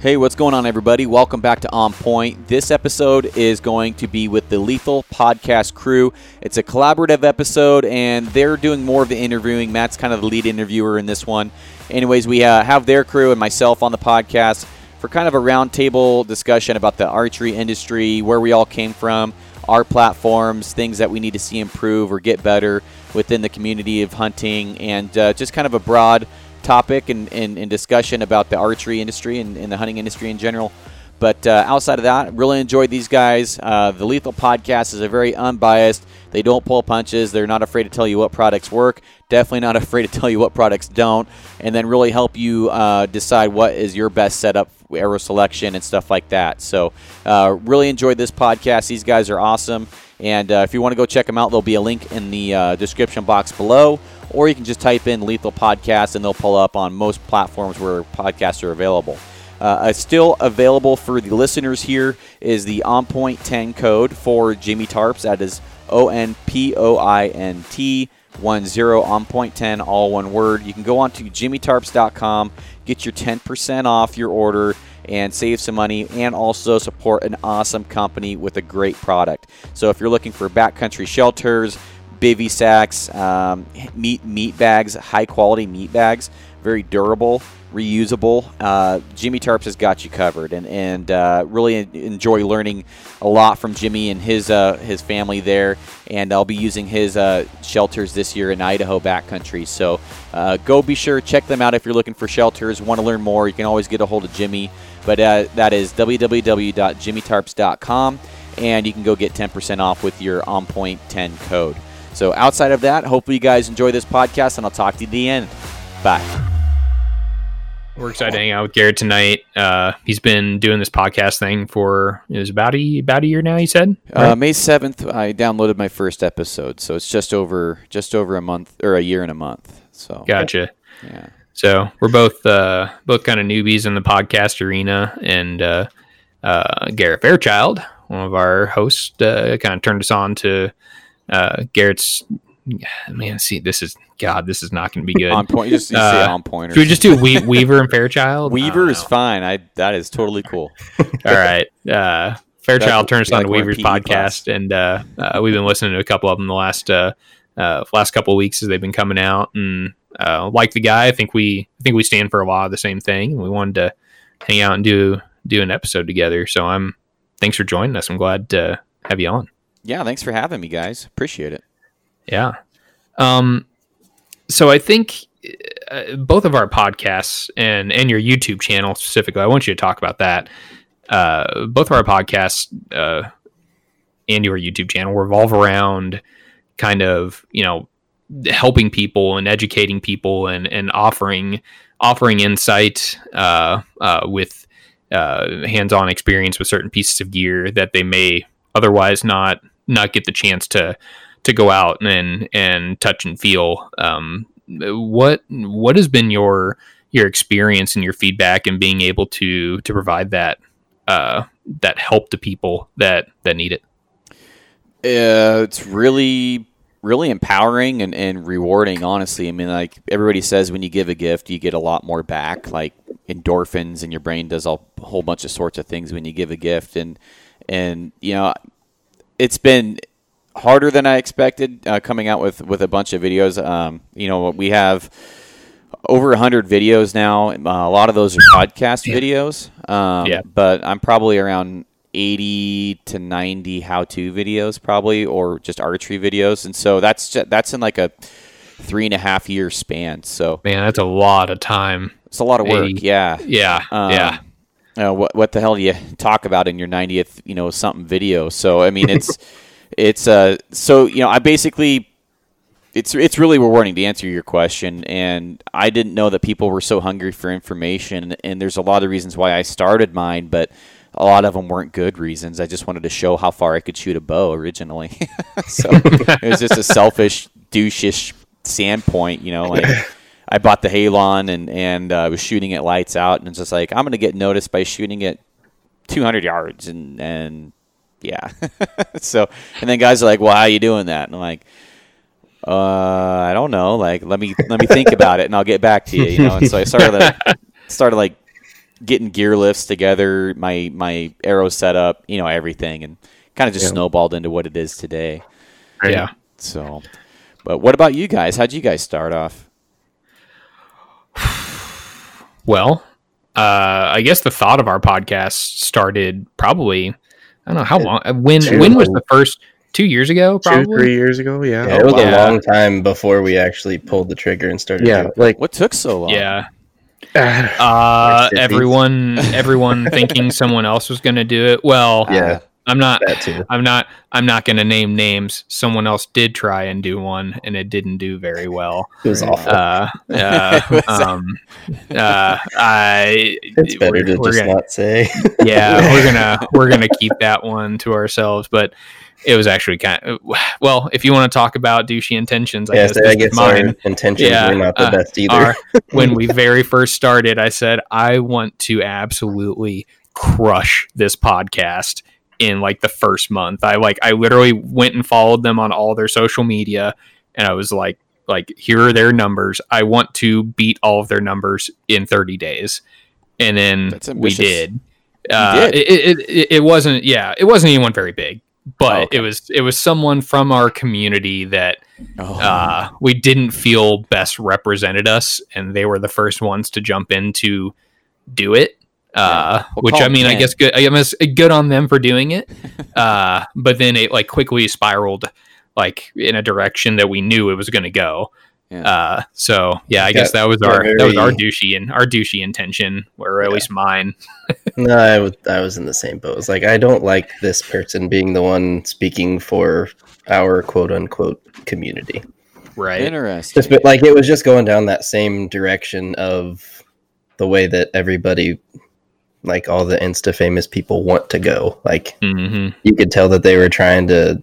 Hey, what's going on, everybody? Welcome back to On Point. This episode is going to be with the Lethal Podcast crew. It's a collaborative episode, and they're doing more of the interviewing. Matt's kind of the lead interviewer in this one. Anyways, we uh, have their crew and myself on the podcast for kind of a roundtable discussion about the archery industry, where we all came from, our platforms, things that we need to see improve or get better within the community of hunting, and uh, just kind of a broad topic and, and, and discussion about the archery industry and, and, the hunting industry in general. But uh, outside of that, really enjoyed these guys. Uh, the Lethal Podcast is a very unbiased. They don't pull punches. They're not afraid to tell you what products work. Definitely not afraid to tell you what products don't. And then really help you uh, decide what is your best setup, arrow selection, and stuff like that. So uh, really enjoyed this podcast. These guys are awesome. And uh, if you want to go check them out, there'll be a link in the uh, description box below or you can just type in Lethal Podcast and they'll pull up on most platforms where podcasts are available. Uh, still available for the listeners here is the On Point 10 code for Jimmy Tarps. That is O N P O I N T 10 on point 10 all one word you can go on to jimmytarps.com get your 10% off your order and save some money and also support an awesome company with a great product so if you're looking for backcountry shelters bivy sacks, um, meat meat bags, high quality meat bags, very durable, reusable. Uh, Jimmy Tarps has got you covered, and and uh, really enjoy learning a lot from Jimmy and his uh, his family there. And I'll be using his uh, shelters this year in Idaho backcountry. So uh, go be sure check them out if you're looking for shelters. Want to learn more? You can always get a hold of Jimmy. But uh, that is www.jimmytarps.com, and you can go get 10% off with your On Point 10 code. So outside of that, hopefully you guys enjoy this podcast, and I'll talk to you at the end. Bye. We're excited to hang out with Garrett tonight. Uh, he's been doing this podcast thing for it was about a about a year now. He said uh, right? uh, May seventh. I downloaded my first episode, so it's just over just over a month or a year and a month. So gotcha. Yeah. So we're both uh, both kind of newbies in the podcast arena, and uh, uh, Garrett Fairchild, one of our hosts, uh, kind of turned us on to uh, Garrett's man, see, this is God. This is not going to be good. on point. Just, just uh, on point. Should we just do we- Weaver and Fairchild? Weaver is fine. I that is totally cool. All right. Uh, Fairchild turns us on to Weaver's podcast, class. and uh, uh, we've been listening to a couple of them the last uh, uh, last couple of weeks as they've been coming out. And uh, like the guy, I think we I think we stand for a lot of the same thing. We wanted to hang out and do do an episode together. So I'm thanks for joining us. I'm glad to have you on. Yeah, thanks for having me, guys. Appreciate it. Yeah. Um, so I think uh, both of our podcasts and and your YouTube channel specifically, I want you to talk about that. Uh, both of our podcasts uh, and your YouTube channel revolve around kind of you know helping people and educating people and and offering offering insight uh, uh, with uh, hands-on experience with certain pieces of gear that they may otherwise not not get the chance to to go out and and touch and feel. Um, what what has been your your experience and your feedback and being able to to provide that uh, that help to people that that need it? Uh, it's really really empowering and, and rewarding honestly i mean like everybody says when you give a gift you get a lot more back like endorphins and your brain does a whole bunch of sorts of things when you give a gift and and you know it's been harder than I expected uh, coming out with, with a bunch of videos. Um, you know, we have over 100 videos now. Uh, a lot of those are podcast videos. Um, yeah. But I'm probably around 80 to 90 how-to videos probably or just archery videos. And so that's just, that's in like a three and a half year span. So man, that's a lot of time. It's a lot of work. 80. Yeah. Yeah. Um, yeah. Uh, what what the hell do you talk about in your 90th you know something video? So I mean it's it's uh so you know I basically it's it's really rewarding to answer your question and I didn't know that people were so hungry for information and there's a lot of reasons why I started mine but a lot of them weren't good reasons. I just wanted to show how far I could shoot a bow originally. so it was just a selfish douchish standpoint, you know, like I bought the Halon and and uh, was shooting it lights out and it's just like I'm going to get noticed by shooting it 200 yards and and yeah. so, and then guys are like, well, how are you doing that? And I'm like, uh, I don't know. Like, let me, let me think about it and I'll get back to you, you know? And so I started, like, started like getting gear lifts together, my my arrow setup, you know, everything, and kind of just Yeah. snowballed into what it is today. Yeah. So, but what about you guys? How'd you guys start off? Well, uh, I guess the thought of our podcast started probably. I don't know how long. uh, When Two- when was the first? Two years ago, Two, probably. three years ago, yeah. Yeah, it was wow. a long time before we actually pulled the trigger and started. Yeah, doing like What took so long? Yeah. ah, Uh, everyone, everyone thinking someone else was going to do it. Well, yeah, I'm not. that too. I'm not. I'm not going to name names. Someone else did try and do one, and it didn't do very well. It was awful. Uh, uh, um, uh, I. it's better we're- to we're just gonna- not say. yeah, we're gonna we're gonna keep that one to ourselves. But it was actually kind of well. If you want to talk about douchey intentions, I yeah, guess so I guess mine. our intentions Yeah, were not the uh, best either. Our- when we very first started, I said I want to absolutely crush this podcast in like the first month. I like I literally went and followed them on all their social media, and I was like, like here are their numbers. I want to beat all of their numbers in 30 days, and then we did. Uh, did. It, it, it, wasn't yeah it wasn't anyone very big but Oh, okay. it was it was someone from our community that Oh, uh, we didn't feel best represented us, and they were the first ones to jump in to do it. Uh, Yeah. We'll which I mean, I guess good. I guess good on them for doing it. uh, but then it like quickly spiraled like in a direction that we knew it was going to go. Yeah. Uh, so yeah, I Got- guess that was our that was our douchey and our douchey intention, or at Yeah. least mine. no, I was I was in the same boat. It's like I don't like this person being the one speaking for our quote unquote community. Right. interesting. Just but like it was just going down that same direction of the way that everybody like all the insta famous people want to go. Like hmm you could tell that they were trying to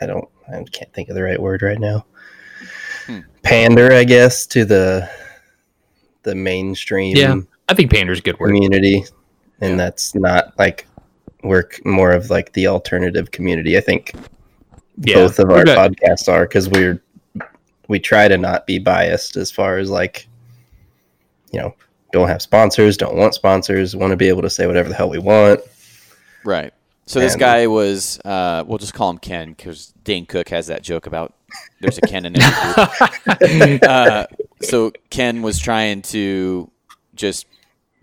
I don't I can't think of the right word right now. Hmm. Pander, I guess, to the the mainstream Yeah. I think pander's a good word. community. And Yeah. that's not like we're more of like the alternative community. I think Yeah. both of our We're podcasts are because we're we try to not be biased as far as like you know don't have sponsors don't want sponsors want to be able to say whatever the hell we want Right. So this guy was, uh, we'll just call him Ken because Dane Cook has that joke about there's a Ken in every group. uh, so Ken was trying to just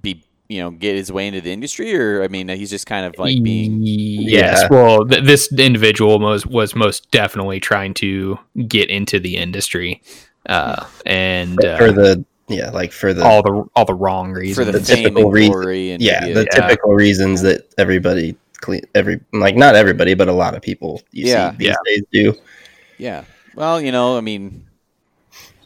be, you know, get his way into the industry, or I mean, he's just kind of like being. yes Yeah. well th- this individual was was most definitely trying to get into the industry uh and uh, for the yeah like for the all the all the wrong For reasons the, the fame typical and reason- yeah the Yeah. typical reasons that everybody cle- every like not everybody but a lot of people you Yeah. see these Yeah. days do yeah. Well, you know, I mean,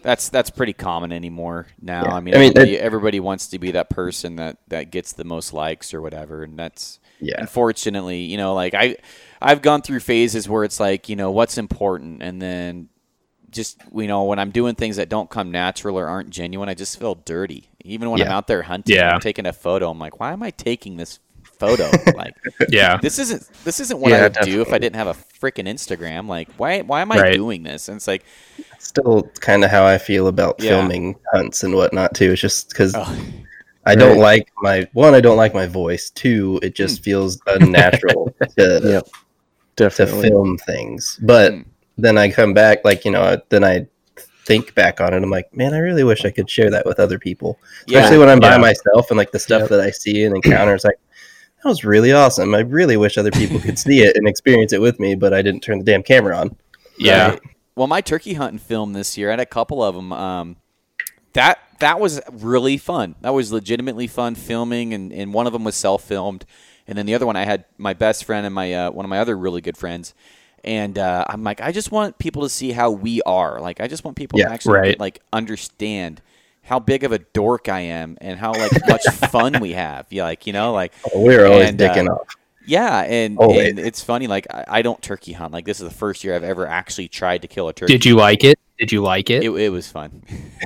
that's that's pretty common anymore now. Yeah. I mean, I mean, everybody, everybody wants to be that person that that gets the most likes or whatever, and that's yeah unfortunately, you know, like I, I've gone through phases where it's like, you know, what's important, and then just you know, when I'm doing things that don't come natural or aren't genuine, I just feel dirty. Even when I'm out there hunting, Yeah. I'm taking a photo. I'm like, why am I taking this photo? like, yeah this isn't this isn't what Yeah, I would do if I didn't have a freaking Instagram. Like, why why am I Right. doing this? And it's like, still kind of how i feel about Yeah. filming hunts and whatnot too it's just because oh, I don't Right. like my one. I don't like my voice. Two, it just feels unnatural to Yep. to film things. But Hmm. Then I come back, like you know, then I think back on it. I'm like, man, I really wish I could share that with other people, especially yeah, when I'm by myself and like the stuff Yep. that I see and encounter. It's like that was really awesome. I really wish other people could see it and experience it with me, but I didn't turn the damn camera on. yeah Right? Well, my turkey hunting film this year, I had a couple of them. Um, that that was really fun. That was legitimately fun filming, and, and one of them was self filmed, and then the other one I had my best friend and my uh, one of my other really good friends. And uh, I'm like, I just want people to see how we are. Like, I just want people Yeah, to actually right. like understand how big of a dork I am and how like much fun we have. Yeah, like you know, like We're always And, uh, dicking off. yeah, and, and it's funny. Like, I, I don't turkey hunt. Like, this is the first year I've ever actually tried to kill a turkey. did you like it did you like it, It, it was fun.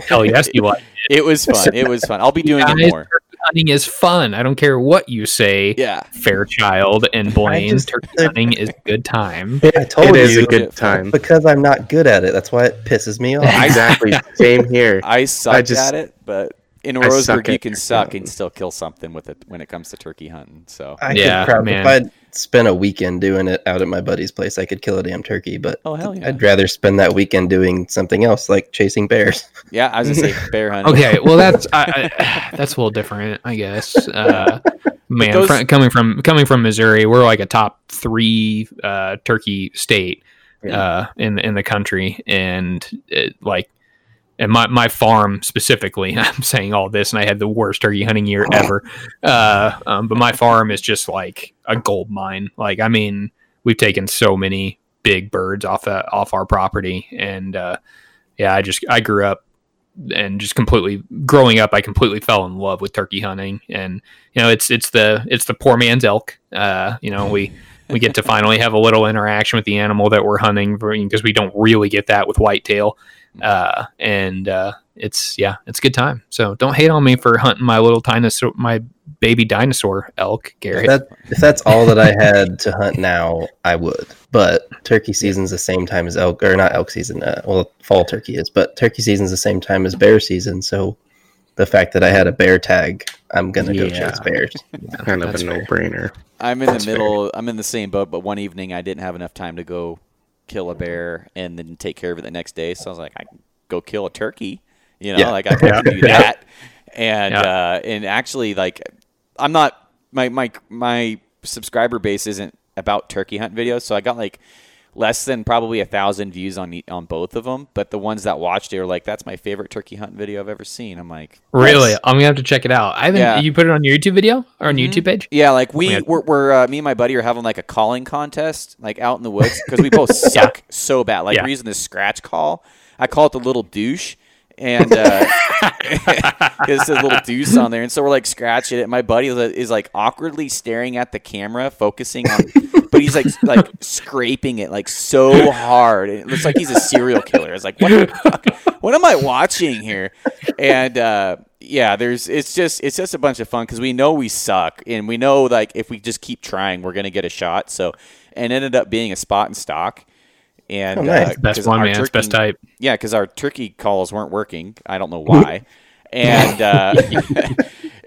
hell yes you like It It was fun. It was fun. I'll be doing Guys, it more. turkey hunting is fun i don't care what you say Yeah. fairchild and blaine just- turkey hunting is a good time I told It is you a good time. because I'm not good at it. That's why it pisses me off. Exactly. Same here. I suck I just- at it, but in Roseburg, you can suck hunting. and still kill something with it when it comes to turkey hunting. So, I Yeah, could probably, man. if I'd spent a weekend doing it out at my buddy's place, I could kill a damn turkey. But oh hell yeah, I'd rather spend that weekend doing something else, like chasing bears. yeah. I was gonna say bear hunting. Okay, well that's I, I, that's a little different, I guess. Uh, man, those- fr- coming from coming from Missouri, we're like a top three uh, turkey state uh, in in the country, and it, like, and my my farm specifically, I'm saying all this, and I had the worst turkey hunting year ever. Uh, um, but my farm is just like a gold mine. Like, I mean, we've taken so many big birds off uh, off our property, and uh, yeah, I just I grew up and just completely growing up, I completely fell in love with turkey hunting, and you know, it's it's the it's the poor man's elk. Uh, you know, we we get to finally have a little interaction with the animal that we're hunting because we don't really get that with whitetail. Uh, and uh, it's yeah, it's a good time. So don't hate on me for hunting my little dinosaur, my baby dinosaur elk, If, Garrett. that, if that's all that I had to hunt now, I would. But turkey season's the same time as elk, or not elk season. Uh, well, fall turkey is, but turkey season's the same time as bear season. So the fact that I had a bear tag, I'm gonna go chase bears. kind of a fair. no-brainer. I'm in the That's middle. I'm in the same boat, but one evening I didn't have enough time to go kill a bear and then take care of it the next day. So I was like, I can go kill a turkey. You know, Yeah. like I can do that. And Yeah. uh, and actually, like, I'm not my my my subscriber base isn't about turkey hunt videos, so I got like less than probably a thousand views on on both of them. But the ones that watched it were like, "That's my favorite turkey hunt video I've ever seen." I'm like, really, "Yes." I'm gonna have to check it out. I haven't. Yeah. You put it on your YouTube video or on your YouTube page? Yeah, like we Yeah. we're, we're uh, me and my buddy are having like a calling contest, like out in the woods, because we both suck so bad. Like Yeah. we're using this scratch call. I call it the little douche, and uh, little deuce on there, and so we're like scratching it. My buddy is, is like awkwardly staring at the camera, focusing on, but he's like like scraping it like so hard, it looks like he's a serial killer. It's like what the fuck? What am I watching here? And uh, yeah, there's it's just it's just a bunch of fun because we know we suck, and we know like if we just keep trying, we're gonna get a shot. So, and ended up being a spot in stalk. And Oh, nice. uh, Best 'cause one, our man. It's best turkey- type. yeah, because our turkey calls weren't working. I don't know why. and uh,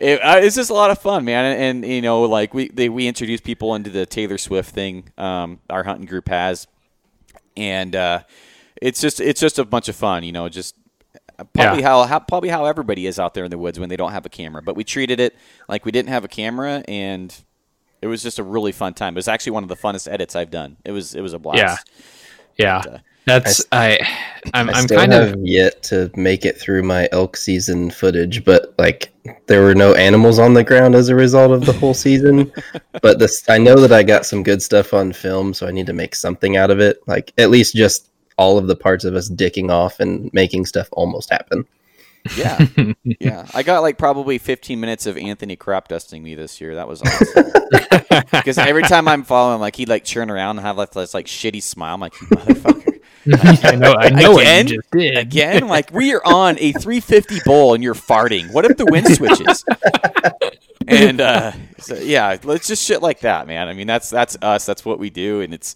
it, uh, it's just a lot of fun, man. And, and, you know, like we they, we introduce people into the Taylor Swift thing. Um, our hunting group has, and uh, it's just it's just a bunch of fun. You know, just probably how, how probably how everybody is out there in the woods when they don't have a camera. But we treated it like we didn't have a camera, and it was just a really fun time. It was actually one of the funnest edits I've done. It was it was a blast. Yeah. Yeah, uh, that's I. I'm, I I'm kind of yet to make it through my elk season footage, but like there were no animals on the ground as a result of the whole season. but this, I know that I got some good stuff on film, so I need to make something out of it. Like at least just all of the parts of us dicking off and making stuff almost happen. Yeah, yeah. I got like probably 15 minutes of Anthony crop dusting me this year. That was awesome. Because every time I'm following him, like he'd like churn around and have like this like shitty smile. I'm like, you motherfucker. I know I know what Again? you just did. Again, like we are on a 350 bowl and you're farting. What if the wind switches? and uh, so, yeah, let's just shit like that, man. I mean, that's that's us. That's what we do, and it's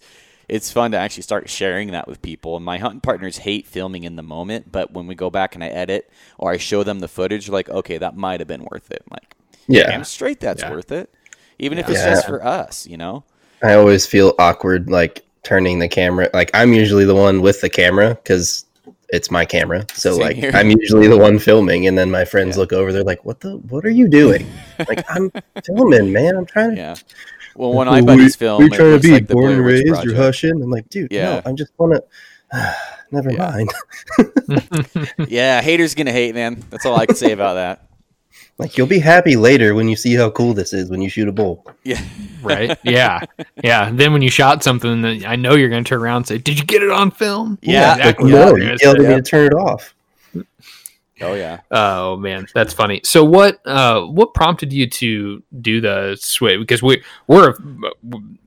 it's fun to actually start sharing that with people. And my hunting partners hate filming in the moment, but when we go back and I edit or I show them the footage, like, okay, that might have been worth it. like, Yeah, damn straight, that's Yeah. worth it. Even if it's Yeah. just for us, you know. I always feel awkward like turning the camera. Like I'm usually the one with the camera because it's my camera. So Same like here. I'm usually the one filming, and then my friends Yeah. look over. They're like, "What the? What are you doing?" like I'm filming, man. I'm trying to. Yeah. Well, when I buddies film, we it trying to be like born and Witch raised. You're hushing. I'm like, dude, Yeah. no. I'm just want to. Never Yeah. mind. Yeah, haters gonna hate, man. That's all I can say about that. Like you'll be happy later when you see how cool this is when you shoot a bull. Yeah. right? Yeah, yeah. Then when you shot something, then I know you're going to turn around and say, "Did you get it on film?" Yeah. exactly. no, what I'm you gonna yelled say. at me to turn it off. Oh yeah. Oh man, that's funny. So what uh what prompted you to do the switch? Because we we're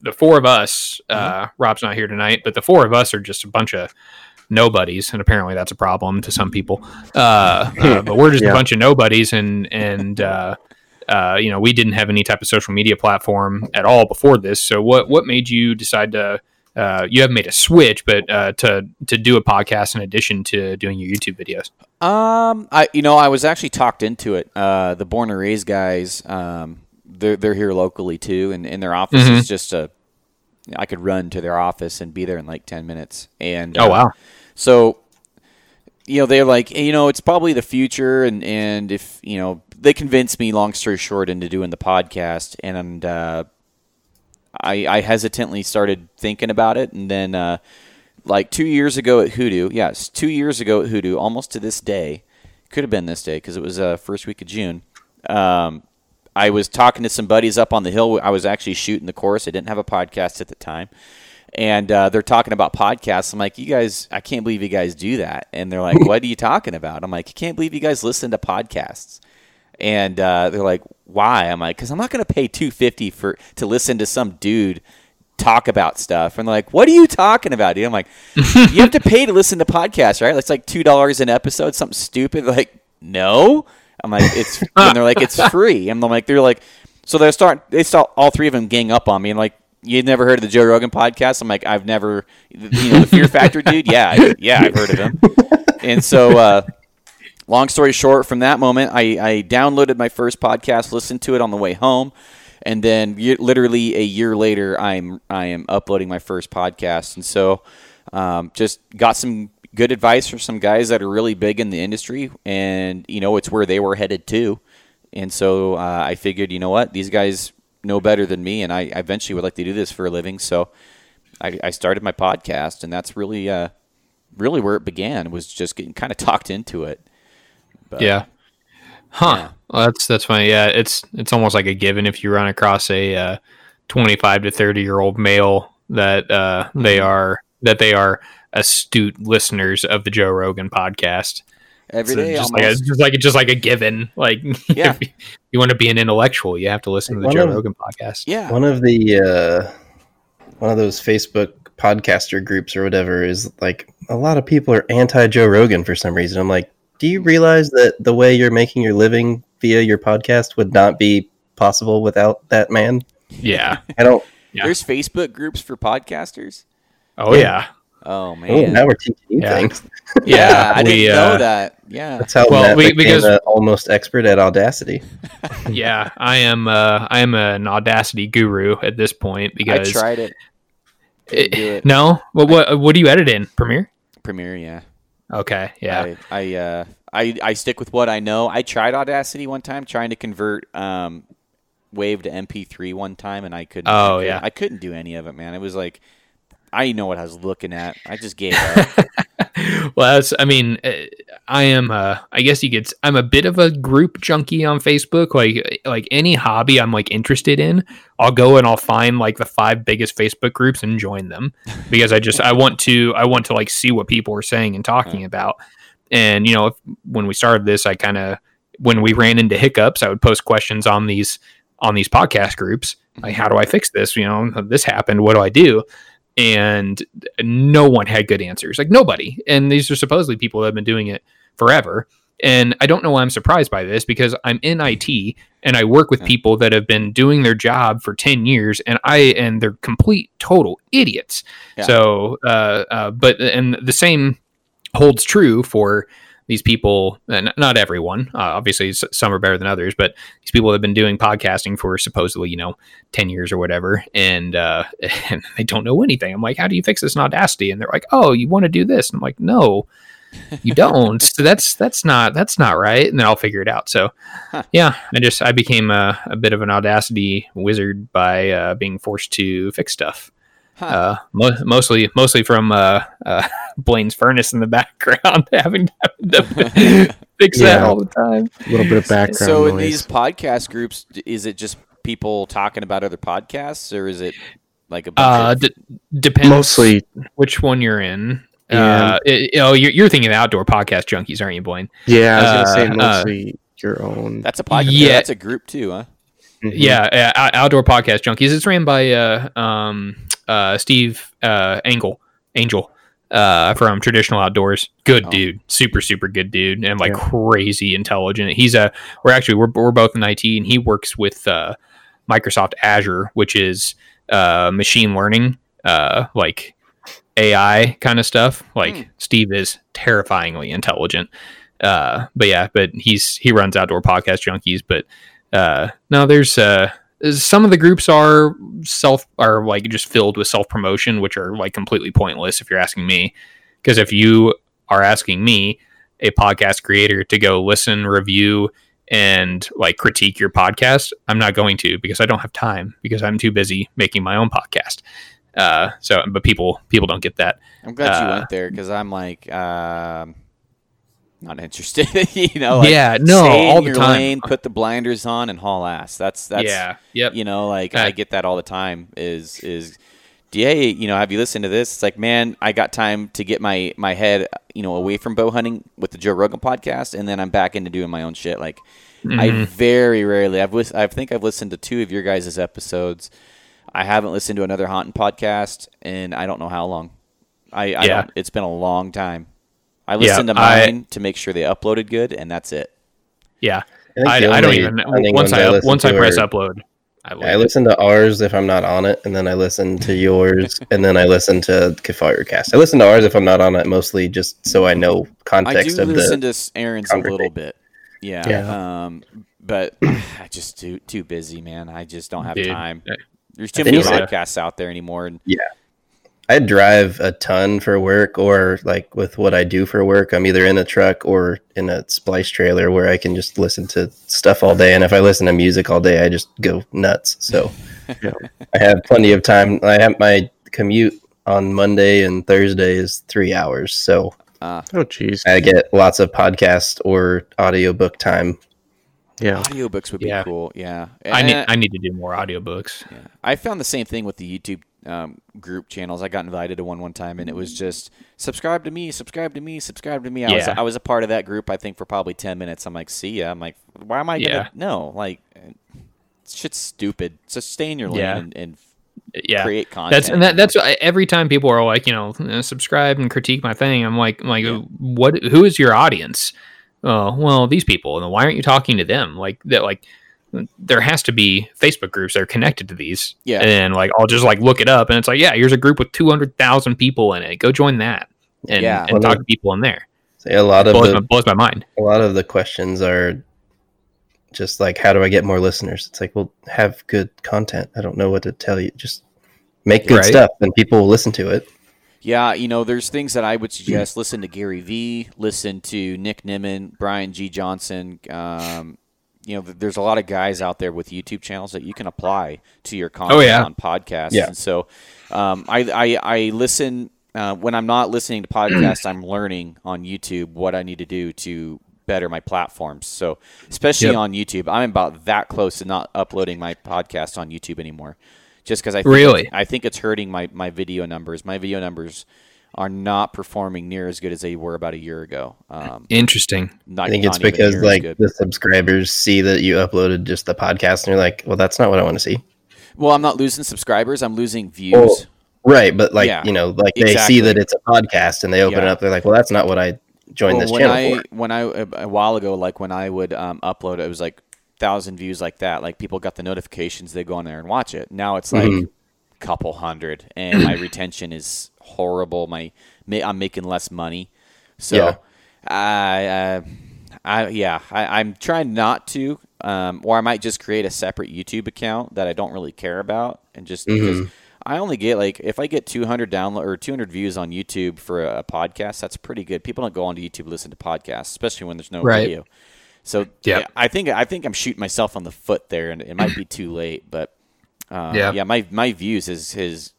the four of us. Uh, Rob's not here tonight, but the four of us are just a bunch of nobodies, and apparently that's a problem to some people. Uh, uh, but we're just Yeah. a bunch of nobodies, and and uh, uh, you know we didn't have any type of social media platform at all before this. So what what made you decide to uh, you haven't made a switch, but uh, to to do a podcast in addition to doing your YouTube videos? Um, I you know I was actually talked into it. Uh, the Born and Raised guys, um, they're they're here locally too, and, and their office Mhm. is just a. I could run to their office and be there in like ten minutes. And Oh uh, wow, So, you know, they're like, you know, it's probably the future, and and if you know, they convinced me, long story short, into doing the podcast, and uh, I I hesitantly started thinking about it, and then uh, like two years ago at Hoodoo, yes, two years ago at Hoodoo, almost to this day, could have been this day because it was uh, first week of June. Um, I was talking to some buddies up on the hill. I was actually shooting the course. I didn't have a podcast at the time and uh, they're talking about podcasts. I'm like, you guys, I can't believe you guys do that. And they're like, what are you talking about? I'm like, I can't believe you guys listen to podcasts. And uh, they're like, why? I'm like, because I'm not going to pay 250 for to listen to some dude talk about stuff. And they're like, what are you talking about, dude? I'm like, you have to pay to listen to podcasts, right? It's like two dollars an episode, something stupid. Like, no. I'm like, it's. and they're like, it's free. And I'm like, they're like, so they start. They start all three of them gang up on me and like. You'd never heard of the Joe Rogan podcast? I'm like, I've never, you know, the Fear Factor dude. Yeah, I, yeah, I've heard of him. And so, uh, long story short, from that moment, I, I downloaded my first podcast, listened to it on the way home, and then literally a year later, I'm I am uploading my first podcast, and so um, just got some good advice from some guys that are really big in the industry, and you know it's where they were headed to, and so uh, I figured, you know what, these guys know better than me, and I eventually would like to do this for a living, so I, I started my podcast, and that's really uh, really where it began was just getting kind of talked into it. But, yeah. Huh. yeah. Well, that's that's funny. Yeah, it's it's almost like a given if you run across a uh, 25 to 30 year old male that uh, they Mm-hmm. are that they are astute listeners of the Joe Rogan podcast. Every So day, just like a, just like just like a given. Like Yeah. if you want to be an intellectual, you have to listen to the One Joe of- Rogan podcast. yeah. One of the uh, one of those Facebook podcaster groups or whatever is like a lot of people are anti Joe Rogan for some reason. I'm like, do you realize that the way you're making your living via your podcast would not be possible without that man? Yeah. I don't. Yeah. There's Facebook groups for podcasters. Oh yeah. Oh Oh, man. now we're teaching you Yeah. things. yeah, I we, didn't know uh, that. Yeah. That's how Well, Matt we- became because- a almost expert at Audacity. Yeah. I am. Uh, I am an Audacity guru at this point because I tried it. Couldn't it. no. Well, what what do you edit in Premiere? Premiere, yeah. Okay. Yeah. I I, uh, I I stick with what I know. I tried Audacity one time, trying to convert um, Wave to MP3 one time, and I couldn't. Oh, I couldn't- yeah. I couldn't do any of it, man. It was like I know what I was looking at. I just gave up. well, that's. I mean, uh, I am. Uh, I guess you could. I'm a bit of a group junkie on Facebook. Like, like any hobby I'm like interested in, I'll go and I'll find like the five biggest Facebook groups and join them because I just I want to I want to like see what people are saying and talking about. And you know, if, when we started this, I kind of when we ran into hiccups, I would post questions on these on these podcast groups. Like, how do I fix this? You know, this happened. What do I do? And no one had good answers. Like nobody. And these are supposedly people that have been doing it forever. And I don't know why I'm surprised by this because I'm in IT and I work with Yeah. people that have been doing their job for 10 years and I and they're complete total idiots. Yeah. So uh, uh but and the same holds true for these people and not everyone uh, obviously s- some are better than others but these people have been doing podcasting for supposedly you know 10 years or whatever and uh and they don't know anything. I'm like how do you fix this in audacity? And they're like oh you want to do this? And i'm like no you don't. So that's that's not that's not right. And then i'll figure it out. So Huh. yeah i just i became a, a bit of an audacity wizard by uh, being forced to fix stuff Huh. uh, mo- mostly mostly from uh, uh, Blaine's furnace in the background, having to fix that all the time. A little bit of background so in noise. these podcast groups, is it just people talking about other podcasts, or is it like a bunch Uh, of, d- depends Mostly, which one you're in. Yeah. Uh, it- you know, you're, you're thinking of outdoor podcast junkies, aren't you, Blaine? yeah, I was gonna say uh, mostly your own. that's a podcast? yeah. that's a group too, huh? Mhm. Yeah, uh, outdoor podcast junkies. It's ran by uh, um, uh, Steve uh, Engel, Angel uh, from Traditional Outdoors. Good Oh. dude, super super good dude, and like Yeah. crazy intelligent. He's a we're actually we're we're both in IT, and he works with uh, Microsoft Azure, which is uh, machine learning uh, like AI kind of stuff. Like Hmm. Steve is terrifyingly intelligent. Uh, but yeah, but he's he runs outdoor podcast junkies. But uh, no, there's uh, some of the groups are self are like just filled with self promotion, which are like completely pointless if you're asking me. Because if you are asking me, a podcast creator, to go listen, review, and like critique your podcast, I'm not going to because I don't have time because I'm too busy making my own podcast. Uh, so, but people people don't get that. I'm glad you Uh, went there because I'm like, um, not interested. you know, like, yeah, no, all the time. lane, put the blinders on, and haul ass. That's that's yeah, yep. you know, like I get that all the time. Is is hey, you know, have you listened to this? It's like, man, I got time to get my my head, you know, away from bow hunting with the Joe Rogan podcast, and then I'm back into doing my own shit. Like, I Mhm. very rarely, I've lis- I think I've listened to two of your guys' episodes. I haven't listened to another hunting podcast, and I don't know how long. I, I Yeah. don't, it's been a long time. I listened to I- mine to make sure they uploaded good, and that's it. yeah. think I, I don't even once ones I up, once I press are- upload. I, I listen to ours if I'm not on it, and then I listen to yours, and then I listen to Kefire Cast. I listen to ours if I'm not on it, mostly just so I know I context do of listen the. to Aaron's a little bit. Yeah. Yeah. Um, but I just too too busy, man. I just don't have Dude, time. There's too many podcasts out there anymore. And I drive a ton for work, or like with what I do for work, I'm either in a truck or in a splice trailer where I can just listen to stuff all day. And if I listen to music all day, I just go nuts. So Yeah. I have plenty of time. I have my commute on Monday and Thursday is three hours, so uh, Oh, jeez. I get lots of podcast or audiobook time. Yeah. audiobooks would be Yeah. cool. Yeah. I need And- I need to do more audiobooks. Yeah. I found the same thing with the YouTube um, group channels. I got invited to one one time, and it was just subscribe to me, subscribe to me, subscribe to me. I was I was a part of that group. I think for probably ten minutes. I'm like, see ya. I'm like, why am I gonna? Yeah. No, like, shit's stupid. So stay in your lane Yeah. and, and Yeah, create content. That's and that, that's why every time people are like, you know, uh, subscribe and critique my thing. I'm like, I'm like, Yeah. what? Who is your audience? Oh, well, these people. And why aren't you talking to them? Like that, like there has to be Facebook groups that are connected to these. Yeah. and like I'll just like look it up, and it's like, yeah, here's a group with two hundred thousand people in it. Go join that and, Yeah. and Well, talk to people in there. So a lot of Blows, the my, blows my mind. a lot of the questions are just like, how do I get more listeners? It's like, well, have good content. I don't know what to tell you. Just make good Right. stuff, and people will listen to it. Yeah, you know, there's things that I would suggest. Listen to Gary Vee, listen to Nick Nimmin, Brian G. Johnson. Um, you know, there's a lot of guys out there with YouTube channels that you can apply to your content yeah. on podcasts. Yeah. And so um, I, I, I listen uh, when I'm not listening to podcasts, I'm learning on YouTube what I need to do to better my platforms. So, especially Yep. on YouTube, I'm about that close to not uploading my podcast on YouTube anymore. Just because I think Really? I think it's hurting my, my video numbers. My video numbers are not performing near as good as they were about a year ago. Um, Interesting. not, I think it's because like the subscribers see that you uploaded just the podcast, and you're like, well, that's not what I want to see. well, I'm not losing subscribers. I'm losing views. Well, Right, but like Yeah, you know, like they exactly. see that it's a podcast, and they open it up. They're like, well, that's not what I joined Well, this when channel I for. when I a while ago, like when I would um, upload, it was like thousand views like that. Like people got the notifications, they go on there and watch it. Now it's like Mhm. Couple hundred, and my retention is horrible. My I'm making less money, so Yeah. I, uh, I yeah, I, I'm trying not to, um, or I might just create a separate YouTube account that I don't really care about, and just because Mhm. I only get like if I get 200 download or 200 views on YouTube for a, podcast, that's pretty good. People don't go onto YouTube to listen to podcasts, especially when there's no Right. video. So Yep. yeah, I think I think I'm shooting myself on the foot there, and it might be too late. But uh, Yeah. yeah, my my views has has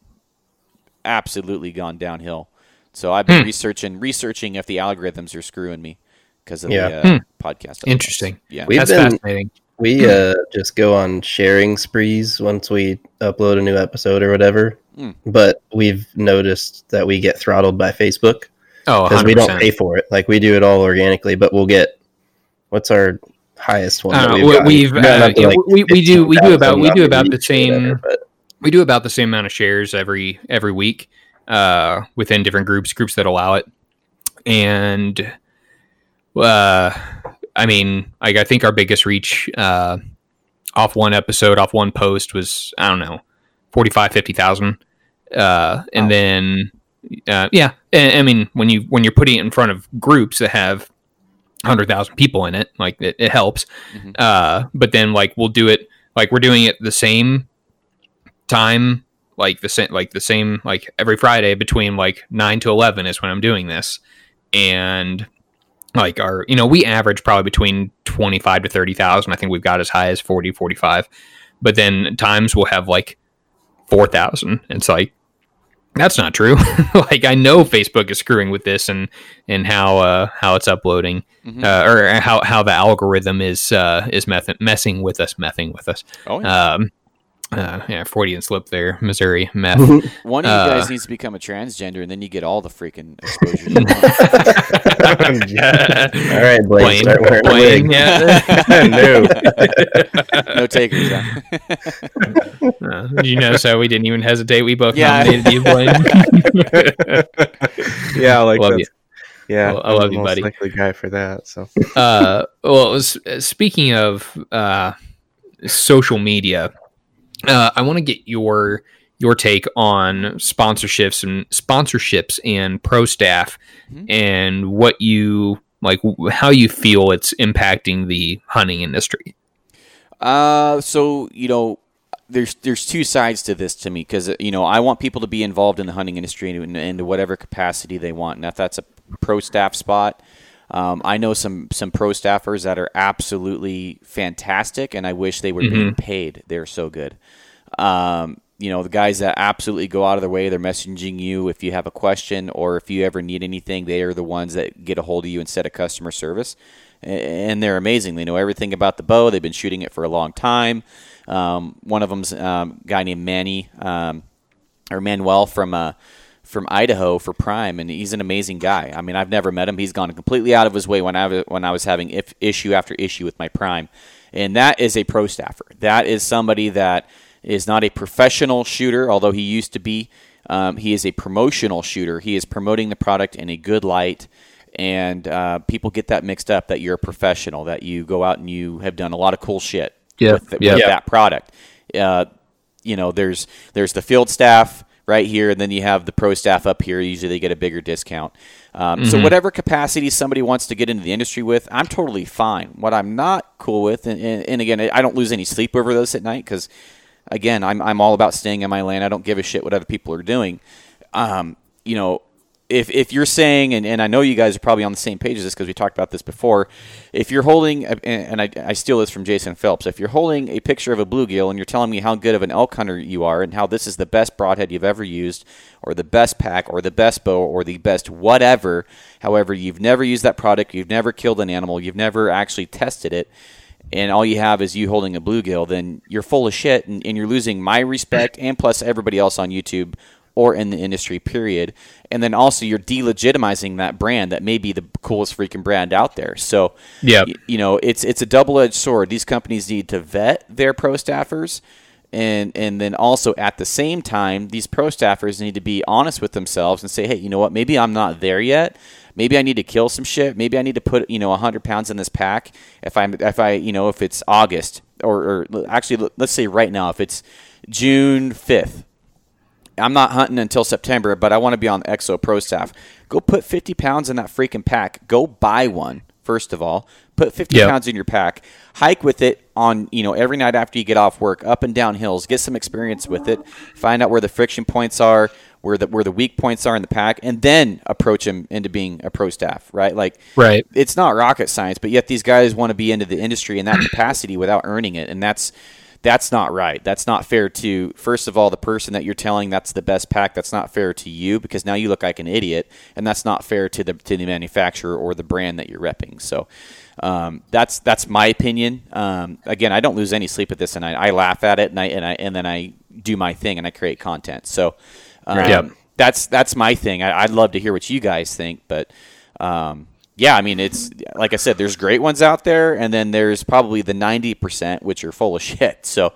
absolutely gone downhill. So I've been Hmm. researching researching if the algorithms are screwing me because of Yeah. the uh, podcast. Interesting. Yeah. We've That's been- fascinating. We uh, just go on sharing sprees once we upload a new episode or whatever. Mm. But we've noticed that we get throttled by Facebook Oh, because we don't pay for it. Like we do it all organically, but we'll get what's our highest one? I that we've we've, We uh, yeah, like, we- we do- we do about- we do about the whatever, same- but we do about the same amount of shares every every week uh, within different groups, groups that allow it, and uh, I mean, like I think our biggest reach uh, off one episode, off one post was I don't know, 45, 50,000. uh, and Oh. then uh, yeah, I, I mean when you when you're putting it in front of groups that have hundred thousand people in it, like it, it helps. Mhm. Uh, but then like we'll do it like we're doing it the same time, like the same like the same like every Friday between like nine to eleven is when I'm doing this, and like our you know we average probably between 25 to 30,000 I think we've got as high as 40 45 but then times we'll have like 4,000 it's like that's not true like I know Facebook is screwing with this and and how uh how it's uploading Mhm. uh, or how how the algorithm is uh is meth- messing with us messing with us oh, yeah. um uh, yeah, Freudian slip there, Missouri meth. One of you uh, guys needs to become a transgender, and then you get all the freaking exposure. you want. All right, Blaine, Blaine, start wearing a Blaine, wig. yeah. no. no takers. Huh? Uh, you know, so we didn't even hesitate? We both Yeah. nominated you, Blaine. Yeah, like Love you. Yeah, I love the you, buddy. Likely guy for that. So uh, well, s- speaking of uh, social media, uh, I want to get your your take on sponsorships and sponsorships and pro staff, Mhm. and what you like, how you feel it's impacting the hunting industry. Uh, so you know, there's there's two sides to this to me because you know I want people to be involved in the hunting industry in, in whatever capacity they want, and if that's a pro staff spot. Um, I know some some pro staffers that are absolutely fantastic, and I wish they were being paid. They're so good. Um, you know, the guys that absolutely go out of their way, they're messaging you if you have a question or if you ever need anything. They are the ones that get a hold of you instead of customer service, and they're amazing. They know everything about the bow. They've been shooting it for a long time. Um, one of them's um, a guy named Manny um, or Manuel from uh, from Idaho for Prime, and he's an amazing guy. I mean, I've never met him. He's gone completely out of his way when I was, when I was having if, issue after issue with my Prime, and that is a pro staffer. That is somebody that is not a professional shooter, although he used to be. Um, he is a promotional shooter. He is promoting the product in a good light. And uh, people get that mixed up that you're a professional, that you go out and you have done a lot of cool shit Yeah, with, the- yeah. with that product. Uh, you know, there's there's the field staff right here, and then you have the pro staff up here. Usually, they get a bigger discount. Um, So, whatever capacity somebody wants to get into the industry with, I'm totally fine. What I'm not cool with, and, and, and again, I don't lose any sleep over those at night because, again, I'm I'm all about staying in my lane. I don't give a shit what other people are doing. Um, you know, if if you're saying, and, and I know you guys are probably on the same page as this because we talked about this before, if you're holding, and I, I steal this from Jason Phelps, if you're holding a picture of a bluegill and you're telling me how good of an elk hunter you are and how this is the best broadhead you've ever used, or the best pack, or the best bow, or the best whatever, however, you've never used that product, you've never killed an animal, you've never actually tested it, and all you have is you holding a bluegill, then you're full of shit and, and you're losing my respect and plus everybody else on YouTube or in the industry, period. And then also you're delegitimizing that brand that may be the coolest freaking brand out there. So, yeah, y- you know, it's it's a double edged sword. These companies need to vet their pro staffers. And, and then also at the same time, these pro staffers need to be honest with themselves and say, hey, you know what? Maybe I'm not there yet. Maybe I need to kill some shit. Maybe I need to put you know 100 pounds in this pack. If I'm if I you know if it's August or, or actually let's say right now if it's June 5th, I'm not hunting until September, but I want to be on the EXO Pro staff. Go put 50 pounds in that freaking pack. Go buy one, first of all. Put 50 Yep. pounds in your pack. Hike with it on, you know, every night after you get off work, up and down hills. Get some experience with it. Find out where the friction points are, where the where the weak points are in the pack, and then approach them into being a pro staff, right? Like Right. it's not rocket science, but yet these guys want to be into the industry in that capacity without earning it, and that's that's not right. That's not fair to first of all the person that you're telling that's the best pack. That's not fair to you because now you look like an idiot, and that's not fair to the to the manufacturer or the brand that you're repping. So. Um, that's that's my opinion. Um, again, I don't lose any sleep at this, and I, I laugh at it, and I and I and then I do my thing, and I create content. So, um, Yep. that's that's my thing. I, I'd love to hear what you guys think, but um, yeah, I mean, it's like I said, there's great ones out there, and then there's probably the ninety percent which are full of shit. So,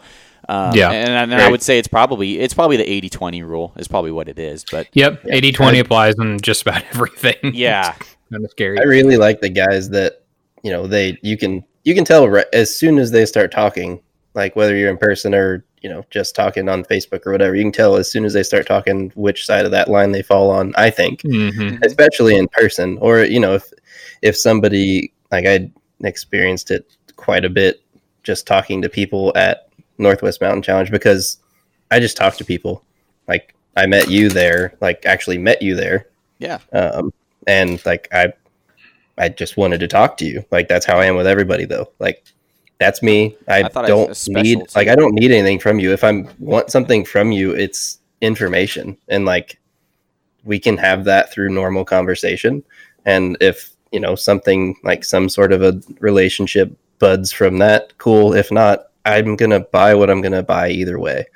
um, Yeah. and, and I would say it's probably it's probably the 80-20 rule is probably what it is. But Yep. 80 20 applies on just about everything. yeah, kind of scary. I really like the guys that you know they you can you can tell right, as soon as they start talking, like whether you're in person or you know just talking on Facebook or whatever. You can tell as soon as they start talking which side of that line they fall on. I think, hmm especially in person, or you know if if somebody like I experienced it quite a bit just talking to people at Northwest Mountain Challenge because I just talked to people. Like I met you there, like actually met you there Yeah. um, and like I, I just wanted to talk to you. Like that's how I am with everybody, though. Like that's me. I, I don't need like I don't need anything from you. If I want something from you, it's information, and like we can have that through normal conversation. And if you know something like some sort of a relationship buds from that, cool. If not, I'm gonna buy what I'm gonna buy either way.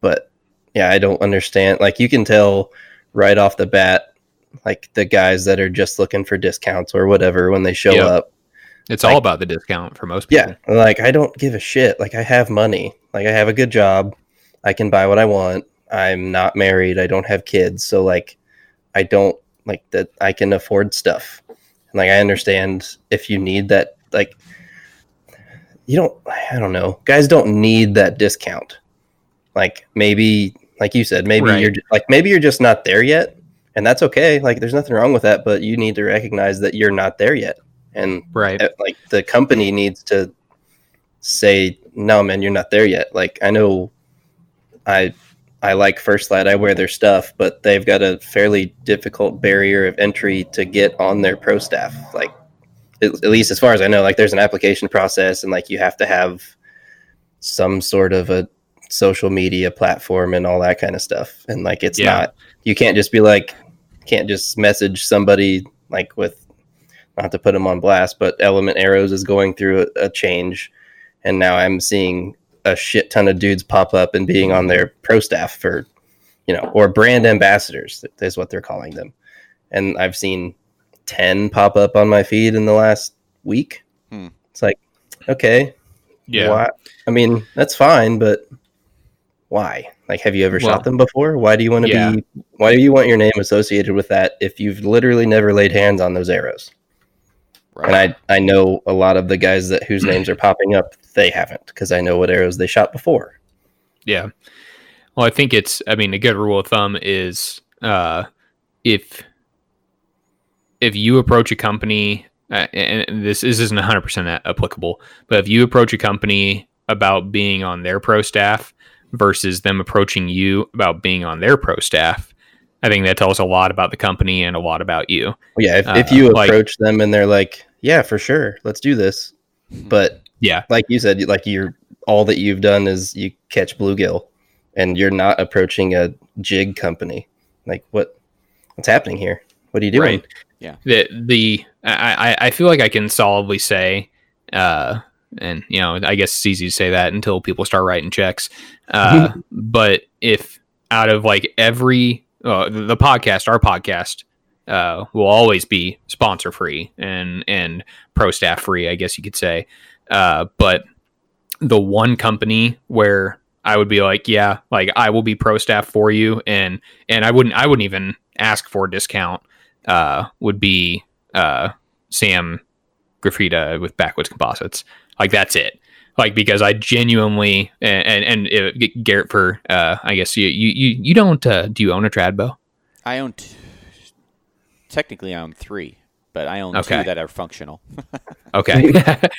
But yeah, I don't understand. Like you can tell right off the bat like the guys that are just looking for discounts or whatever when they show Yeah. up. It's Like- all about the discount for most people. Yeah, like I don't give a shit. Like I have money. Like I have a good job. I can buy what I want. I'm not married. I don't have kids. So like I don't like that I can afford stuff. And like I understand if you need that like you don't I don't know. Guys don't need that discount. Like maybe like you said, maybe Right. you're ju- like maybe you're just not there yet. And that's okay. Like there's nothing wrong with that, but you need to recognize that you're not there yet. And Right. uh, like the company needs to say no man you're not there yet like i know i i like First Lite i wear their stuff but they've got a fairly difficult barrier of entry to get on their pro staff. Like at, at least as far as i know like there's an application process and like you have to have some sort of a social media platform and all that kind of stuff. And like it's Yeah. not you can't just be like can't just message somebody like with not to put them on blast but element arrows is going through a, a change. And now i'm seeing a shit ton of dudes pop up and being on their pro staff for you know or brand ambassadors is what they're calling them and i've seen 10 pop up on my feed in the last week Hmm. it's like okay Yeah. why? I mean, that's fine, but why? Like, have you ever Well, shot them before? Why do you want to yeah. be? Why do you want your name associated with that if you've literally never laid hands on those arrows? Right. And I I know a lot of the guys that whose names are popping up. They haven't because I know what arrows they shot before. Yeah. Well, I think it's. I mean, a good rule of thumb is uh, if if you approach a company, uh, and this, this isn't 100 percent applicable, but if you approach a company about being on their pro staff versus them approaching you about being on their pro staff, I think that tells a lot about the company and a lot about you. Yeah, if, if Uh, you like- approach them and they're like, "Yeah, for sure, let's do this," but Yeah. like you said, like you're all that you've done is you catch bluegill, and you're not approaching a jig company. Like what? What's happening here? What are you doing? Right. Yeah. The the I, I I feel like I can solidly say, uh, and you know, I guess it's easy to say that until people start writing checks. Uh, but if out of like every uh, the the podcast, our podcast, uh, will always be sponsor free and and pro staff free, I guess you could say. Uh, but the one company where I would be like, yeah, like I will be pro staff for you, and and I wouldn't I wouldn't even ask for a discount. Uh, would be uh Sam Graffita with Backwoods Composites. Like that's it. Like because I genuinely and and, and uh, Garrett for uh I guess you you you, don't uh, do you own a trad bow? I own t- technically I own three, but I own Okay. two that are functional. Okay.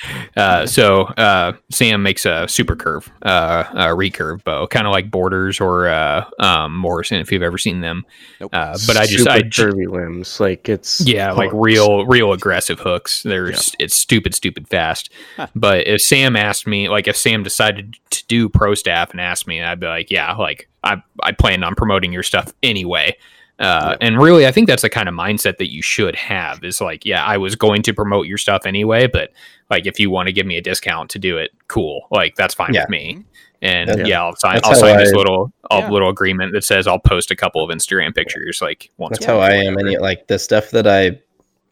uh, so uh, Sam makes a super curve, uh, a recurve bow, kind of like Borders or uh, um, Morrison, if you've ever seen them. Nope. Uh, but I just, Super I ju- curvy limbs, like it's yeah, like real, real aggressive hooks. There's, it's stupid, stupid fast. Huh. But if Sam asked me, like, if Sam decided to do pro staff and asked me, I'd be like, yeah, like I, I planned on promoting your stuff anyway. Uh, and really, I think that's the kind of mindset that you should have. Is like, yeah, I was going to promote your stuff anyway, but like, if you want to give me a discount to do it, cool. Like, that's fine Yeah. with me. And That's- yeah, I'll sign. that's I'll how sign this little, Yeah. little agreement that says I'll post a couple of Instagram pictures, like once. That's a how month I am. whatever. Any like the stuff that I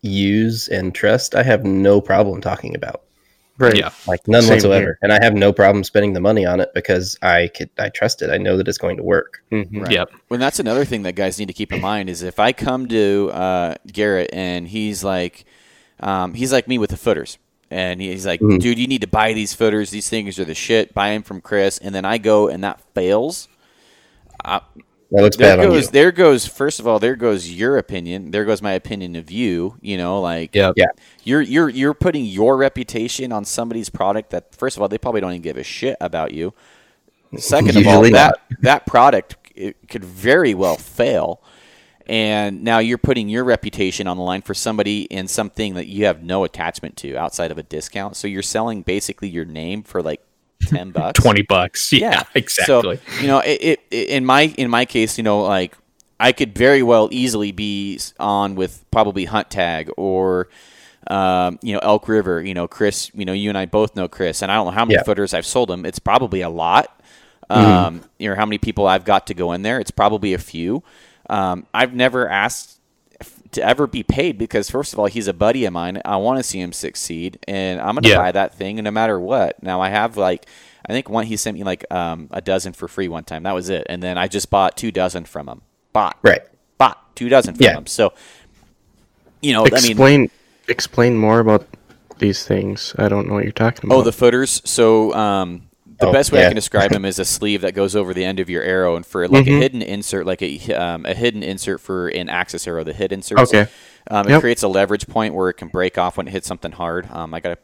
use and trust, I have no problem talking about. Right. Yeah. Like none Same whatsoever. here. And I have no problem spending the money on it because I could I trust it. I know that it's going to work. Mhm. Right. Yep. Well, that's another thing that guys need to keep in mind is if I come to uh, Garrett and he's like, um, he's like me with the footers, and he's like, Mhm. "Dude, you need to buy these footers. These things are the shit. Buy them from Chris." And then I go and that fails. That looks There bad on you. goes, there goes. First of all, there goes your opinion. There goes my opinion of you. You know, like Yep. Yeah. you're you're you're putting your reputation on somebody's product that first of all they probably don't even give a shit about you. Second of all, Usually that that product it could very well fail, and now you're putting your reputation on the line for somebody in something that you have no attachment to outside of a discount. So you're selling basically your name for like ten bucks, Twenty bucks. Yeah, exactly. so you know, it, it, in my in my case, you know, like I could very well easily be on with probably Hunt Tag or um, you know Elk River. You know, Chris. You know, you and I both know Chris, and I don't know how many Yeah. footers I've sold him. It's probably a lot. Um, You know, how many people I've got to go in there? It's probably a few. Um, I've never asked to ever be paid because first of all he's a buddy of mine i want to see him succeed and i'm going to Yeah. buy that thing no matter what now i have like i think one he sent me like um, a dozen for free one time that was it and then i just bought two dozen from him bought Right. bought two dozen from Yeah. him so you know i mean Explain explain more about these things. I don't know what you're talking about. Oh, the footers. So um, the Oh, best way I can describe them is a sleeve that goes over the end of your arrow, and for like a Mhm. hidden insert, like a um, a hidden insert for an axis arrow, the hit insert. Okay. Um, it Yep. creates a leverage point where it can break off when it hits something hard. Um, I got a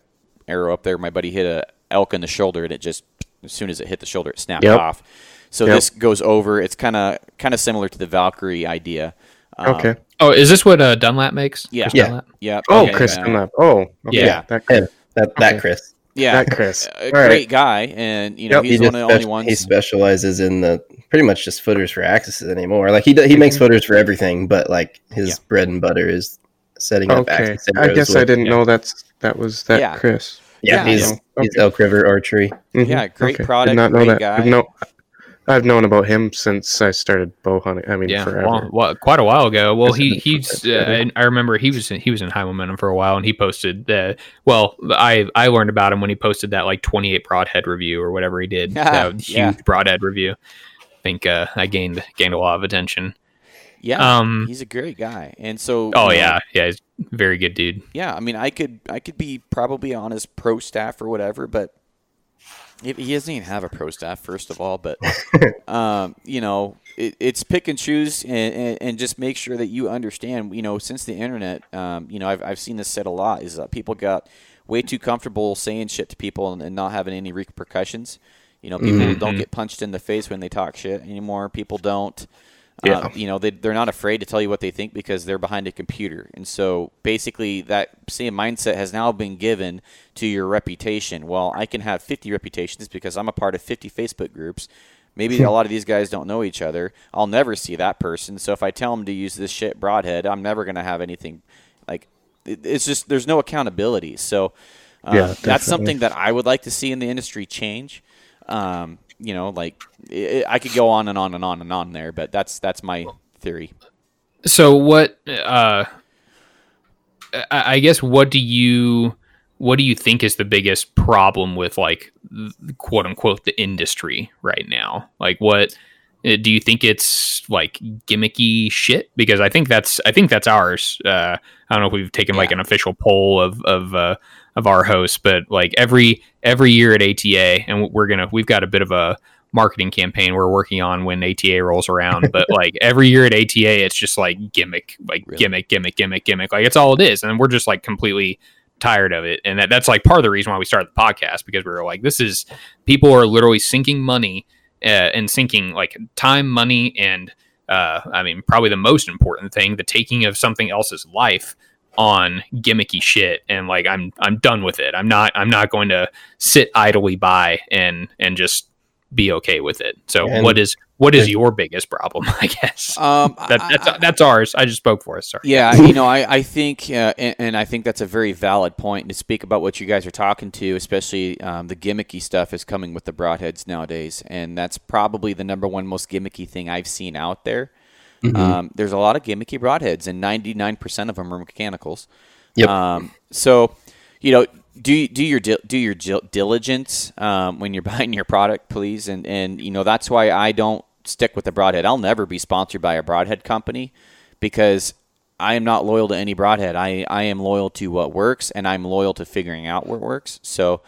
arrow up there. My buddy hit a elk in the shoulder, and it just as soon as it hit the shoulder, it snapped Yep. off. So Yep. this goes over. It's kind of kind of similar to the Valkyrie idea. Um, okay. Oh, is this what uh, Dunlap makes? Yeah. Chris Yeah. Dunlap? Yeah. Oh, okay, Chris yeah. Dunlap. Oh, okay. Yeah. That, Him. That that Okay. Chris. Yeah. that Chris. A All great right. guy, and you know Yep. he's He, one of the only ones. he specializes in the pretty much just footers for axes anymore. Like he d- he makes footers for everything, but like his Yeah. bread and butter is setting up Okay. I arrows guess I didn't yeah. know that's that was that Yeah. Chris. Yeah, Yeah, he's yeah. he's Okay. Elk River Archery. Mhm. Yeah, great Okay. product, Did not know great that. guy. I've, know, I've known about him since I started bow hunting. I mean, Yeah, forever. well, well, quite a while ago. Well, he he's. Uh, I remember he was in, he was in high momentum for a while, and he posted the. Well, I I learned about him when he posted that like twenty eight broadhead review or whatever he did. that huge Yeah. broadhead review. I think uh, I gained gained a lot of attention. Yeah, Um, he's a great guy, and so. Oh you know, yeah, yeah, he's a very good dude. yeah. I mean, I could, I could be probably on his pro staff or whatever, but he he doesn't even have a pro staff, first of all. But, um, you know, it, it's pick and choose, and, and, and just make sure that you understand. You know, since the internet, um, you know, I've I've seen this said a lot is that people got way too comfortable saying shit to people and, and not having any repercussions. You know, people Mhm. don't get punched in the face when they talk shit anymore. People don't. Yeah. Uh, you know, they, they're not afraid to tell you what they think because they're behind a computer. And so basically, that same mindset has now been given to your reputation. Well, I can have 50 reputations because I'm a part of 50 Facebook groups. Maybe a lot of these guys don't know each other. I'll never see that person. So if I tell them to use this shit broadhead, I'm never going to have anything like it, it's just there's no accountability. So uh, Yeah, that's something that I would like to see in the industry change. Um, you know, like i I could go on and on and on and on there, but that's that's my theory. So what? Uh, I I guess what do you what do you think is the biggest problem with like quote unquote the industry right now? Like what uh, do you think it's like gimmicky shit? Because I think that's I think that's ours. Uh, I don't know if we've taken like an official poll of of uh, of our hosts, but like every every year at ATA, and we're gonna we've got a bit of a marketing campaign we're working on when ATA rolls around. But like every year at ATA, it's just like gimmick, like Really? gimmick, gimmick, gimmick, gimmick. Like it's all it is, and we're just like completely tired of it. And that, that's like part of the reason why we started the podcast because we were like, this is people are literally sinking money uh, and sinking like time, money, and uh, I mean probably the most important thing, the taking of something else's life on gimmicky shit and like I'm I'm done with it. I'm not I'm not going to sit idly by and and just be okay with it. So And- what is what is and- your biggest problem, I guess? Um, that, that's that's ours. I just spoke for us. Sorry. Yeah, you know, I, I think, uh, and, and I think that's a very valid point to speak about what you guys are talking to, especially um, the gimmicky stuff is coming with the broadheads nowadays, and that's probably the number one most gimmicky thing I've seen out there. Um, there's a lot of gimmicky broadheads, and 99% of them are mechanicals. Yep. Um, so, you know, do do your do your diligence um, when you're buying your product, please, and and you know that's why I don't stick with the broadhead. I'll never be sponsored by a broadhead company because I am not loyal to any broadhead. I, I am loyal to what works, and I'm loyal to figuring out what works. So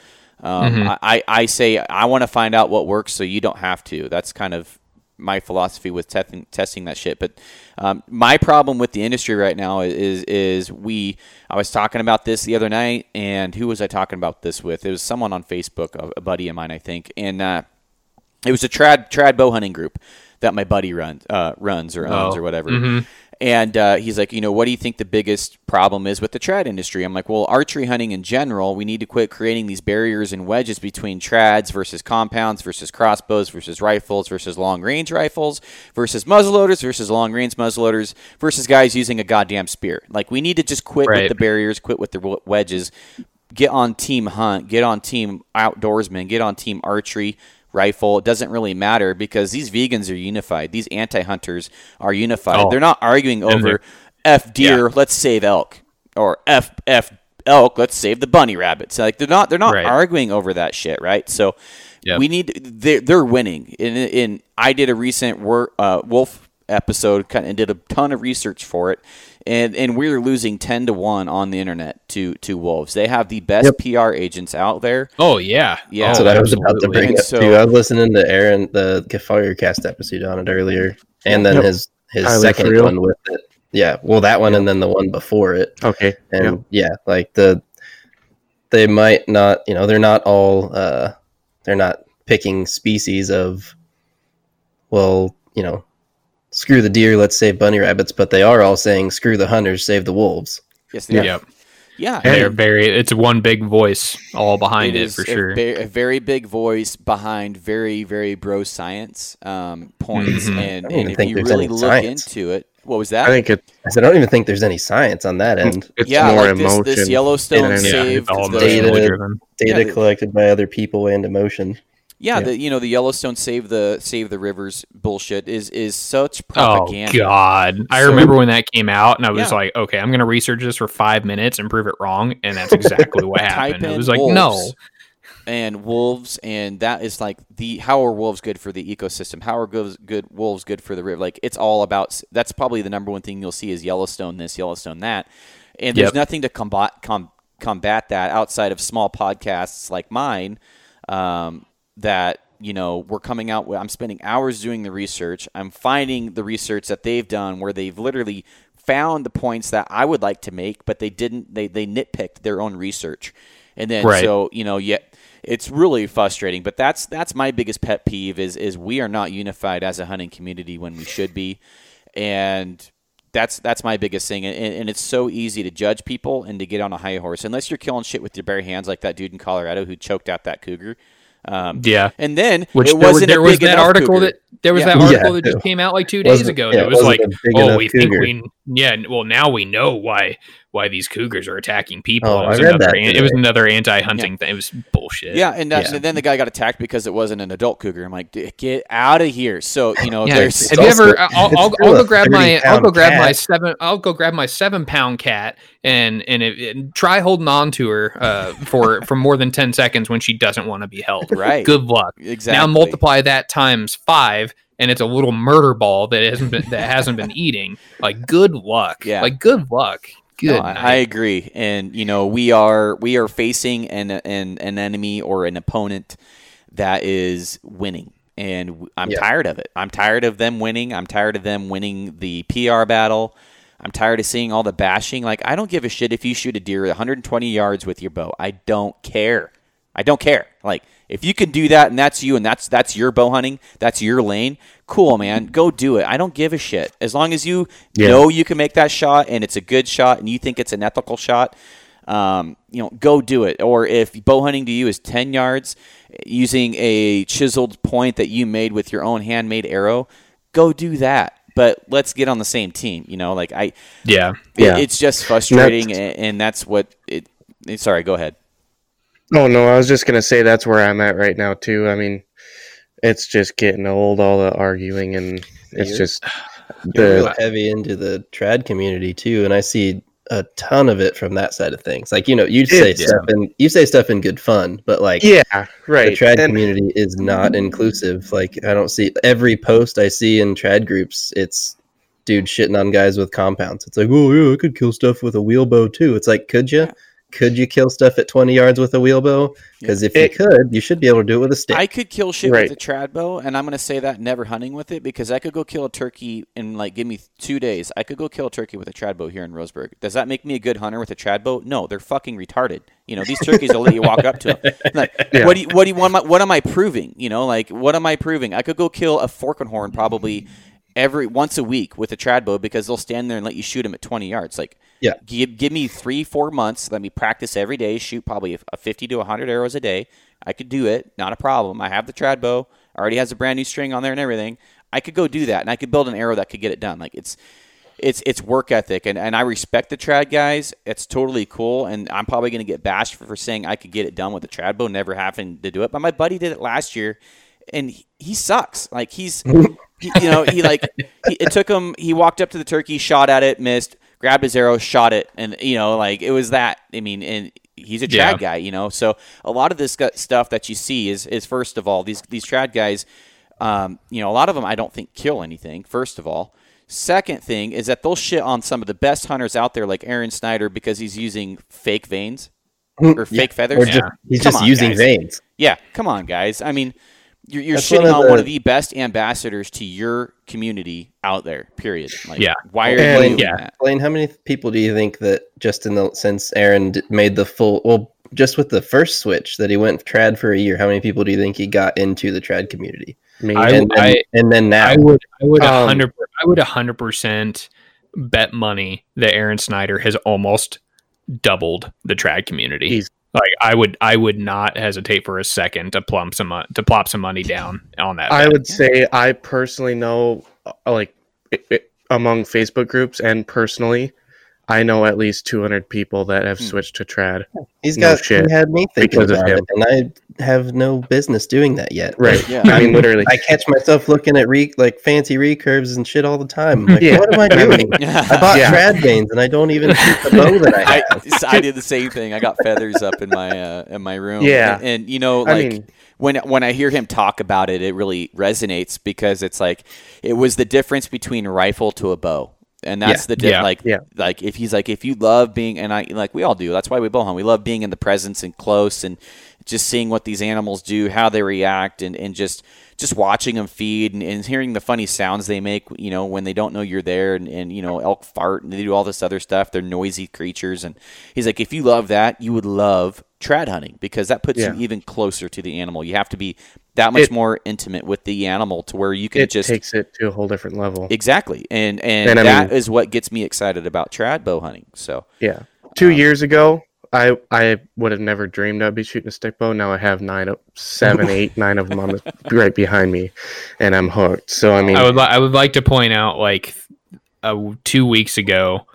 um, Mhm. I, I say I want to find out what works, so you don't have to. That's kind of my philosophy with testing testing that shit. But um, my problem with the industry right now is is we. I was talking about this the other night, and who was I talking about this with? It was someone on Facebook, a, a buddy of mine, I think, and uh, it was a trad trad bow hunting group that my buddy runs uh, runs or owns Oh. or whatever. Mhm. And uh, he's like, you know, what do you think the biggest problem is with the trad industry? I'm like, well, archery hunting in general, we need to quit creating these barriers and wedges between trads versus compounds versus crossbows versus rifles versus long range rifles versus muzzleloaders versus long range muzzleloaders versus guys using a goddamn spear. Like, we need to just quit with the barriers, quit with the wedges, get on team hunt, get on team outdoorsman, get on team archery, rifle. It doesn't really matter because these vegans are unified. These anti-hunters are unified. Oh. They're not arguing over F deer, let's save elk, or F F elk, let's save the bunny rabbits. Like they're not they're not Right. arguing over that shit, right? So Yep. we need they're, they're winning. In, in I did a recent wor- uh, wolf episode kind of, and did a ton of research for it. And, and we're losing ten to one on the internet to, to wolves. They have the best PR agents out there. Oh yeah, Yeah. That's Oh, what I was about to bring And up so- too. I was listening to Aaron the Firecast episode on it earlier, and then Yep. his his Highly second real. one with it. Yeah, well, that one and then the one before it, Okay. and yeah, like the they might not, you know, they're not all uh they're not picking species of well, you know, screw the deer, let's save bunny rabbits, but they are all saying screw the hunters, save the wolves. Yes, they are. Yep. Yeah, They're very. It's one big voice all behind it for a sure. ve- A, very big voice behind very, very bro science um, points, Mhm. and, and if you really look science. into it, what was that? I think it, I said I don't even think there's any science on that end. it's yeah, more like this, emotion. this Yellowstone and- yeah, saved all the, Data. driven. Data Yeah, collected by other people and emotion. Yeah, Yeah. the you know the Yellowstone save the save the rivers bullshit is is such propaganda. Oh propaganda. God! I So- remember when that came out, and I was Yeah. like, "Okay, I'm going to research this for five minutes and prove it wrong," and that's exactly what Type happened. It was like, "No, and wolves, and that is like the how are wolves good for the ecosystem? How are good, good wolves good for the river? Like it's all about. That's probably the number one thing you'll see is Yellowstone this, Yellowstone that, and there's Yep. nothing to combat com, combat that outside of small podcasts like mine. Um, that you know we're coming out. with I'm spending hours doing the research. I'm finding the research that they've done where they've literally found the points that I would like to make, but they didn't. They they nitpicked their own research, and then Right. so you know yet it's really frustrating. But that's that's my biggest pet peeve is is we are not unified as a hunting community when we should be, and that's that's my biggest thing. And, and it's so easy to judge people and to get on a high horse unless you're killing shit with your bare hands, like that dude in Colorado who choked out that cougar. Um, yeah." and then Which it there was, wasn't there a was that article cougar. that there was Yeah. that Yeah. article that just came out like two days ago. yeah, that it was like, wasn't a big "Oh, enough we think we yeah." Well, now we know why why these cougars are attacking people. Oh, it, was I read another, that an- it was another anti-hunting thing. It was bullshit. Yeah, and, that, Yeah. and then the guy got attacked because it wasn't an adult cougar. I'm like, "Dude, get out of here. So you know, Yeah, there's Have you ever? I'll, I'll, it's I'll go grab my. I'll go 30-pound grab my seven. I'll go grab my seven pound cat and and, it, and try holding on to her uh, for for more than ten seconds when she doesn't want to be held. right. Good luck. Exactly. Now multiply that times five, and it's a little murder ball that hasn't been that hasn't been eating. Like good luck. Yeah. Like good luck. Good. No, I, agree, and you know we are we are facing an an, an enemy or an opponent that is winning, and I'm Yeah. tired of it. I'm tired of them winning. I'm tired of them winning the PR battle. I'm tired of seeing all the bashing. Like I don't give a shit if you shoot a deer 120 yards with your bow. I don't care. I don't care. Like if you can do that and that's you and that's that's your bow hunting, that's your lane. Cool, man. Go do it. I don't give a shit. As long as you Yeah. know you can make that shot and it's a good shot and you think it's an ethical shot, um, you know, go do it. Or if bow hunting to you is 10 yards using a chiseled point that you made with your own handmade arrow, go do that. But let's get on the same team. You know, like I, Yeah. it- Yeah. it's just frustrating, That's- and, and that's what it. Sorry, go ahead. Oh no, I was just gonna say that's where I'm at right now too. I mean, it's just getting old, all the arguing, and it's You're- just You're real heavy into the trad community too, and I see a ton of it from that side of things. Like you know, you say It- stuff in you say stuff in good fun, but like yeah, right. the right. trad And- community is not inclusive. Like I don't see every post I see in trad groups. It's dude shitting on guys with compounds. It's like, oh yeah, I could kill stuff with a wheelbow too. It's like, could you? Yeah. Could you kill stuff at 20 yards with a wheelbow? Because if you could, you should be able to do it with a stick. I could kill shit Right. with a trad bow, and I'm gonna say that never hunting with it because I could go kill a turkey in like give me two days. I could go kill a turkey with a trad bow here in Roseburg. Does that make me a good hunter with a trad bow? No, they're fucking retarded. You know these turkeys will let you walk up to them. Like, Yeah. what do you, what do you what am, I, what am I proving? You know, like what am I proving? I could go kill a fork and horn probably every once a week with a trad bow because they'll stand there and let you shoot them at 20 yards. Like Yeah. give, give me three four months. Let me practice every day. Shoot probably a 50 to 100 arrows a day. I could do it. Not a problem. I have the trad bow. Already has a brand new string on there and everything. I could go do that and i could build an arrow that could get it done. Like it's it's it's work ethic and, and i respect the trad guys. It's totally cool and i'm probably going to get bashed for, for saying i could get it done with the trad bow never having to do it. But my buddy did it last year and he, he sucks. Like he's he, you know he like he, it took him he walked up to the turkey shot at it missed grabbed his arrow shot it and you know like it was that i mean and he's a trad Yeah. guy you know so a lot of this stuff that you see is is first of all these these trad guys um, you know a lot of them i don't think kill anything first of all second thing is that they'll shit on some of the best hunters out there like aaron snyder because he's using fake vanes or fake feathers or just, he's Come just on, using guys. vanes. yeah, come on, guys. I mean, you're, you're That's one on the- one of the best ambassadors to your community out there. Period. Like, Yeah. Why are And- you doing yeah. that? Blaine, how many people do you think that just in the since Aaron made the full well, just with the first switch that he went trad for a year, how many people do you think he got into the trad community? Me. I- and, then, and then now, I would, I would, a Um, hundred, I would a hundred percent bet money that Aaron Snyder has almost doubled the trad community. He's- like, I would, I would not hesitate for a second to plump some, mon- to plop some money down on that. I bet. would say I personally know, uh, like, it, it, among Facebook groups and personally, I know at least 200 people that have Hmm. switched to trad. he's no got shit, he had me thinking because of about him. it, and I have no business doing that yet. Right. Yeah. I mean, literally. I catch myself looking at re- like fancy recurves and shit all the time. Like, Yeah. what am I doing? I bought Yeah. trad vanes and I don't even shoot the bow that I I, have. I did the same thing. I got feathers up in my uh, in my room. Yeah. and, and, you know, I like mean- when when I hear him talk about it, it really resonates because it's like it was the difference between a rifle to a bow, and that's Yeah. the di- Yeah. like Yeah. like if he's like if you love being and I like we all do. That's why we bow hunt. We love being in the presence and close and just seeing what these animals do, how they react, and, and just just watching them feed and, and hearing the funny sounds they make, you know, when they don't know you're there, and, and you know, elk fart and they do all this other stuff. They're noisy creatures, and he's like, if you love that, you would love trad hunting because that puts Yeah. you even closer to the animal. You have to be that much It- more intimate with the animal to where you can it just takes it to a whole different level. exactly, and and, And I that is mean- what gets me excited about trad bow hunting. So Yeah. Two Um, years ago, I I would have never dreamed I'd be shooting a stick bow. Now I have nine, of- seven, eight, nine of them on the, right behind me, and I'm hooked. So I mean, I would, li- I would like to point out, like, uh, two weeks ago,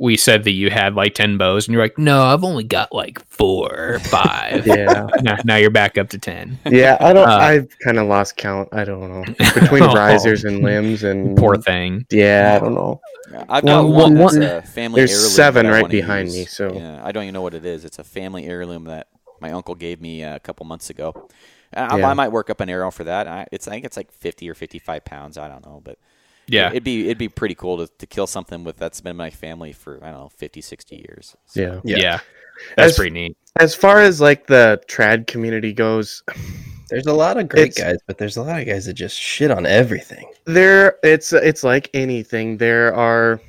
we said that you had like ten bows, and you're like, no, I've only got like four or five. yeah, now, now you're back up to ten. yeah. I don't. Uh, I've kind of lost count. I don't know between Oh. risers and limbs and Poor thing. Yeah, I don't know. I've got Well, one one- that's a family there's heirloom. seven right behind use. me, so- yeah, I don't even know what it is. It's a family heirloom that my uncle gave me uh, a couple months ago. I, Yeah. I might work up an arrow for that. I, it's I think it's like fifty or fifty-five pounds. I don't know, but Yeah. it'd be it'd be pretty cool to, to kill something with that's been my family for I don't know 50, 60 years. So, Yeah. yeah. Yeah. That's As- pretty neat. As far as like the trad community goes, There's a lot of great guys, but there's a lot of guys that just shit on everything. there it's it's like anything. There are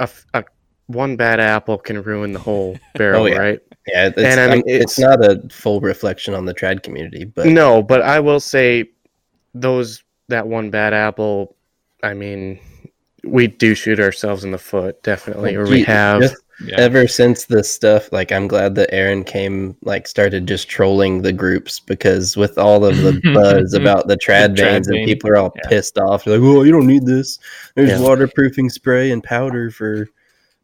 a, f- a- one bad apple can ruin the whole barrel, Oh, yeah. right? Yeah, it's, And I I mean, mean, it's, it's- not a full reflection on the trad community, but No, but I will say those that one bad apple. I mean, we do shoot ourselves in the foot, definitely, or we Gee, have. just Yeah. ever since this stuff, like I'm glad that Aaron came, like started just trolling the groups because with all of the buzz about the trad The trad vanes and people are all Yeah. pissed off. They're like, "Oh, you don't need this. There's Yeah. waterproofing spray and powder for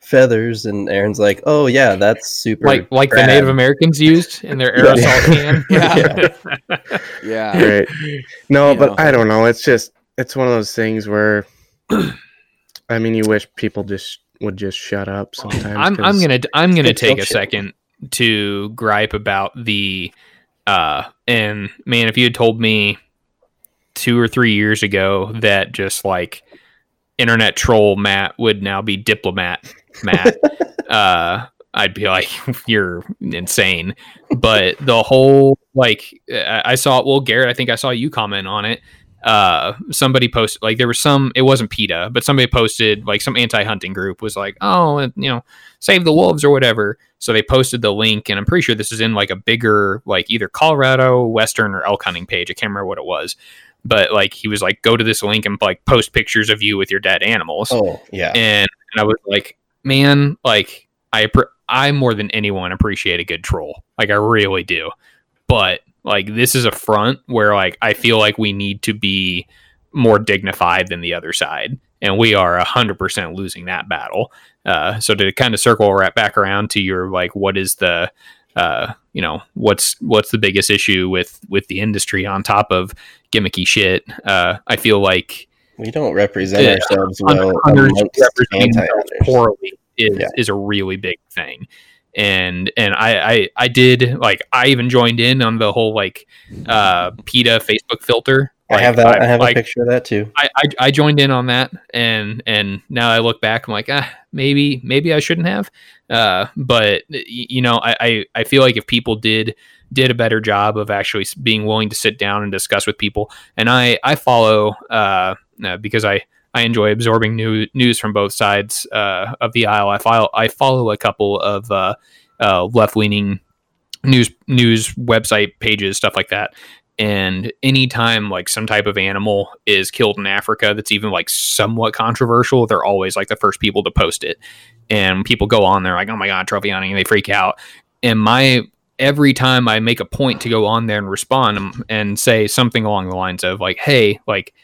feathers." And Aaron's like, "Oh yeah, that's super." like like the. Native Americans used in their aerosol can. Yeah. yeah. Right. No, You but know. I don't know. It's just it's one of those things where, I mean, you wish people just would just shut up sometimes. I'm I'm gonna I'm gonna take a bullshit. second to gripe about the uh and man if you had told me two or three years ago that just like internet troll Matt would now be diplomat Matt, uh, I'd be like, you're insane. But the whole like, I saw well, Garrett, I think I saw you comment on it. Uh, somebody posted like there was some. It wasn't PETA, but somebody posted like some anti-hunting group was like, oh, you know, save the wolves or whatever. So they posted the link, and I'm pretty sure this is in like a bigger like either Colorado Western or elk hunting page. I can't remember what it was but like he was like go to this link and like post pictures of you with your dead animals Oh yeah. and, and i was like man like i i more than anyone appreciate a good troll like i really do but like this is a front where like i feel like we need to be more dignified than the other side and we are 100% losing that battle uh, so to kind of circle right back around to your like what is the uh, you know what's what's the biggest issue with with the industry on top of gimmicky shit uh, i feel like we don't represent Yeah. ourselves well representing poorly is, Yeah. is a really big thing and and I, I i did like i even joined in on the whole like uh peta facebook filter I have that. I, have like, a picture of that too. I, I I joined in on that, and and now I look back, I'm like, ah, maybe maybe I shouldn't have. Uh, but you know, I, I I feel like if people did did a better job of actually being willing to sit down and discuss with people, and I I follow uh, uh because I I enjoy absorbing new news from both sides uh, of the aisle. I follow I follow a couple of uh, uh, left leaning news news website pages, stuff like that. And anytime like some type of animal is killed in Africa that's even like somewhat controversial, they're always like the first people to post it. And people go on there like, oh my god, trophy hunting, and they freak out. And my every time I make a point to go on there and respond um, and say something along the lines of like, hey, like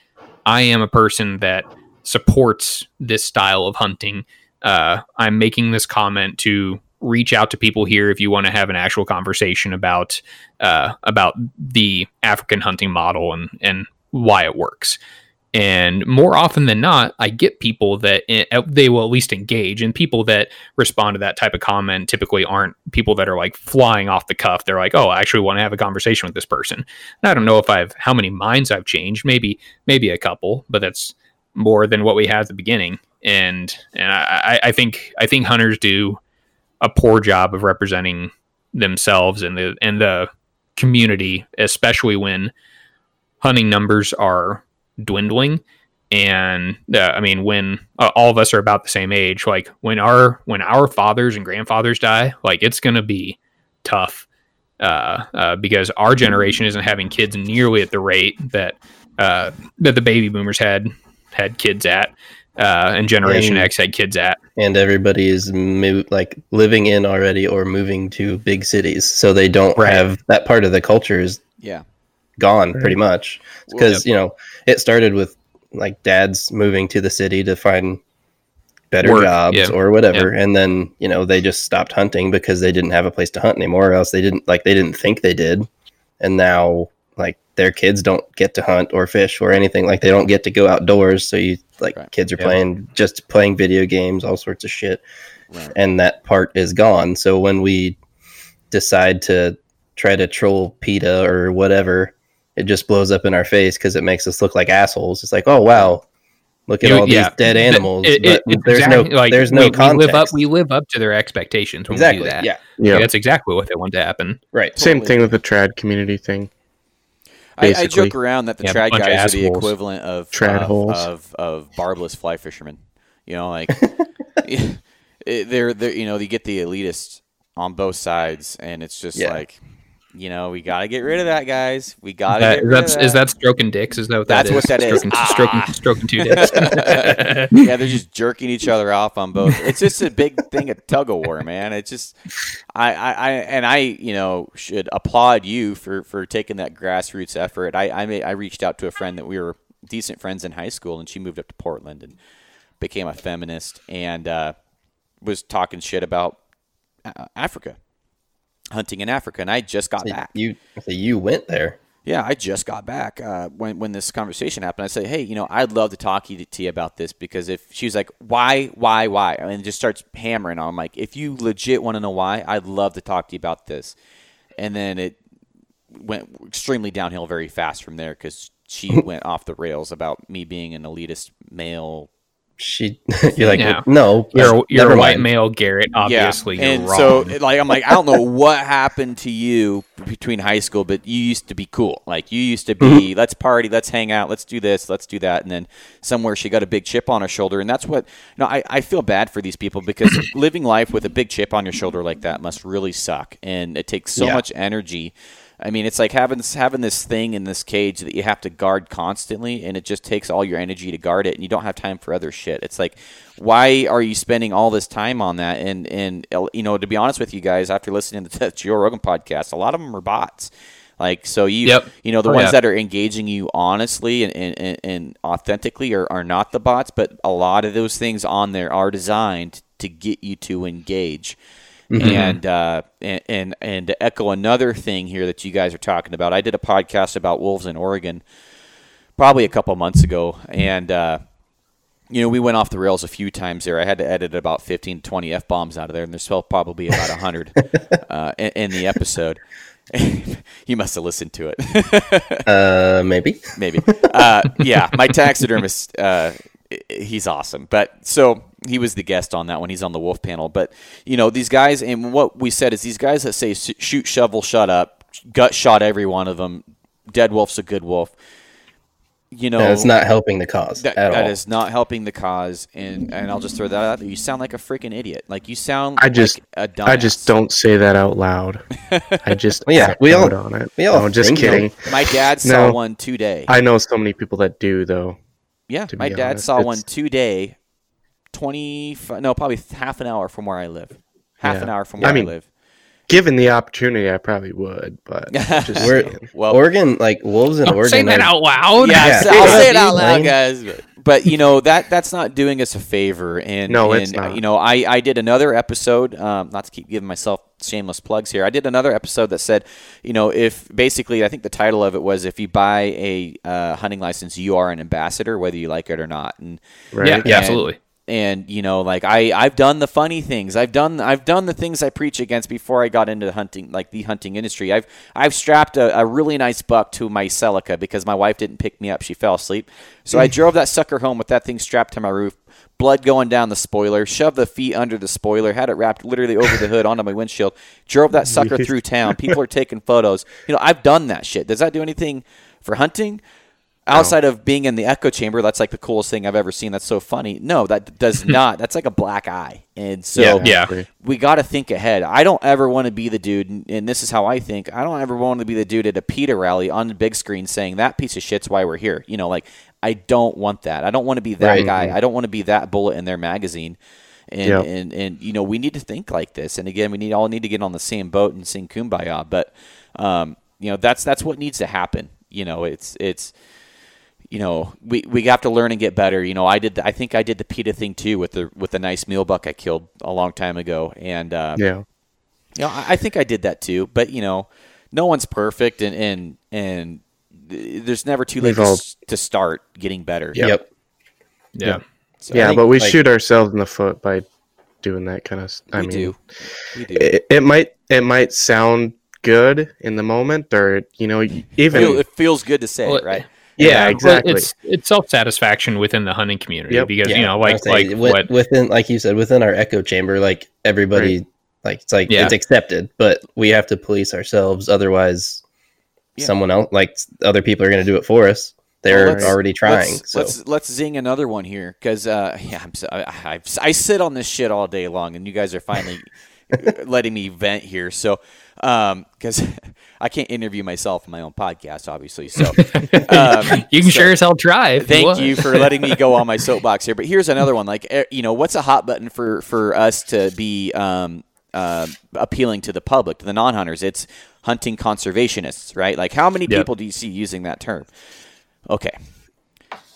I am a person that supports this style of hunting. Uh, I'm making this comment to reach out to people here if you want to have an actual conversation about uh, about the African hunting model and and why it works. And more often than not, I get people that eh, they will at least engage, and people that respond to that type of comment typically aren't people that are like flying off the cuff. They're like, "Oh, I actually want to have a conversation with this person." And I don't know if I've how many minds I've changed. Maybe maybe a couple, but that's more than what we had at the beginning. And and I- I think I think hunters do a poor job of representing themselves and the and the community, especially when hunting numbers are dwindling. And uh, I mean, when uh, all of us are about the same age, like when our when our fathers and grandfathers die, like it's gonna be tough uh, uh, because our generation isn't having kids nearly at the rate that uh, that the baby boomers had had kids at, uh, and Generation And- X had kids at. and everybody is mo- like living in already or moving to big cities, so they don't Right. have that part of the culture is Yeah. Gone pretty much Well, because you know it started with like dads moving to the city to find better Work, jobs yeah. or whatever and then you know they just stopped hunting because they didn't have a place to hunt anymore or else they didn't like they didn't think they did and now like their kids don't get to hunt or fish or anything like they don't get to go outdoors so you like Right. kids are Yeah. playing just playing video games all sorts of shit Right. and that part is gone. So when we decide to try to troll PETA or whatever, it just blows up in our face because it makes us look like assholes. It's like, oh wow, look at You- all these dead animals. It- but it- it's there's exactly- no like, there's we, no we context. live up we live up to their expectations when exactly. we do that. Yeah. Yeah. That's exactly what they want to happen. Right. Same Totally. thing with the trad community thing. I, I joke around that the Yeah, trad bunch of guys are the equivalent of Trad of, holes. of of barbless fly fishermen. You know, like eh, they're they're you know you get the elitists on both sides, and it's just Yeah. like you know we got to get rid of that, guys. We got to That- get rid that's of that. is that stroking dicks? Is that what That's that is? what that is. stroking, Ah. Stroking, stroking two dicks. yeah, they're just jerking each other off on both. It's just a big thing of tug of war, man. It's just, I, I, I, and I, you know, should applaud you for for taking that grassroots effort. I, I, made, I reached out to a friend that we were decent friends in high school, and she moved up to Portland and became a feminist and uh, was talking shit about uh, Africa, hunting in Africa, and I just got back. You so you went there. Yeah, I just got back uh, when when this conversation happened. I said, "Hey, you know, I'd love to talk to you, about this because if she was like, why, why, why, and just starts hammering on, I'm like, if you legit want to know why, I'd love to talk to you about this." And then it went extremely downhill very fast from there because she went off the rails about me being an elitist male she you're like Yeah. no You're, you're a white mind. male, Garrett. Obviously, yeah. you're and wrong. so like I'm like I don't know what happened to you between high school, but you used to be cool. Like you used to be Mm-hmm. let's party, let's hang out, let's do this, let's do that, and then somewhere she got a big chip on her shoulder, and that's what. No, I I feel bad for these people because living life with a big chip on your shoulder like that must really suck, and it takes so Yeah. much energy. I mean, it's like having this, having this thing in this cage that you have to guard constantly, and it just takes all your energy to guard it, and you don't have time for other shit. It's like, why are you spending all this time on that? And and you know, to be honest with you guys, after listening to the Joe Rogan podcast, a lot of them are bots. Like so, you Yep. you know the Oh, ones yeah. that are engaging you honestly and, and, and, and authentically are, are not the bots, but a lot of those things on there are designed to get you to engage. And, uh, and and and to echo another thing here that you guys are talking about, I did a podcast about wolves in Oregon probably a couple months ago, and uh, you know we went off the rails a few times there. I had to edit about 15, 20 f bombs out of there, and there's probably about hundred uh, in, in the episode. you must have listened to it. uh maybe maybe. Uh, yeah, my taxidermist, uh, he's awesome. But so he was the guest on that one. He's on the wolf panel. But you know these guys, and what we said is these guys that say shoot, shovel, shut up, gut shot every one of them. Dead wolf's a good wolf. You know, it's not helping the cause that, at that all is not helping the cause. And and I'll just throw that out there. You sound like a freaking idiot. Like you sound. I just- like a dumbass. I just don't say that out loud. I just yeah, we all- out on it. we all no, just think, you know, kidding. My dad saw No. one today. I know so many people that do though. Yeah, my dad honest. saw It's- one today, twenty no, probably half an hour from where I live. Half Yeah. an hour from where I, mean, live. Given the opportunity, I probably would, but just We're- Well, Oregon like wolves in Don't Oregon say that are- out loud. yeah, Yeah. I'll say it out loud, guys. But, but, you know that that's not doing us a favor. And No, and, it's not. You know, I I did another episode. Um, not to keep giving myself shameless plugs here. I did another episode that said, you know, if basically I think the title of it was if you buy a uh, hunting license, you are an ambassador, whether you like it or not. And right? Yeah, And- absolutely. And you know like i i've done the funny things. I've done i've done the things i preach against before i got into the hunting like the hunting industry. I've i've strapped a, a really nice buck to my celica because my wife didn't pick me up. She fell asleep. So i mm. drove that sucker home with that thing strapped to my roof blood going down the spoiler shoved the feet under the spoiler had it wrapped literally over the hood onto my windshield drove that sucker through town. People are taking photos. You know i've done that shit. Does that do anything for hunting outside of being in the echo chamber that's like the coolest thing i've ever seen. That's so funny. No that does not. That's like a black eye. And so Yeah. Yeah. we got to think ahead. I don't ever want to be the dude and- and this is how i think i don't ever want to be the dude at a PETA rally on the big screen saying that piece of shit's why we're here. You know like i don't want that. I don't want to be that Right. guy. I don't want to be that bullet in their magazine. And, Yep. and and you know we need to think like this. And again we need all need to get on the same boat and sing kumbaya. But um, you know that's that's what needs to happen. You know it's it's you know, we, we have to learn and get better. You know, I did. I think I did the PETA thing too with the with the nice meal buck I killed a long time ago, and uh, Yeah. you know, I, I think I did that too. But you know, no one's perfect, and and and there's never too late to, all- to start getting better. yep, Yeah. So yeah, think, but we like- shoot ourselves in the foot by doing that kind of. I we mean, do. We do. It, it might it might sound good in the moment, or you know, even it feels good to say Well, it, right? Yeah, Well, exactly. it's it's self satisfaction within the hunting community Yep. because Yeah, you know, like saying, like wi- what within like you said within our echo chamber, like everybody, like it's like Yeah. it's accepted, but we have to police ourselves. Otherwise, Yeah. someone else, like other people, are going to do it for us. They're Well, already trying. Let's, so let's let's zing another one here because uh, yeah, I'm so, I, I, I sit on this shit all day long, and you guys are finally letting me vent here. So because I can't interview myself in my own podcast, obviously. So um, you can so- sure as hell try. Thank you for letting me go on my soapbox here. But here's another one. Like, eh, you know, what's a hot button for for us to be um, uh, appealing to the public, to the non-hunters? It's hunting conservationists, right? Like, how many Yep. people do you see using that term? Okay,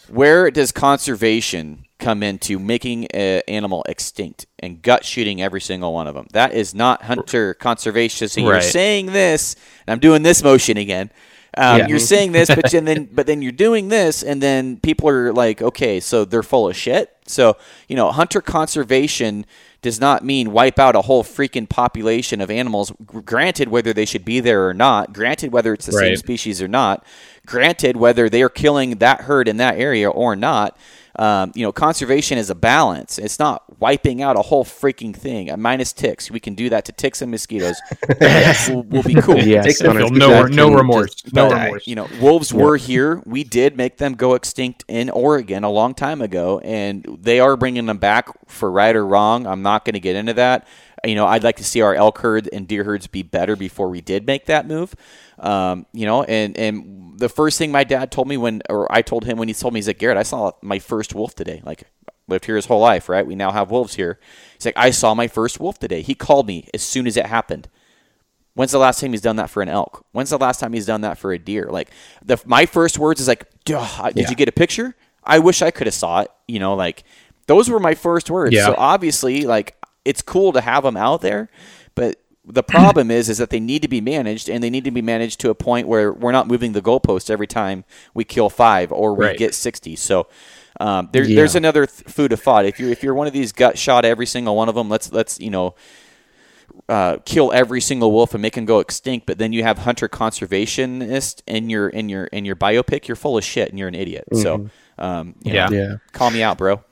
where does conservation come into making an animal extinct and gut shooting every single one of them? That is not hunter conservation. So you're saying this, and I'm doing this motion again. Um, Yeah. You're saying this, but then, then but then you're doing this, and then people are like, okay, so they're full of shit. So you know, hunter conservation does not mean wipe out a whole freaking population of animals. Granted, whether they should be there or not. Granted, whether it's the same species or not. Granted, whether they are killing that herd in that area or not. Um, you know, conservation is a balance. It's not wiping out a whole freaking thing. Uh, minus ticks, we can do that to ticks and mosquitoes. we'll, we'll be cool. Yes, Take the Hunter, Feel keep no, no remorse. just No die. remorse. You know, wolves were here. We did make them go extinct in Oregon a long time ago, and they are bringing them back for right or wrong. I'm not going to get into that. You know, I'd like to see our elk herd and deer herds be better before we did make that move. Um, you know, and and the first thing my dad told me when, or I told him when he told me, he's like, Garrett, I saw my first wolf today. Like, lived here his whole life, right? We now have wolves here. He's like, I saw my first wolf today. He called me as soon as it happened. When's the last time he's done that for an elk? When's the last time he's done that for a deer? Like the my first words is like, "Duh, did Yeah. you get a picture? I wish I could have saw it. You know, like those were my first words. Yeah. So obviously, like it's cool to have them out there, but the problem is, is that they need to be managed, and they need to be managed to a point where we're not moving the goalpost every time we kill five or we Right. get sixty. So um, there, Yeah. there's another th- food of thought. If you if you're one of these gut shot every single one of them, let's let's you know uh, kill every single wolf and make them go extinct, but then you have hunter conservationist in your in your in your biopic, you're full of shit and you're an idiot. So, um, you Yeah. know, Yeah. call me out, bro.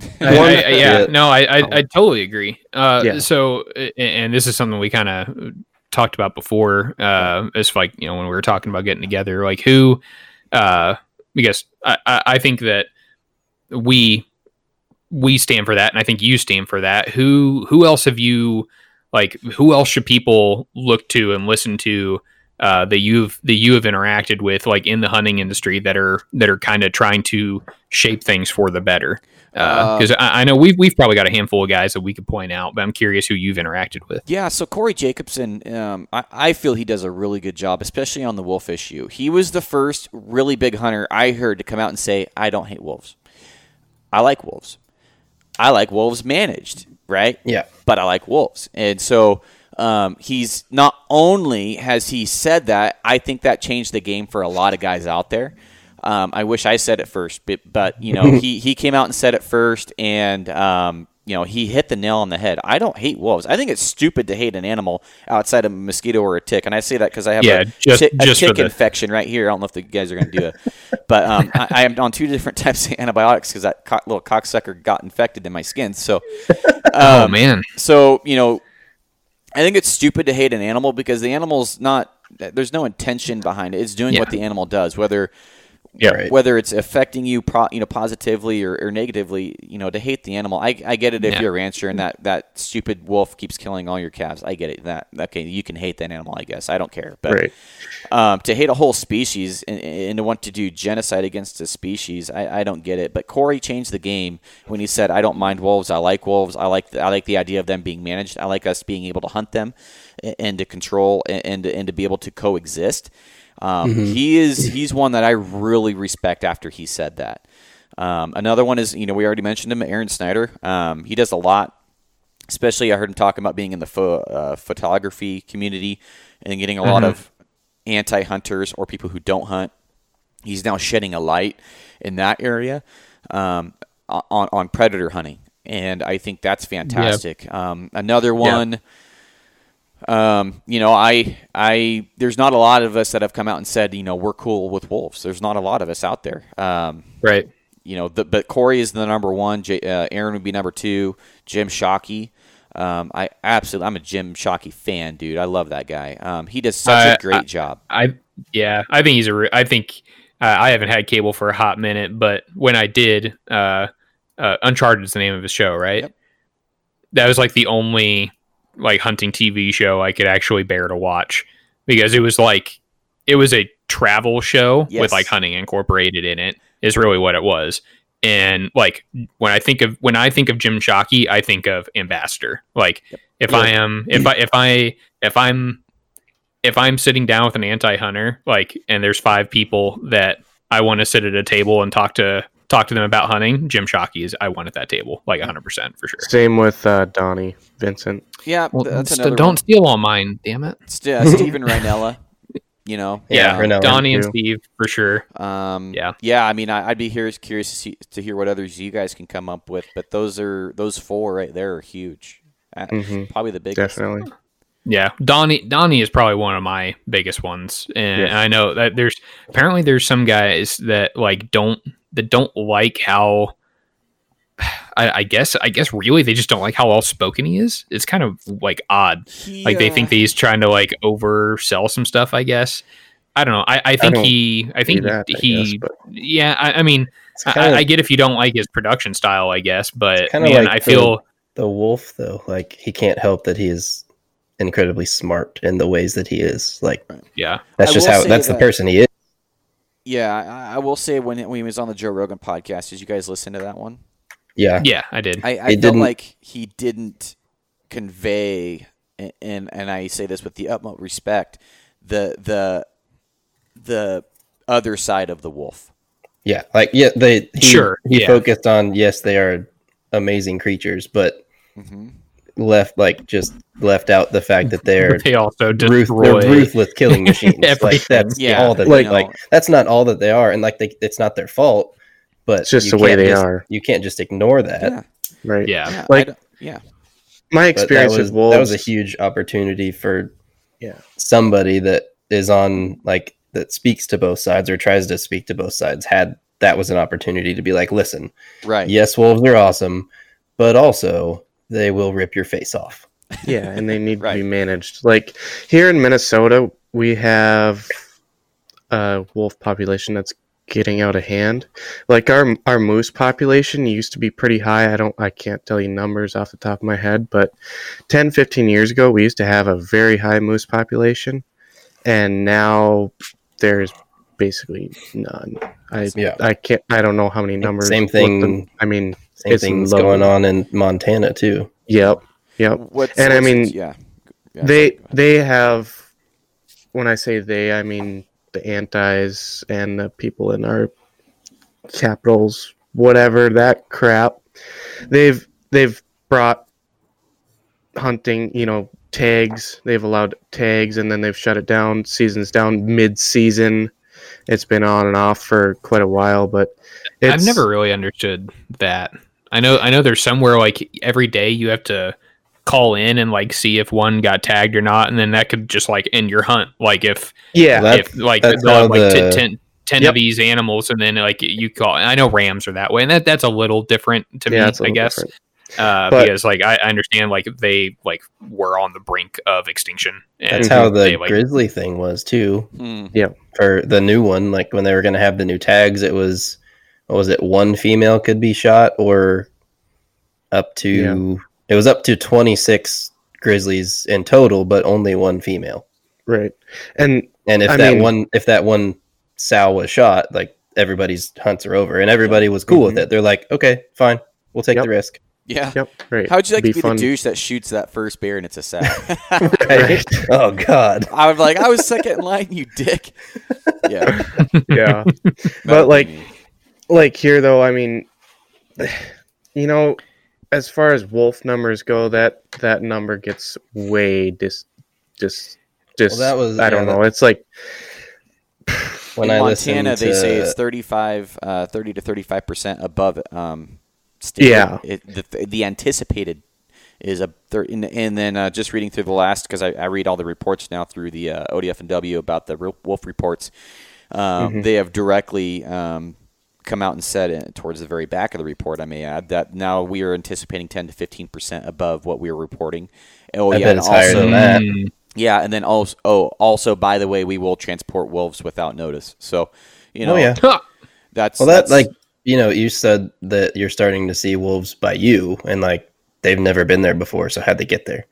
I- I- I- yeah, Yeah. no, I, I, I totally agree. Uh, Yeah. So, and this is something we kind of talked about before, uh, as like you know when we were talking about getting together, like who, uh, because I, I I think that we we stand for that, and I think you stand for that. Who who else have you like? Who else should people look to and listen to? Uh, that you've that you have interacted with, like in the hunting industry, that are that are kind of trying to shape things for the better because I, I know we've we've probably got a handful of guys that we could point out, but I'm curious who you've interacted with. Yeah, so Corey Jacobson, um, I, I feel he does a really good job, especially on the wolf issue. He was the first really big hunter I heard to come out and say, I don't hate wolves. I like wolves. I like wolves managed, right? Yeah. But I like wolves. And so um, he's not only has he said that, I think that changed the game for a lot of guys out there. Um, I wish I said it first, but, but you know, he, he came out and said it first, and um, you know, he hit the nail on the head. I don't hate wolves. I think it's stupid to hate an animal outside of a mosquito or a tick, and I say that because I have Yeah, a, just- tick, just tick infection right here. I don't know if the guys are going to do it, but um, I, I am on two different types of antibiotics because that co- little cocksucker got infected in my skin. So, oh um, man, so you know, I think it's stupid to hate an animal because the animal's not. There's no intention behind it. It's doing Yeah. what the animal does, whether yeah, Right. whether it's affecting you, pro, you know, positively or, or negatively. You know, to hate the animal, I, I get it if Yeah. you're a rancher and that that stupid wolf keeps killing all your calves. I get it. That okay, you can hate that animal. I guess I don't care, but Right. um, to hate a whole species and, and to want to do genocide against a species, I, I don't get it. But Corey changed the game when he said, "I don't mind wolves. I like wolves. I like the, I like the idea of them being managed. I like us being able to hunt them a- and to control and and, and to be able to coexist." Um, He is he's one that I really respect after he said that. Um, another one is you know we already mentioned him, Aaron Snyder. Um, he does a lot especially I heard him talking about being in the pho- uh, photography community and getting a lot of anti-hunters or people who don't hunt. He's now shedding a light in that area um, on on predator hunting, and I think that's fantastic. Um, another one. Um, you know, I, I, there's not a lot of us that have come out and said, you know, we're cool with wolves. There's not a lot of us out there. Um, right. you know, the, but Corey is the number one. J, uh, Aaron would be number two. Jim Shockey. Um, I absolutely, I'm a Jim Shockey fan, dude. I love that guy. Um, he does such a great job. I yeah, I think he's a. I think uh, I haven't had cable for a hot minute, but when I did, uh, uh, Uncharted is the name of his show, right? Yep. That was like the only like hunting TV show I could actually bear to watch because it was like it was a travel show Yes. with like hunting incorporated in it. Is really what it was. And like when I think of when I think of Jim Shockey, I think of Ambassador. Like if I am if I if I if I'm if I'm sitting down with an anti-hunter, like, and there's five people that I want to sit at a table and talk to talk to them about hunting, Jim Shockey is I want at that table, like 100 percent for sure. Same with uh, Donnie Vincent. Yeah, Well, that's st- don't one. steal all mine, damn it. St- uh, Steven Rinella. You know, Yeah, Yeah, Rinella, Donnie and. Steve for sure. Um, Yeah. yeah. I mean, I, I'd be here curious to, see, to hear what others you guys can come up with, but those are those four right there are huge. Uh, Mhm. Probably the biggest. Definitely. Yeah, Donnie Donnie is probably one of my biggest ones, and Yeah. I know that there's apparently there's some guys that like don't that don't like how I, I guess I guess really they just don't like how well spoken he is. It's kind of like odd. He, Like they uh, think that he's trying to like oversell some stuff. I guess. I don't know. I, I think don't he. I think See that, I he. guess, but yeah. I, I mean, It's I, kind I get if you don't like his production style, I guess. But kinda man, like I feel the wolf though. Like he can't help that he is incredibly smart in the ways that he is. Like yeah. that's I just how say that's the person he is. Yeah, I, I will say when, when he was on the Joe Rogan podcast, did you guys listen to that one? Yeah. Yeah, I did. I, I felt didn't- like he didn't convey, a- and and I say this with the utmost respect, the the the other side of the wolf. Yeah, like yeah, they he, Sure, he yeah. focused on yes, they are amazing creatures, but hmm left like just left out the fact that they're they also ruth, they're ruthless killing machines. like that's Yeah, all that like- like like that's not all that they are, and like they, it's not their fault, but It's just you the way can't they just- are. You can't just ignore that. Yeah, right. Yeah. yeah, Like- yeah, My experience was with wolves. that was a huge opportunity for Yeah. somebody that is on like that speaks to both sides or tries to speak to both sides had that was an opportunity to be like listen right. yes wolves are awesome but also they will rip your face off yeah, and they need Right. to be managed. Like here in Minnesota, we have a wolf population that's getting out of hand. Like our our moose population used to be pretty high. I don't I can't tell you numbers off the top of my head, but 10 15 years ago we used to have a very high moose population and now there's basically none. I Yeah. I can't I don't know how many numbers. same what the- thing I mean, same It's thing's low. going on in montana too yep. Yep. What's, And I mean, yeah, Yeah, they they have when i say they i mean the antis and the people in our capitals whatever that crap they've they've brought hunting you know tags they've allowed tags and then they've shut it down seasons down mid-season it's been on and off for quite a while but it's, I've never really understood that. I know I know there's somewhere like every day you have to call in and like see if one got tagged or not, and then that could just like end your hunt. Like if yeah Well, if like that's they'll have, how like the- 10, 10 Yep. of these animals, and then like you call. I know rams are that way, and that that's a little different to yeah me. it's a I little guess different. uh, But- because like I, I understand like they like were on the brink of extinction. And that's how the they, like, grizzly thing was too Hmm. for the new one like when they were going to have the new tags it was what was it one female could be shot or up to it was up to 26 grizzlies in total but only one female right and and if I that mean- one if that one sow was shot like everybody's hunts are over and everybody was cool with Mhm. it they're like okay fine we'll take Yep. the risk Yeah. yep right How'd you like Be to be fun. the douche that shoots that first bear and it's a sow? right oh god I was like, I was second in line, you dick. Yeah. yeah But, like, be me. Like here though i mean you know as far as wolf numbers go that that number gets way dis dis dis Well, that was- i don't yeah, know it's like when in i Montana, listened they say it's 35, uh, 30 to 35 percent above um, state. Yeah. It, the, the anticipated is a thir- and, and then uh, just reading through the last because I, I read all the reports now through the uh, ODF and W about the wolf reports. Um, Mhm. They have directly um, come out and said it towards the very back of the report. I may add that now we are anticipating 10 to 15 percent above what we were reporting. Oh I yeah, bet and it's higher also than that. Mm, yeah, and then also oh also by the way, we will transport wolves without notice. So you know oh yeah that's Well, that that's- like you know, you said that you're starting to see wolves by you, and like they've never been there before. So how'd they get there?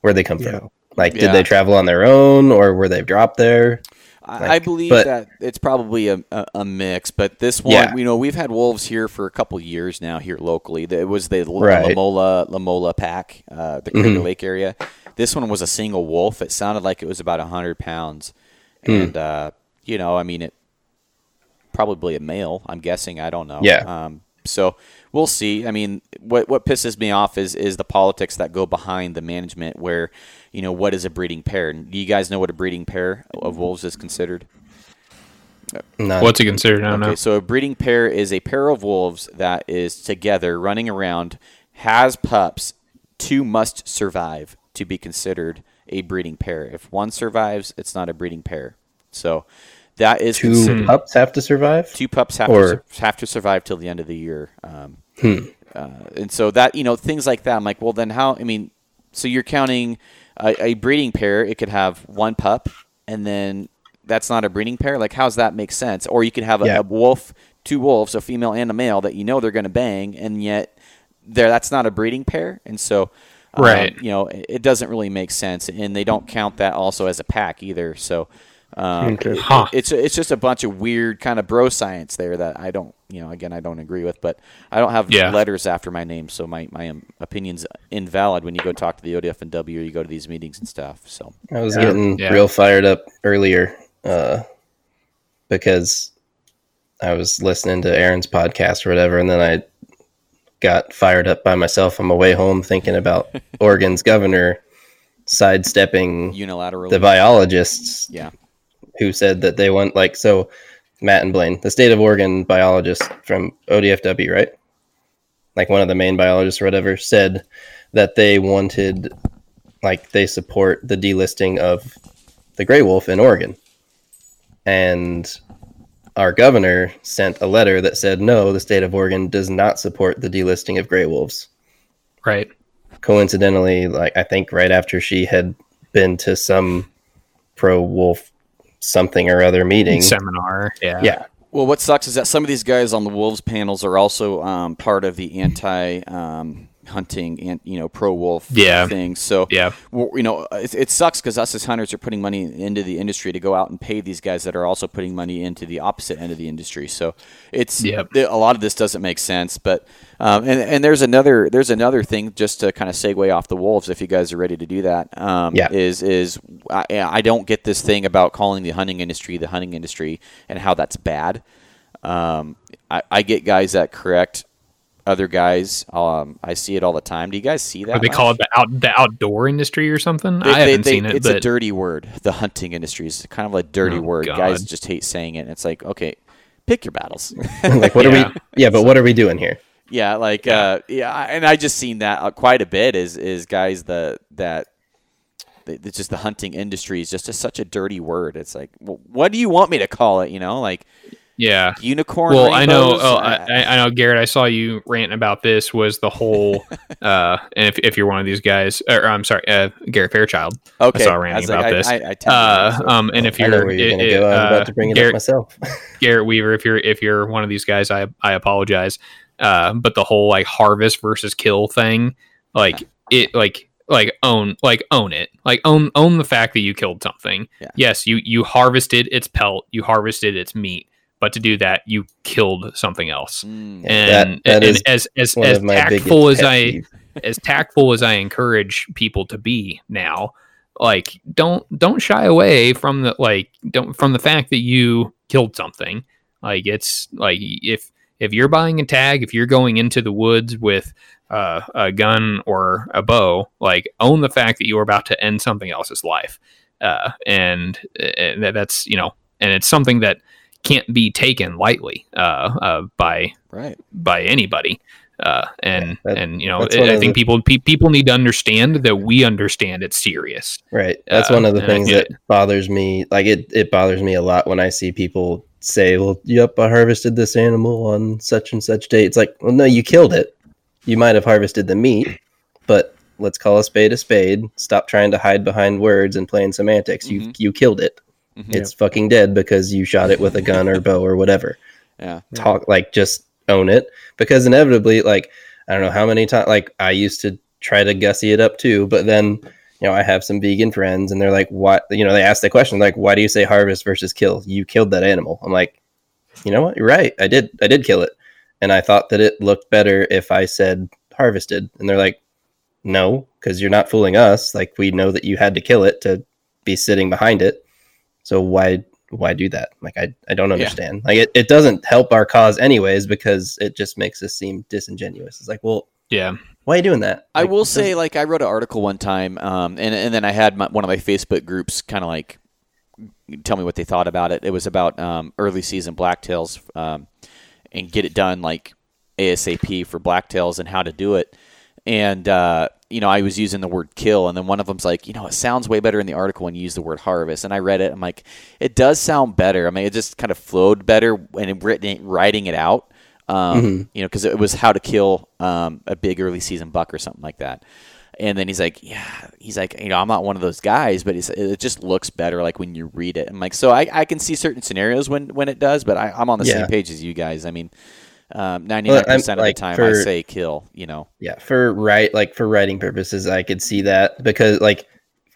Where'd they come Yeah. from? Like, Yeah. did they travel on their own, or were they dropped there? I, Like, I believe but- that it's probably a, a, mix, but this one, Yeah. you know, we've had wolves here for a couple years now here locally. It was the Right. Lamola Lamola pack, uh, the Crater Mhm. Lake area. This one was a single wolf. It sounded like it was about hundred pounds, Hmm. and uh, you know, I mean, it probably a male. I'm guessing. I don't know. Yeah. Um, so we'll see. I mean, what what pisses me off is is the politics that go behind the management. Where, you know, what is a breeding pair? Do you guys know what a breeding pair of wolves is considered? None. What's it considered? I don't Okay, know. so a breeding pair is a pair of wolves that is together running around, has pups. Two must survive to be considered a breeding pair. If one survives, it's not a breeding pair. So that is two considered. pups have to survive? Two pups have Or- to have to survive till the end of the year. Um, Hmm. uh, and so that you know things like that. I'm like, well, then how? I mean, so you're counting a, a breeding pair. It could have one pup, and then that's not a breeding pair. Like, how's that make sense? Or you could have a, Yeah. a wolf, two wolves, a female and a male that you know they're going to bang, and yet there that's not a breeding pair, and so. um, Right. you know, it it doesn't really make sense, and they don't count that also as a pack either. So, um, Okay. Huh. it's it's just a bunch of weird kind of bro science there that I don't you know again I don't agree with but I don't have Yeah. letters after my name so my my um, opinion's invalid when you go talk to the ODF and W or you go to these meetings and stuff so I was Yeah. getting Yeah. real fired up earlier uh, because I was listening to Aaron's podcast or whatever, and then I got fired up by myself on my way home thinking about Oregon's governor sidestepping unilateral the biologists yeah who said that they want like so Matt and Blaine, the state of Oregon biologist from ODFW, right? Like one of the main biologists or whatever said that they wanted like they support the delisting of the gray wolf in Oregon. And our governor sent a letter that said no, the state of Oregon does not support the delisting of gray wolves Right. coincidentally, like I think right after she had been to some pro wolf something or other meeting. Seminar. Yeah. Yeah. well what sucks is that some of these guys on the Wolves panels are also um, part of the anti um, hunting and you know pro wolf Yeah. thing so Yeah. you know, it, it sucks because us as hunters are putting money into the industry to go out and pay these guys that are also putting money into the opposite end of the industry. So it's Yep. a lot of this doesn't make sense. But um, and and there's another there's another thing just to kind of segue off the wolves if you guys are ready to do that. Um, Yeah. Is is I, I don't get this thing about calling the hunting industry the hunting industry and how that's bad. Um, I, I get guys that correct other guys. Um, I see it all the time. Do you guys see that? Or they much? call it the out the outdoor industry or something. They- I they- haven't they- seen it, It's a dirty word. The hunting industry is kind of a dirty Oh, word. God. Guys just hate saying it. And it's like, okay, pick your battles. like what are we Yeah, but what are we doing here? yeah, like Yeah. uh, yeah, and I just seen that uh, quite a bit. Is is guys the that. It's just the hunting industry is just a, such a dirty word. It's like, well, what do you want me to call it? You know, like yeah. unicorn. Well, I know. Oh, I, I know, Garrett. I saw you ranting about this. Was the whole? uh, and if, if you're one of these guys, or I'm sorry, uh, Garrett Fairchild. okay. I saw I ranting was like, about I- this. I, I tend Uh, so- um, and if you're, you're gonna it- go. I'm uh, about to bring it Garrett, up myself. Garrett Weaver, if you're if you're one of these guys, I I apologize. Uh, but the whole like harvest versus kill thing, like it, like like own like own it, like own own the fact that you killed something. Yeah. Yes, you you harvested its pelt, you harvested its meat, but to do that, you killed something else. Mm. And, That- that and is as as as tactful as I as tactful as I encourage people to be now, like don't don't shy away from the like don't from the fact that you killed something. Like it's like if if you're buying a tag, if you're going into the woods with uh, a gun or a bow, like own the fact that you're about to end something else's life, uh, and, and that's you know, and it's something that can't be taken lightly uh, uh, by right. by anybody. Uh, and Yeah, that- and you know, that's I one I of think the- people pe- people need to understand that we understand it's serious. Right. That's Uh, one of the things that bothers me. Like it, it bothers me a lot when I see people say, "Well, yep, I harvested this animal on such and such date." It's like, well, no, you killed it. You might have harvested the meat, but let's call a spade a spade. Stop trying to hide behind words and playing semantics. You Mhm. you killed it. Mhm. It's fucking dead because you shot it with a gun or bow or whatever. Yeah. Talk like just own it because inevitably, like I don't know how many times, like I used to try to gussy it up too, but then you know, I have some vegan friends and they're like, what, you know, they ask the question, like, why do you say harvest versus kill? You killed that animal. I'm like, you know what? You're right. I did, I did kill it. And I thought that it looked better if I said harvested. And they're like, no, because you're not fooling us. Like, we know that you had to kill it to be sitting behind it. So why, why do that? Like, I, I don't understand. Like, it, it doesn't help our cause anyways, because it just makes us seem disingenuous. It's like, well, Yeah, why are you doing that? I will say, like, I wrote an article one time, um, and and then I had my, one of my Facebook groups kind of like tell me what they thought about it. It was about um, early season blacktails um, and get it done like ASAP for blacktails and how to do it. And uh, you know, I was using the word kill, and then one of them's like, you know, it sounds way better in the article when you use the word harvest. And I read it, I'm like, it does sound better. I mean, it just kind of flowed better when written writing it out. Um, Mhm. You know, because it was how to kill um, a big early season buck or something like that. And then he's like, yeah, he's like, you know, I'm not one of those guys, but it's, it just looks better like when you read it. I'm like, so I, I can see certain scenarios when, when it does, but I, I'm on the Yeah. same page as you guys. I mean, um, 99% Well, I'm- of like, the time I say kill, you know. Yeah, for right like for writing purposes, I could see that because like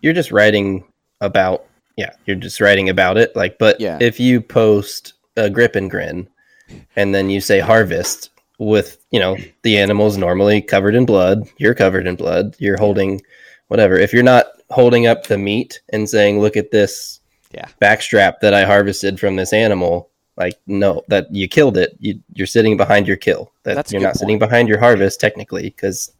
you're just writing about yeah, you're just writing about it. Like, but Yeah. if you post a grip and grin, and then you say harvest with you know the animals normally covered in blood, you're covered in blood, you're holding whatever. If you're not holding up the meat and saying, "Look at this Yeah. backstrap that I harvested from this animal," like no, that you killed it. You, you're sitting behind your kill. That That's you're good not sitting behind your harvest technically because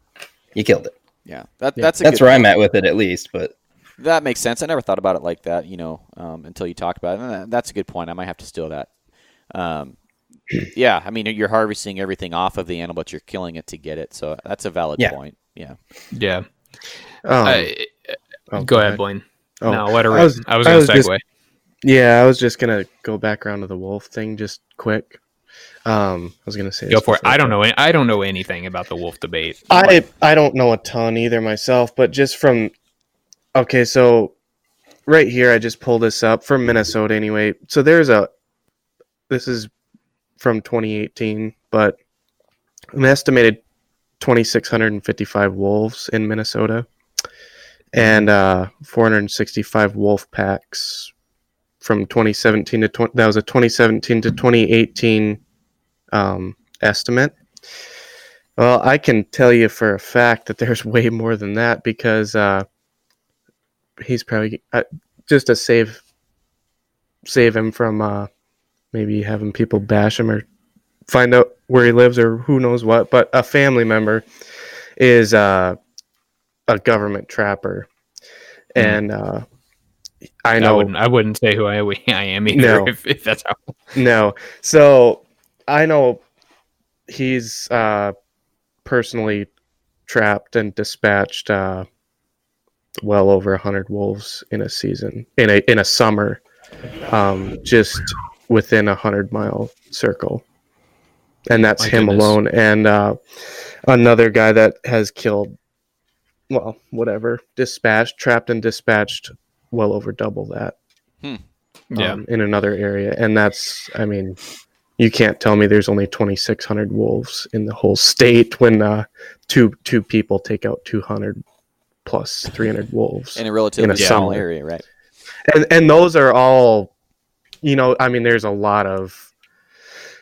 you killed it. Yeah, that, Yeah. that's a That's good where I'm at with it, at least. But That makes sense. I never thought about it like that, you know, um, until you talked about it. And that's a good point. I might have to steal that. Um, yeah, I mean, you're harvesting everything off of the animal, but you're killing it to get it. So that's a valid Yeah. point. Yeah. Yeah. Um, I- oh, go ahead, Blaine. Oh, no, let her. I I was- was, I was I going was to just- segue. Yeah, I was just gonna go back around to the wolf thing just quick. Um, I was gonna say Go for it. I don't know. I don't know anything about the wolf debate. I I don't know a ton either myself, but just from okay, so right here I just pulled this up from Minnesota anyway. So there's a this is from 2018, but an estimated 2655 wolves in Minnesota and uh 465 wolf packs from 2017 to 20, that was a 2017 to 2018 um estimate. Well, I can tell you for a fact that there's way more than that because uh, he's probably uh, just to save save him from uh, maybe having people bash him or find out where he lives or who knows what. But a family member is uh, a government trapper, Hmm. and I I know wouldn't. I wouldn't say who I, I am either. No. If, if that's how. No. So I know he's uh, personally trapped and dispatched uh, well over a hundred wolves in a season in a in a summer, um, just within a hundred mile circle, and that's My him goodness. alone. And uh, another guy that has killed, well, whatever, dispatched, trapped, and dispatched well over double that Yeah. um, in another area, and that's I mean, you can't tell me there's only 2,600 wolves in the whole state when uh, two two people take out 200 plus 300 wolves, In a relatively In a small summer. area, right? and and those are all, you know, I mean, there's a lot of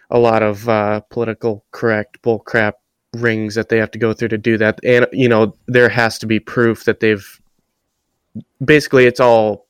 a lot of uh, political correct bull crap rings that they have to go through to do that, and you know, there has to be proof that they've basically it's all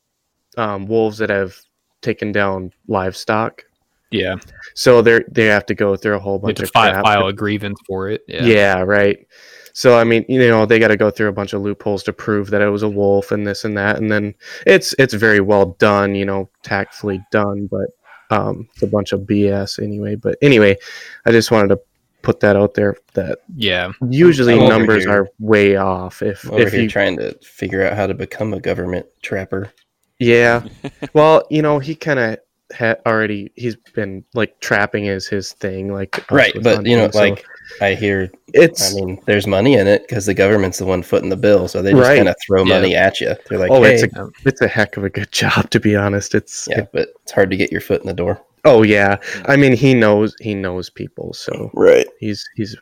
um, wolves that have taken down livestock. yeah. So they they have to go through a whole bunch of file, file a grievance for it. Yeah. Yeah. right. So I mean, you know, they got to go through a bunch of loopholes to prove that it was a wolf and this and that, and then it's it's very well done, you know, tactfully done, but um, it's a bunch of BS anyway. But anyway, I just wanted to put that out there that Yeah. usually I'm numbers here- are way off. If I'm over if here you trying to figure out how to become a government trapper. yeah, well, you know, he kind of had already he's been like trapping is his thing, like Right, but you know, so like I hear, it's I mean, there's money in it because the government's the one footing the bill, so they just Right. kind of throw Yeah. money at you. They're like, Oh, hey, it's a it's a heck of a good job to be honest. It's yeah, but it's hard to get your foot in the door. oh yeah. I mean he knows he knows people, so Right. he's he's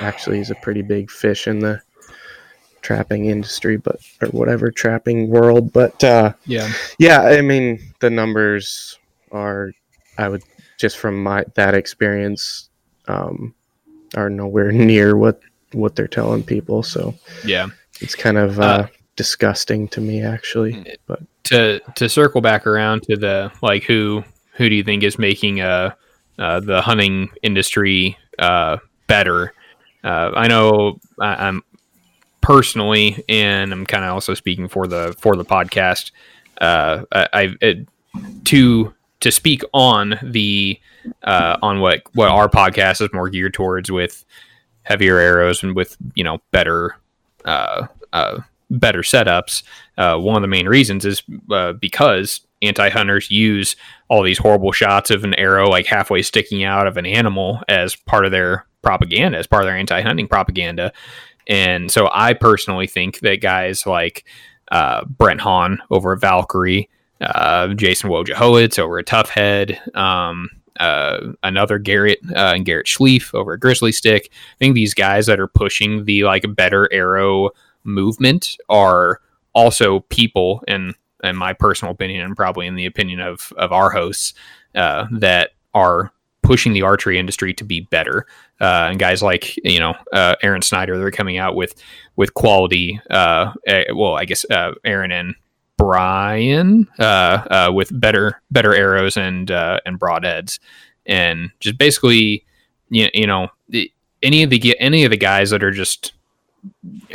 actually he's a pretty big fish in the trapping industry, but or whatever trapping world. But uh, Yeah. yeah, I mean the numbers are I would just from my that experience um, are nowhere near what what they're telling people. So Yeah. it's kind of uh, Uh, disgusting to me actually. But to to circle back around to the like who who do you think is making uh, uh the hunting industry uh better uh i know I, i'm personally and i'm kind of also speaking for the for the podcast uh i, I it, to to speak on the uh on what what our podcast is more geared towards with heavier arrows and with you know better uh uh better setups uh, one of the main reasons is uh, because anti-hunters use all these horrible shots of an arrow like halfway sticking out of an animal as part of their propaganda, as part of their anti-hunting propaganda. And so I personally think that guys like uh, Brent Hahn over at Valkyrie, uh, Jason Wojciechowicz over at Tuffhead, um, uh, another Garrett uh, and Garrett Schlief over at Grizzlystik. I think these guys that are pushing the like better arrow movement are also people, in in my personal opinion, and probably in the opinion of of our hosts, uh, that are pushing the archery industry to be better. Uh, and guys like you know uh, Aaron Snyder, they're coming out with with quality. Uh, eh, well, I guess uh, Aaron and Brian uh, uh, with better better arrows and uh, and broadheads, and just basically, you, you know, the, any of the any of the guys that are just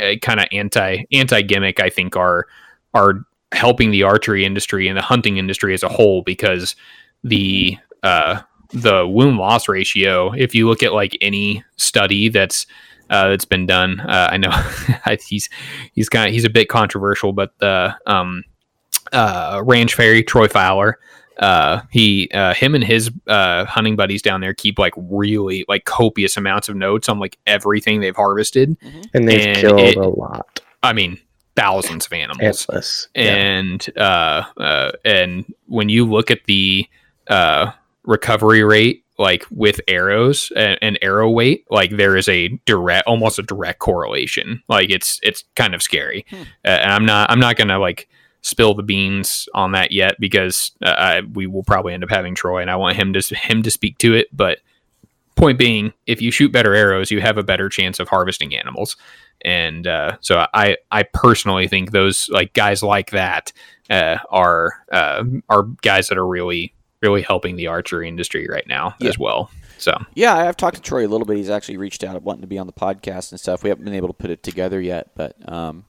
uh, kind of anti anti gimmick, I think are are helping the archery industry and the hunting industry as a whole because the uh, the wound loss ratio, if you look at like any study that's uh, that's been done, uh, I know he's he's kind of he's a bit controversial, but the um, uh, Ranch Fairy, Troy Fowler. Uh, he, uh, him and his uh, hunting buddies down there keep like really like copious amounts of notes on like everything they've harvested, and they've And killed it- a lot. I mean, thousands of animals. Endless. And uh, uh, and when you look at the uh, recovery rate, like with arrows and, and arrow weight, like there is a direct, almost a direct correlation. Like it's it's kind of scary. Hmm. Uh, and I'm not I'm not gonna like spill the beans on that yet because uh, I, we will probably end up having Troy, and I want him to him to speak to it. But point being, if you shoot better arrows, you have a better chance of harvesting animals. And uh, so I I personally think those like guys like that uh, are uh, are guys that are really really helping the archery industry right now Yeah. as well. So Yeah, I've talked to Troy a little bit. He's actually reached out wanting to be on the podcast and stuff. We haven't been able to put it together yet, but um,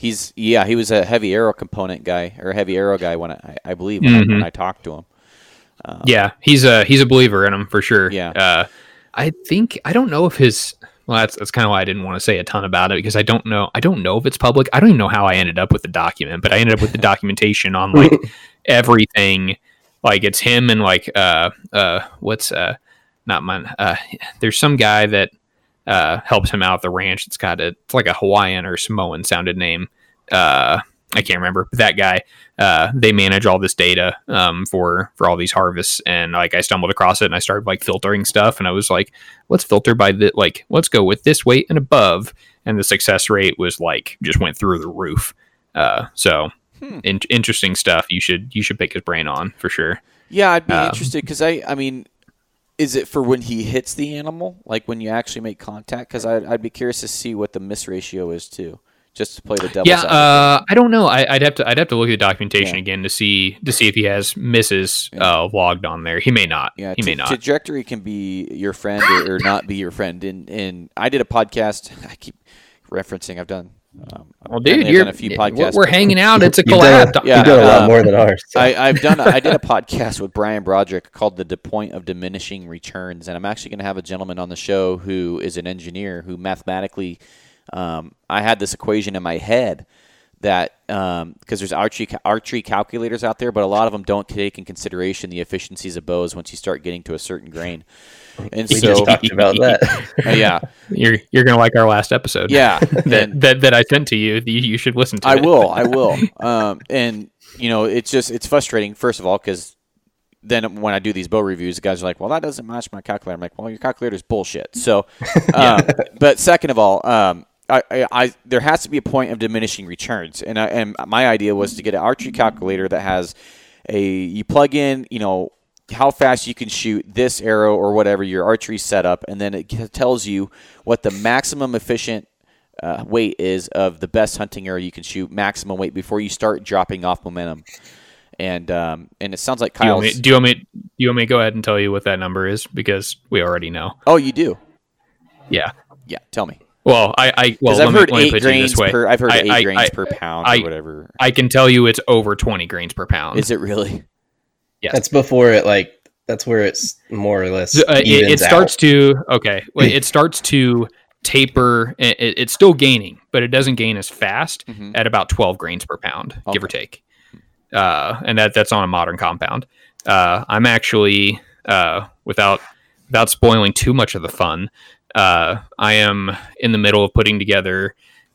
he's yeah, he was a heavy arrow component guy or a heavy arrow guy when I, I believe when, I, when. I talked to him. Um, yeah, he's a he's a believer in him for sure. Yeah. Uh, I think I don't know if his well that's that's kind of why I didn't want to say a ton about it because I don't know I don't know if it's public. I don't even know how I ended up with the document, but I ended up with the documentation on like everything. Like it's him and like uh uh what's uh not mine uh there's some guy that uh helps him out at the ranch. It's got a it's like a Hawaiian or Samoan sounded name. Uh I can't remember. But that guy, uh, they manage all this data um, for for all these harvests, and like I stumbled across it, and I started like filtering stuff, and I was like, let's filter by the like, let's go with this weight and above, and the success rate was like just went through the roof. Uh, so Hmm. in- interesting stuff. You should you should pick his brain on for sure. Yeah, I'd be Um, interested because I, I mean, is it for when he hits the animal, like when you actually make contact? Because I'd, I'd be curious to see what the miss ratio is too, just to play the devil's yeah, uh, I don't know. I, I'd have to I'd have to look at the documentation Yeah. again to see to see if he has misses Yeah. uh, logged on there. He may not. Yeah, he may not. Trajectory can be your friend or, or not be your friend. And and I did a podcast. I keep referencing. I've done. Um, well, dude, you're, a few we're, podcasts. we're hanging out. It's a You've collab. done, Yeah, you've a lot um, more than ours. so. I, I've done. I did a podcast with Brian Broderick called "The D- Point of Diminishing Returns," and I'm actually going to have a gentleman on the show who is an engineer who mathematically. Um, I had this equation in my head that because there's archery archery calculators out there, but a lot of them don't take in consideration the efficiencies of bows once you start getting to a certain grain. And we so, just talked about that. uh, yeah, You're you're gonna like our last episode. yeah, that, and- that that I sent to you. You, you should listen to. I it. will. I will. Um, and you know, it's just it's frustrating. First of all, because then when I do these bow reviews, the guys are like, "Well, that doesn't match my calculator." I'm like, "Well, your calculator is bullshit." So, um, but second of all, um, I, I, I there has to be a point of diminishing returns, and I, and my idea was to get an archery calculator that has a you plug in, you know. How fast you can shoot this arrow or whatever your archery setup, and then it tells you what the maximum efficient uh, weight is of the best hunting arrow you can shoot, maximum weight before you start dropping off momentum. And um, and it sounds like Do Kyle's. me, do you want me? Do you want me to go ahead and tell you what that number is because we already know. oh, you do? Yeah. Yeah, tell me. Well, I, I well, I've, me- heard me eight put it this grains way. per. I've heard I- eight I- grains I- per pound I- or whatever. I can tell you it's over twenty grains per pound. Is it really? Yeah. That's before it like that's where it's more or less. Uh, it, it starts out. to okay. Wait, it starts to taper. It, it- it's still gaining, but it doesn't gain as fast Mhm. at about twelve grains per pound, give or take. uh, and that that's on a modern compound. Uh, I'm actually uh, without without spoiling too much of the fun. Uh, I am in the middle of putting together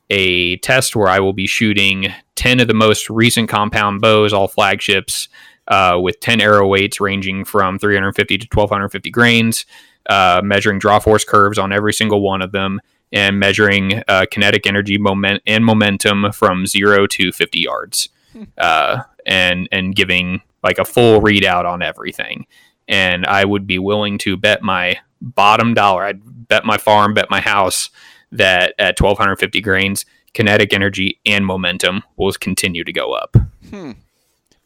a test where I will be shooting ten of the most recent compound bows, all flagships, uh, with ten arrow weights ranging from 350 to 1250 grains, uh, measuring draw force curves on every single one of them, and measuring uh, kinetic energy moment and momentum from zero to 50 yards, uh, and and giving like a full readout on everything. And I would be willing to bet my bottom dollar, I'd bet my farm, bet my house that at 1250 grains, kinetic energy and momentum will continue to go up. Hmm.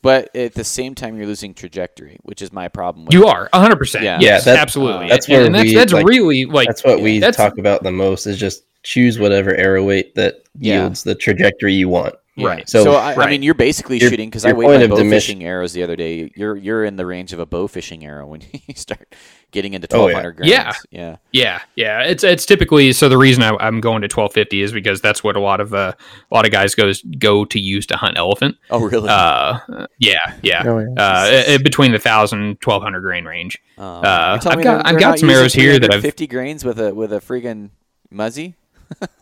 But at the same time, you're losing trajectory, which is my problem. With You are 100%. Yeah. Yes, Yeah, that- absolutely. that's and, where and that's, we, that's like- really like That's what we that's- talk about the most is just choose whatever arrow weight that Yeah. yields the trajectory you want. Right. So, So- I, I mean, you're basically Your- shooting because I weighed point my bow dimis- fishing arrows the other day. You're you're in the range of a bow fishing arrow when you start getting into Oh, yeah. 1200 grains. Yeah. yeah. Yeah, yeah. It's it's typically so the reason I, I'm going to 1250 is because that's what a lot of uh, a lot of guys goes go to use to hunt elephant. Oh, really? Uh, yeah, yeah. Oh, yeah. Uh, i- i- between the thousand, 1200 grain range. Um, uh, I've got- I've got some arrows here that I've- 350 grains with a with a friggin' muzzy.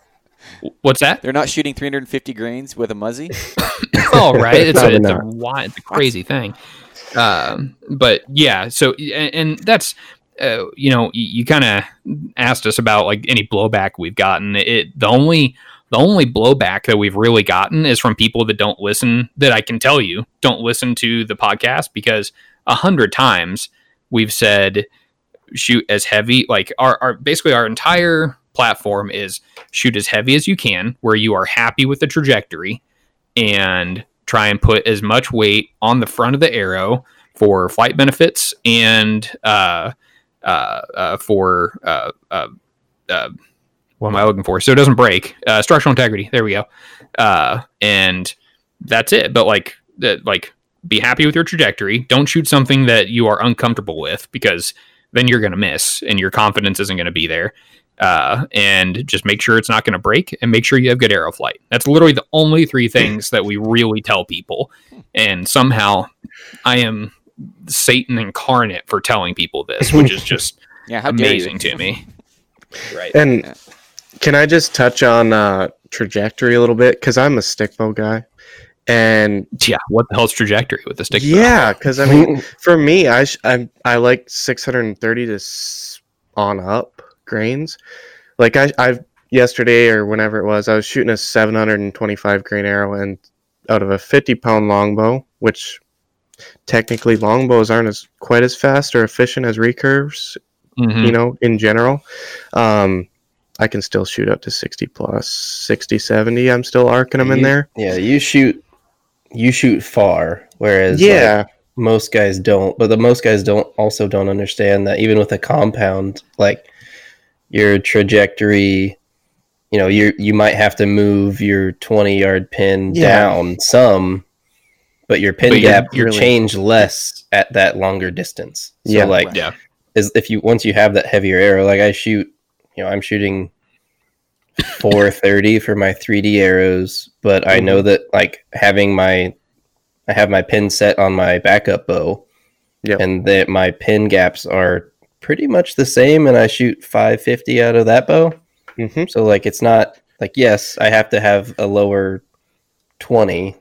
What's that? They're not shooting 350 grains with a muzzy. All right. It's a, it's a, not. it's a crazy thing. Um, but yeah, so and, and that's uh, you know you, you kind of asked us about like any blowback we've gotten. It the only the only blowback that we've really gotten is from people that don't listen. That I can tell you don't listen to the podcast because a hundred times we've said shoot as heavy like our, our basically our entire platform is shoot as heavy as you can where you are happy with the trajectory and try and put as much weight on the front of the arrow for flight benefits and uh, uh, uh, for uh, uh, uh, what am I looking for? So it doesn't break. Structural integrity. There we go. Uh, and that's it. But like that, like be happy with your trajectory. Don't shoot something that you are uncomfortable with because then you're going to miss and your confidence isn't going to be there. Uh, and just make sure it's not going to break and make sure you have good arrow flight. That's literally the only three things that we really tell people. And somehow I am Satan incarnate for telling people this, which is just Yeah, how dare you. amazing to me. Right. And Yeah. can I just touch on uh, trajectory a little bit? Because I'm a stick bow guy. And Yeah. What the hell's trajectory with the stick? yeah, because I mean, for me, I sh- I, I like 630 to s- on up grains. Like I I've yesterday or whenever it was, I was shooting a 725 grain arrow and out of a 50 pound longbow, which technically longbows aren't as quite as fast or efficient as recurves, Mhm. you know, in general. Um, I can still shoot up to 60 plus 60, 70. I'm still arcing them in there. Yeah, you shoot you shoot far, whereas like, Yeah. most guys don't. But the most guys don't also don't understand that even with a compound, like your trajectory, you know, you you might have to move your twenty yard pin Yeah. down some, but your pin But gap you're really- change less at that longer distance. So Yeah. like Yeah. is if you once you have that heavier arrow, like I shoot, you know, I'm shooting 430 for my 3D arrows, but I know mm-hmm. that like having my I have my pin set on my backup bow, Yep. and that my pin gaps are pretty much the same, and I shoot 550 out of that bow. hmm So like it's not like yes, I have to have a lower 20,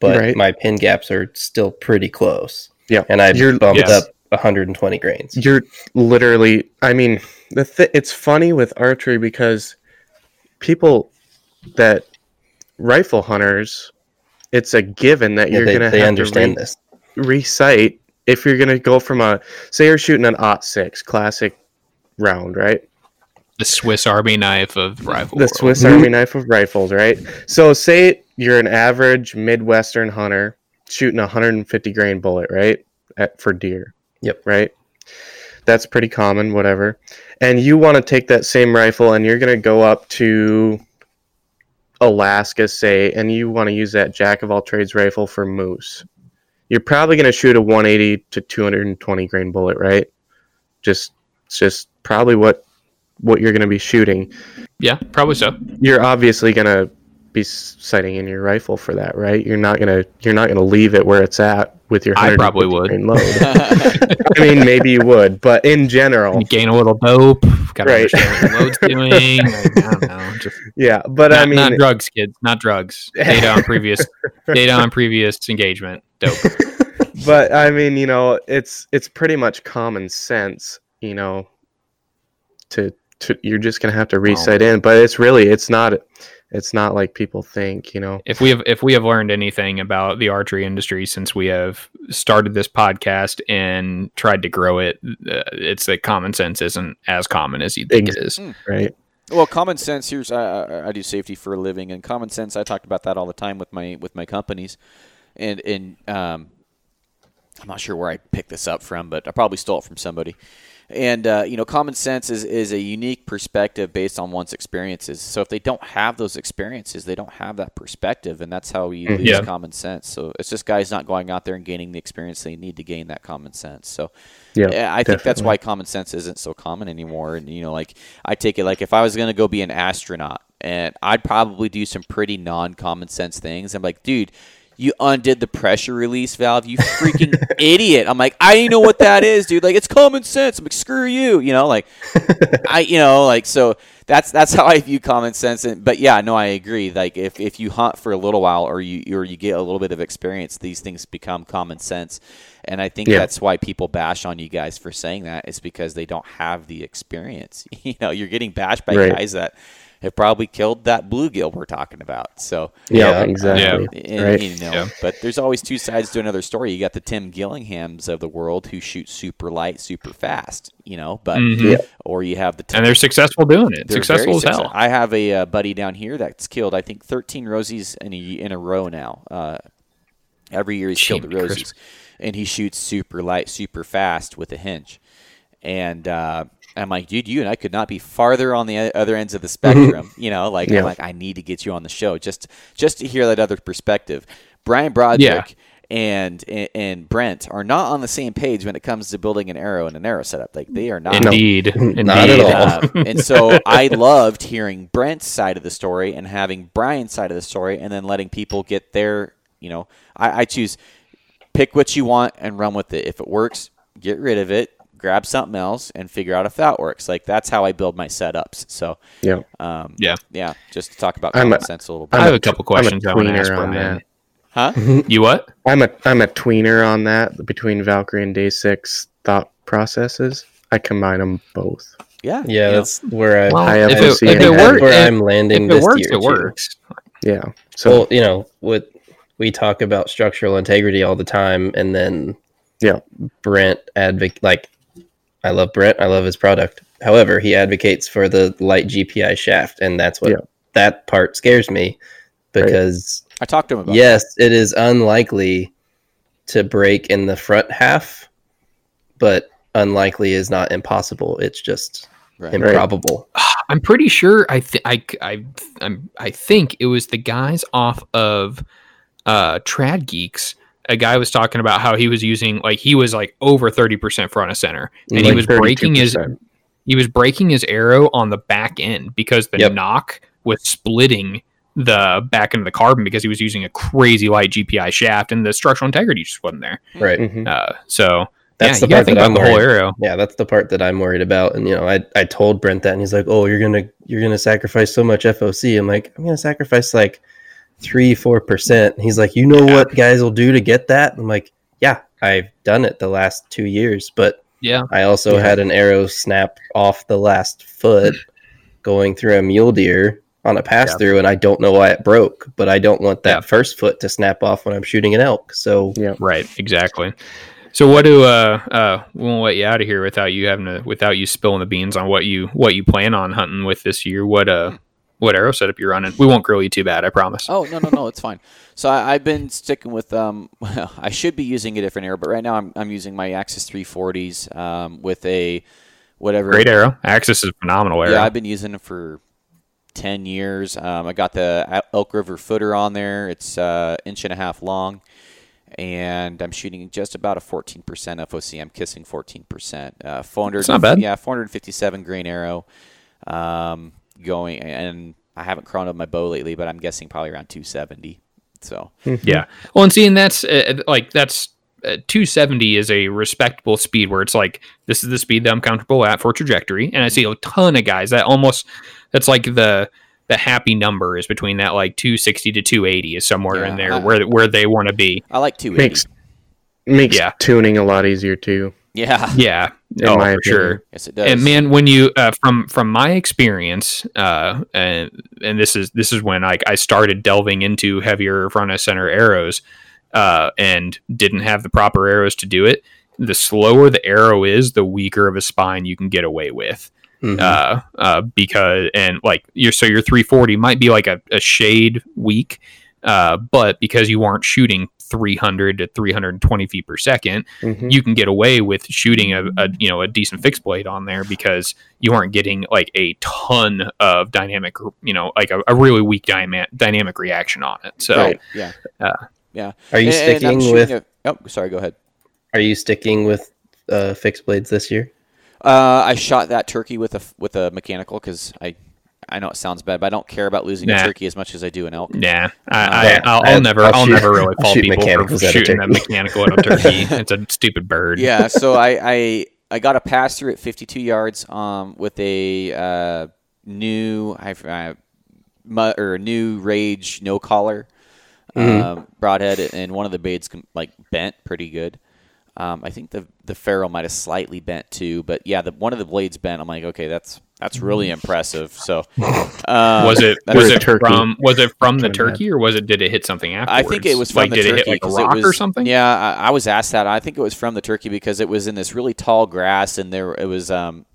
but Right. my pin gaps are still pretty close. Yeah. and I You're- bumped Yes. up 120 grains. You're literally. I mean, the th- it's funny with archery because people that rifle hunters, it's a given that Yeah, you're they, gonna they have understand to this. recite if you're gonna go from a say you're shooting an aught six classic round, right? The Swiss Army knife of rifle. the world. Swiss. Army knife of rifles, right? So say you're an average Midwestern hunter shooting a 150 grain bullet, right? At, for deer. Yep. Right. That's pretty common, whatever. And you want to take that same rifle and you're going to go up to Alaska, say, and you want to use that jack of all trades rifle for moose. You're probably going to shoot a 180 to 220 grain bullet, right? Just, it's just probably what what you're going to be shooting Yeah, probably so. you're obviously going to be sighting in your rifle for that, right? You're not gonna you're not gonna leave it where it's at with your. I probably would. Load. I mean, maybe you would, but in general, you gain a little dope. Got to Right. understand what load's doing. Like, I don't know. Just yeah. But not, I mean, not drugs, kids. Not drugs. Data on previous data on previous engagement. Dope. but I mean, you know, it's it's pretty much common sense, you know, to to you're just gonna have to resight in, but it's really it's not it's not like people think, you know. If we have if we have learned anything about the archery industry since we have started this podcast and tried to grow it, uh, it's that common sense isn't as common as you think it is. Right. Well, common sense. Here's I, I, I do safety for a living, and common sense. I talked about that all the time with my with my companies, and and um, I'm not sure where I picked this up from, but I probably stole it from somebody. And uh, you know, common sense is is a unique perspective based on one's experiences. So if they don't have those experiences, they don't have that perspective, and that's how you lose Yeah. common sense. So it's just guys not going out there and gaining the experience they need to gain that common sense. So Yeah. I think that's why common sense isn't so common anymore. And you know, like I take it like if I was gonna go be an astronaut, and I'd probably do some pretty non-common sense things. I'm like, dude, you undid the pressure release valve, you freaking idiot. I'm like, I didn't know what that is, dude. Like it's common sense. I'm like, screw you. You know, like I, you know, like so. That's that's how I view common sense. And but yeah, no, I agree. Like if, if you hunt for a little while or you or you get a little bit of experience, these things become common sense. And I think Yeah. that's why people bash on you guys for saying that is because they don't have the experience. You know, you're getting bashed by Right. guys that have probably killed that bluegill we're talking about. So Yeah, Yeah. exactly. and, Right. you know, Yeah. but there's always two sides to another story. You got the Tim Gillinghams of the world who shoot super light, super fast. You know, but Mhm. Yeah. or you have the And they're successful doing it. they're successful as hell. I have a uh, buddy down here that's killed, I think, 13 rosies in a, in a row now. Uh, every year he's killed the rosies, Christmas. and he shoots super light, super fast with a hinge. And uh, I'm like, dude, you and I could not be farther on the other ends of the spectrum. you know, like Yeah. I'm like, I need to get you on the show just just to hear that other perspective. Brian Broderick. And, and and Brent are not on the same page when it comes to building an arrow and an arrow setup. Like they are not. Indeed. Indeed. Not at all. Uh, and so I loved hearing Brent's side of the story and having Brian's side of the story, and then letting people get their, you know, I, I choose pick what you want and run with it. If it works, get rid of it, grab something else, and figure out if that works. Like that's how I build my setups. So, Yeah. um, Yeah. yeah, just to talk about I'm common a- sense a little bit. I have a couple questions I I'm a want to ask tweener on Brian. that. Huh? You what? I'm a I'm a tweener on that between Valkyrie and Day Six thought processes. I combine them both. Yeah. Yeah, you know. that's where I. Well, I if have it, to see if it. it That's works, where if, I'm landing if it this works, year it too. works. Yeah. So Well, you know, with we talk about structural integrity all the time, and then Yeah. Brent advocate like I love Brent, I love his product. However, he advocates for the light GPI shaft, and that's what Yeah. that part scares me because I talked to him about. yes, it is unlikely to break in the front half, but unlikely is not impossible. It's just Right. improbable. I'm pretty sure. I th- I I I'm, I think it was the guys off of uh, Trad Geeks. A guy was talking about how he was using like he was like over thirty percent front of center, and he like was breaking his he was breaking his arrow on the back end because the Yep. nock was splitting the back end of the carbon because he was using a crazy light GPI shaft and the structural integrity just wasn't there. Right. Mhm. Uh, so That's yeah, the part think that I'm the whole worried. arrow. Yeah, that's the part that I'm worried about. And you know, I, I told Brent that and he's like, Oh, you're gonna you're gonna sacrifice so much FOC. I'm like, I'm gonna sacrifice like three, four percent. He's like, You know Yeah. what guys will do to get that? I'm like, Yeah, I've done it the last two years, but Yeah. I also Yeah. had an arrow snap off the last foot going through a mule deer on a pass through and I don't know why it broke, but I don't want that Yeah. first foot to snap off when I'm shooting an elk. So Yeah. Right, exactly. So what do uh uh we'll let you out of here without you having to without you spilling the beans on what you what you plan on hunting with this year. What uh what arrow setup you're running? We won't grill you too bad, I promise. Oh no no no, it's fine. So I, I've been sticking with um. I should be using a different arrow, but right now I'm I'm using my Axis 340s um with a whatever. Great arrow. Axis is a phenomenal arrow. Yeah, I've been using it for ten years. Um, I got the Elk River footer on there. It's uh, inch and a half long, and I'm shooting just about a 14% FOC. I'm kissing 14%. Uh, 400. That's not bad. Yeah, 457 grain arrow. Um, going and I haven't chronoed my bow lately, but I'm guessing probably around 270. So Yeah. Well, and seeing that's uh, like that's uh, 270 is a respectable speed where it's like this is the speed that I'm comfortable at for trajectory, and I see a ton of guys that almost that's like the the happy number is between that like 260 to 280 is somewhere Yeah, in there I- where where they want to be. I like 280. Makes makes Yeah. tuning a lot easier too. Yeah, Yeah. In oh, my for sure. yes it does. And man, when you uh, from from my experience, uh, and and this is this is when I I started delving into heavier front and center arrows, uh, and didn't have the proper arrows to do it. The slower the arrow is, the weaker of a spine you can get away with. Mhm. Uh, uh, because and like your so your 340 might be like a, a shade weak, uh, but because you weren't shooting 300 to 320 feet per second, Mhm. you can get away with shooting a, a you know a decent fixed blade on there because you aren't getting like a ton of dynamic you know like a, a really weak dyma- dynamic reaction on it so right. Yeah. Uh, yeah. Are you And- and sticking shooting with? a- oh, sorry. Go ahead. Are you sticking with uh, fixed blades this year? Uh, I shot that turkey with a with a mechanical because I I know it sounds bad, but I don't care about losing a turkey as much as I do an elk. nah. I, I, Yeah, I'll, I- I'll never I'll I'll, shoot- never really I'll fault shoot people for mechanicals at a shooting a mechanical at a turkey. It's a stupid bird. Yeah, so I, I I got a pass through at 52 yards um, with a uh, new I uh, mu- or new rage no collar um, broadhead, and one of the blades com- like bent pretty good. Um, I think the the ferrule might have slightly bent too, but yeah, the one of the blades bent. I'm like, okay, that's that's really impressive. So um, was it was it turkey. from was it from the turkey or was it did it hit something afterwards? I think it was from like the did turkey it hit like a 'cause it rock or was- something Yeah, I, I was asked that. I think it was from the turkey because it was in this really tall grass, and there it was. Um,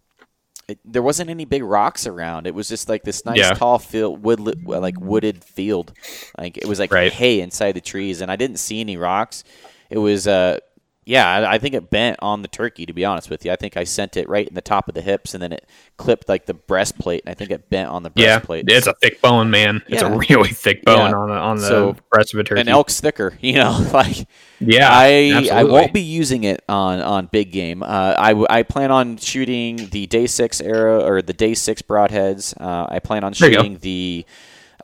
it, there wasn't any big rocks around. It was just like this nice Yeah. tall field, wood like wooded field. Like it was like Right. hay inside the trees, and I didn't see any rocks. It was. Uh, yeah, I, I think it bent on the turkey. To be honest with you, I think I sent it right in the top of the hips, and then it clipped like the breastplate, and I think it bent on the breastplate. yeah it's a thick bone man it's a really thick bone Yeah. on the on the So, breast of a turkey an elk's thicker, you know, like yeah I I won't be using it on on big game. Uh, I I plan on shooting the day six arrow or the day six broadheads. Uh, I plan on There you go. shooting the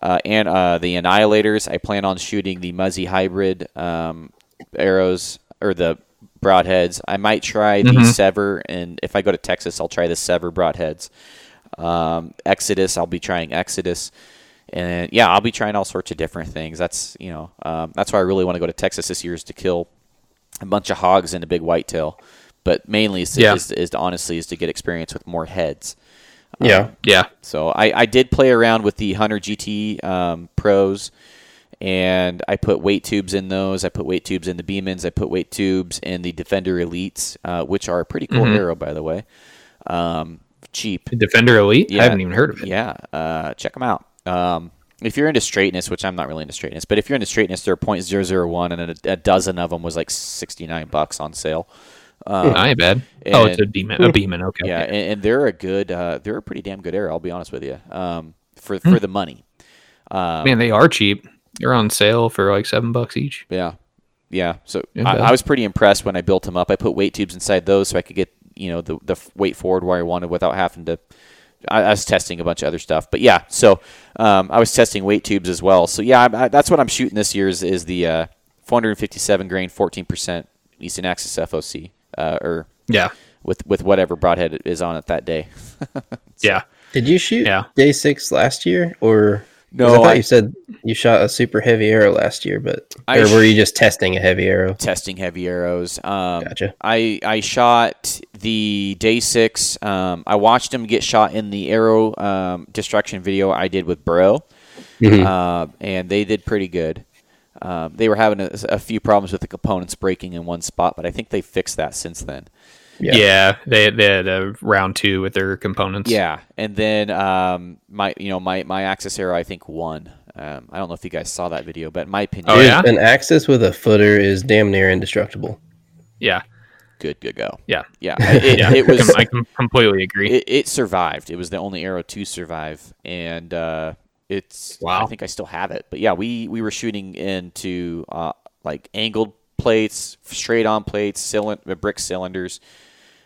uh, and uh, the annihilators. I plan on shooting the Muzzy hybrid um, arrows or the broadheads. I might try the Mhm. Sever, and if I go to Texas, I'll try the Sever broadheads. Um, Exodus, I'll be trying Exodus, and yeah, I'll be trying all sorts of different things. That's you know, um, that's why I really want to go to Texas this year is to kill a bunch of hogs and a big whitetail, but mainly is to, Yeah. is, is to honestly is to get experience with more heads. Yeah. yeah So I, I did play around with the Hunter GT um, Pros, and I put weight tubes in those. I put weight tubes in the Bemans. I put weight tubes in the Defender Elites, uh, which are a pretty cool Mhm. arrow, by the way. Um, cheap. defender elite Yeah. i haven't even heard of it Yeah, uh, check them out. Um, if you're into straightness, which I'm not really into straightness, but if you're into straightness, they're .001, and a, a dozen of them was like 69 bucks on sale. Um, I bad. Oh, it's a Beman. A Beman. Okay. yeah, and, and they're a good, uh, they're a pretty damn good arrow. I'll be honest with you. Um, for Hmm. for the money. Um, Man, they are cheap. They're on sale for like seven bucks each. Yeah, yeah. So Yeah, I. I was pretty impressed when I built them up. I put weight tubes inside those so I could get you know the the weight forward where I wanted without having to. I, I was testing a bunch of other stuff, but yeah. So um, I was testing weight tubes as well. So yeah, I, I, that's what I'm shooting this year is, is the uh, 457 grain, 14 percent Easton Axis FOC, uh, or Yeah. with with whatever broadhead is on it that day. Yeah. Did you shoot Yeah. day six last year, or 'cause No, I thought I- you said you shot a super heavy arrow last year, but I or were you just testing a heavy arrow? testing heavy arrows. Um, Gotcha. I I shot the day six. Um, I watched him get shot in the arrow um, destruction video I did with Bro, Mhm. uh, and they did pretty good. Um, they were having a, a few problems with the components breaking in one spot, but I think they fixed that since then. Yeah. Yeah. They they had a round two with their components. Yeah, and then um, my you know my my Axis arrow I think won. Um, I don't know if you guys saw that video, but in my opinion, Oh, yeah? An axis with a footer is damn near indestructible. Yeah. good, good go. Yeah. Yeah, it, yeah. it was. I completely agree. it, it survived. It was the only arrow to survive, and uh, it's. Wow. I think I still have it, but yeah, we we were shooting into uh, like angled plates, straight on plates, cylind- brick cylinders,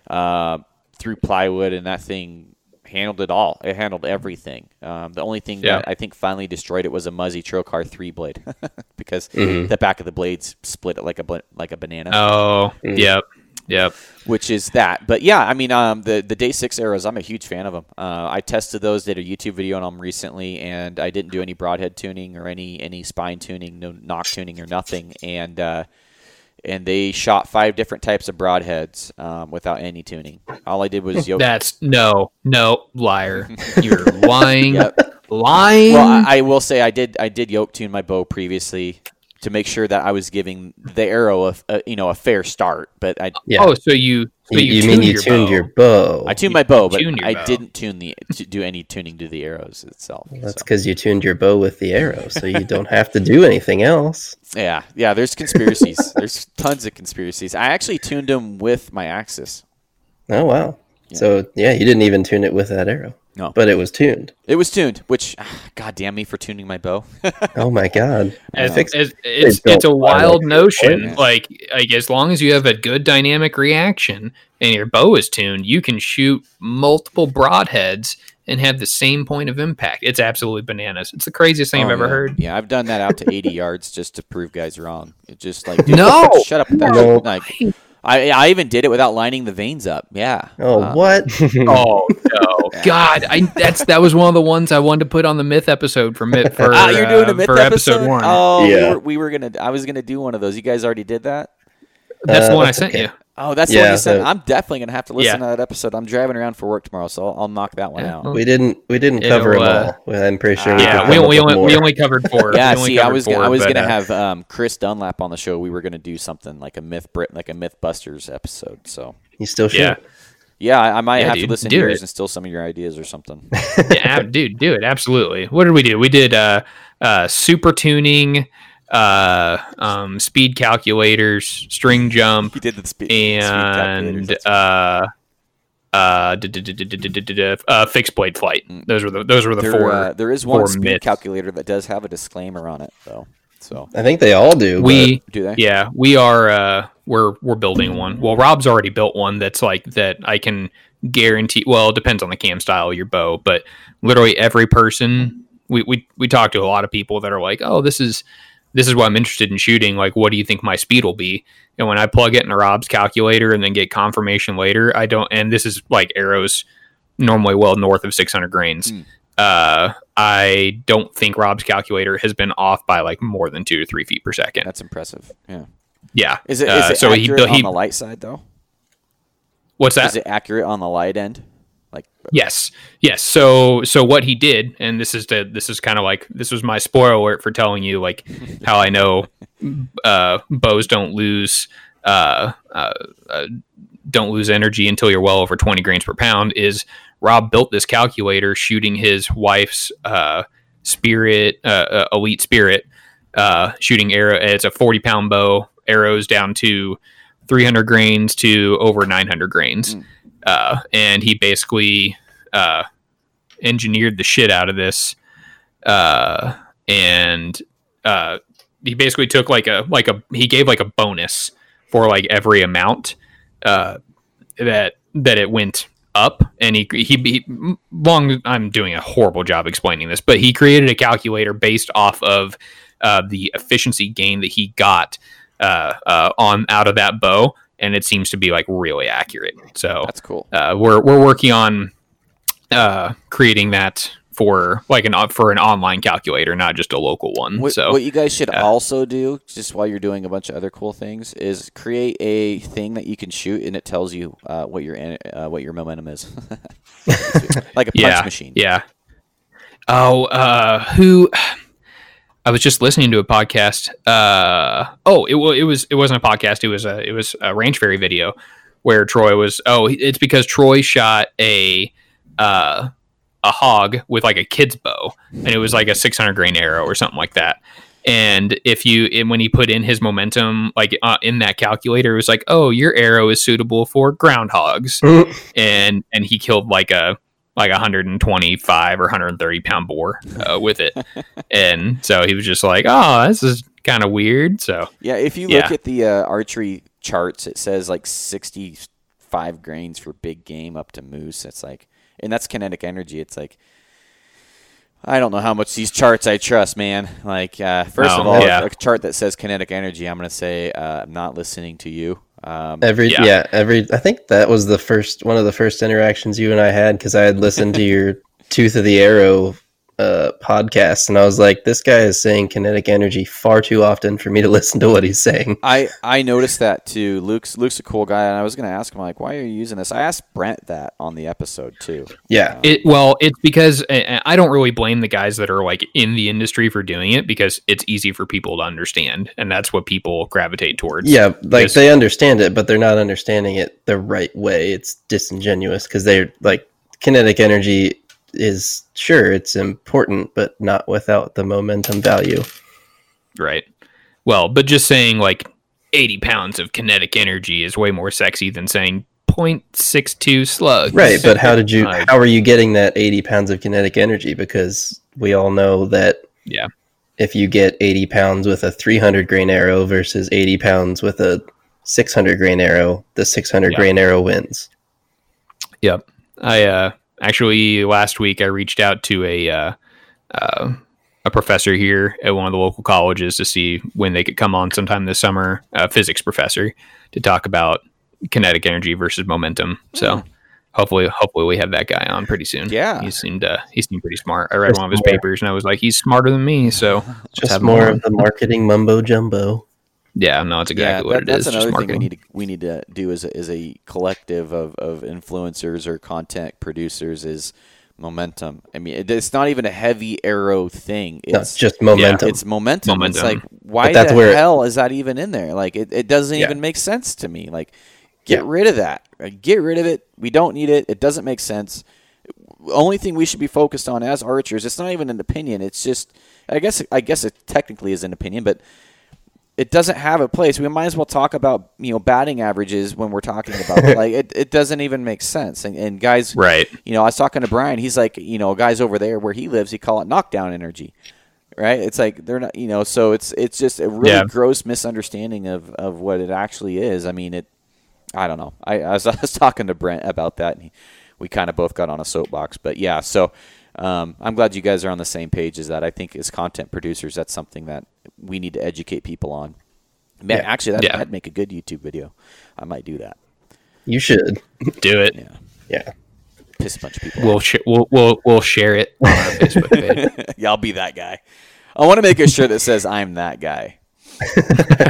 uh, through plywood, and that thing handled it all. It handled everything. Um, the only thing Yeah. that I think finally destroyed it was a Muzzy Trocar three blade because Mhm. the back of the blades split it like a like a banana. Oh, Mm. yep, yep. which is that. But yeah, I mean, um, the the day six arrows, I'm a huge fan of them. Uh, I tested those, did a YouTube video on them recently, and I didn't do any broadhead tuning or any any spine tuning, no nock tuning or nothing, and uh, and they shot five different types of broadheads um, without any tuning. All I did was yoke. That's no, no, liar. You're lying, Yep. lying. Well, I, I will say I did I did yoke tune my bow previously to make sure that I was giving the arrow a, a you know a fair start, but I Yeah. Oh, so you, you, you, you mean you tuned bow. your bow? I tuned my bow, but I bow. didn't tune the to do any tuning to the arrows itself. That's so. because you tuned your bow with the arrow, so you don't have to do anything else. Yeah, yeah. There's conspiracies. there's tons of conspiracies. I actually tuned them with my Axis. Oh wow! So yeah, you didn't even tune it with that arrow. No. but it was tuned. It was tuned, which ah, God damn me for tuning my bow. Oh my god! As, Fix- as, it's it's a wild like notion. Yeah. Like like as long as you have a good dynamic reaction and your bow is tuned, you can shoot multiple broadheads and have the same point of impact. It's absolutely bananas. It's the craziest thing I've Oh, ever yeah. heard. Yeah, I've done that out to 80 yards just to prove guys wrong. It just like dude, No! shut up with that. No. Like, I I even did it without lining the vanes up. Yeah. Oh Uh, what? Oh no, God! I that's that was one of the ones I wanted to put on the myth episode for myth for Ah, you're doing uh, a myth for episode. episode one. Oh, Yeah. we, were, we were gonna. I was gonna do one of those. You guys already did that. that's the Uh, one I sent okay. you. Oh, that's the one Yeah, you said. so- I'm definitely gonna have to listen Yeah. to that episode. I'm driving around for work tomorrow, so I'll, I'll knock that one Yeah, out. we didn't. We didn't It'll, cover them uh, all. I'm pretty sure. Ah. we Yeah, we, we only more. we only covered four. Yeah, we see, I was four, gonna, I was but, gonna uh, have um, Chris Dunlap on the show. We were gonna do something like a myth Brit, like a MythBusters episode. So You still should. Yeah, yeah, I, I might Yeah, have to listen to yours it. and steal some of your ideas or something. yeah, dude, do it absolutely. What did we do? We did uh, uh, super tuning, uh, um, speed calculators, string jump. He did the speed and uh, uh, uh, fixed blade flight. Mm. Those were the those were the there, four. Uh, there is one speed myths. calculator that does have a disclaimer on it, though. So I think they all do. We but... do they? Yeah, we are. Uh, we're we're building one. Well, Rob's already built one that's like that. I can guarantee. Well, it depends on the cam style of your bow, but literally every person we we we talk to a lot of people that are like, oh, this is this is what I'm interested in shooting. Like, what do you think my speed will be? And when I plug it in Rob's calculator and then get confirmation later, I don't. And this is like arrows normally well north of 600 grains. Hmm. Uh, I don't think Rob's calculator has been off by like more than two to three feet per second. That's impressive. Yeah. Yeah. Is it is Uh, it so he accurate on the light side though? What's that? Is it accurate on the light end? Yes, yes. So, so what he did, and this is the this is kind of like this was my spoiler alert for telling you like how I know uh, bows don't lose uh, uh, uh, don't lose energy until you're well over 20 grains per pound. Is Rob built this calculator shooting his wife's uh, spirit uh, uh, elite spirit uh, shooting arrow. It's a 40 pound bow, arrows down to 300 grains to over 900 grains Mm. Uh, and he basically uh, engineered the shit out of this, uh, and uh, he basically took like a like a he gave like a bonus for like every amount uh, that that it went up, and he, he he long I'm doing a horrible job explaining this, but he created a calculator based off of uh, the efficiency gain that he got uh, uh, on out of that bow, and it seems to be like really accurate. So that's cool. uh, we're we're working on uh, creating that for like an for an online calculator, not just a local one. What, so what you guys should yeah. also do, just while you're doing a bunch of other cool things, is create a thing that you can shoot, and it tells you uh, what your uh, what your momentum is, like a punch yeah, machine. yeah. Oh, uh, who? I was just listening to a podcast. Uh, oh, it, it was it wasn't a podcast. It was a it was a Ranch Fairy video where Troy was. Oh, it's because Troy shot a uh, a hog with like a kid's bow, and it was like a 600 grain arrow or something like that. And if you and when he put in his momentum, like uh, in that calculator, it was like, oh, your arrow is suitable for groundhogs, and and he killed like a like a 125 or 130 pound boar uh, with it, and so he was just like, oh, this is kind of weird. So Yeah, if you Yeah. look at the uh, archery charts, it says like 65 grains for big game up to moose. It's like, and that's kinetic energy. It's like, I don't know how much these charts I trust, man. Like, uh, first No, of all, yeah. a chart that says kinetic energy, I'm going to say uh, I'm not listening to you. Um, Every Yeah. yeah. every I think that was the first one of the first interactions you and I had because I had listened to your Tooth of the Arrow uh, podcast and I was like, this guy is saying kinetic energy far too often for me to listen to what he's saying. I I noticed that too. Luke's Luke's a cool guy, and I was going to ask him like, why are you using this? I asked Brent that on the episode too. Yeah, It well, it's because I don't really blame the guys that are like in the industry for doing it because it's easy for people to understand, and that's what people gravitate towards. yeah, like they understand it, but they're not understanding it the right way. It's disingenuous because they're like kinetic energy is sure it's important, but not without the momentum value. right. Well, but just saying like eighty pounds of kinetic energy is way more sexy than saying 0.62 slugs. Right, but how did you? How are you getting that eighty pounds of kinetic energy? Because we all know that. Yeah. If you get eighty pounds with a three hundred grain arrow versus eighty pounds with a six hundred grain arrow, the six hundred Yeah. grain arrow wins. Yep. I uh, actually last week I reached out to a uh, uh, a professor here at one of the local colleges to see when they could come on sometime this summer, a physics professor, to talk about kinetic energy versus momentum. So hopefully, hopefully we have that guy on pretty soon. Yeah. he seemed uh, he seemed pretty smart. I read Just one of his more- papers and I was like, he's smarter than me. So Just more of the marketing mumbo jumbo. Yeah, no, it's exactly yeah, what that- it that's is. another Just thing we need to we need to do as a, as a collective of, of influencers or content producers is momentum. I mean, it, it's not even a heavy arrow thing. No, It's it's just momentum. it's momentum. momentum. It's like why But that's the where hell is that even in there? Like it, it doesn't Yeah. even make sense to me. Like get Yeah. rid of that. Get rid of it. We don't need it. It doesn't make sense. The only thing we should be focused on as archers. It's not even an opinion. It's just I guess I guess it technically is an opinion, but it doesn't have a place. We might as well talk about you know batting averages when we're talking about it. like it, it doesn't even make sense. And, and guys, Right. you know, I was talking to Brian. He's like, you know, guys over there where he lives, he call it knockdown energy, right? It's like they're not, you know, so it's it's just a really Yeah. gross misunderstanding of of what it actually is. I mean, it. I don't know. I, I, was, I was talking to Brent about that, and he, we kind of both got on a soapbox. But yeah, so um, I'm glad you guys are on the same page as that. I think as content producers, that's something that we need to educate people on. Man, Yeah. actually, that, Yeah. that'd make a good YouTube video. I might do that. you should. Do it. Yeah, Yeah. piss a bunch of people. We'll, sh- we'll we'll we'll share it on our Facebook page. yeah, I'll be that guy. I want to make a shirt that says "I'm that guy."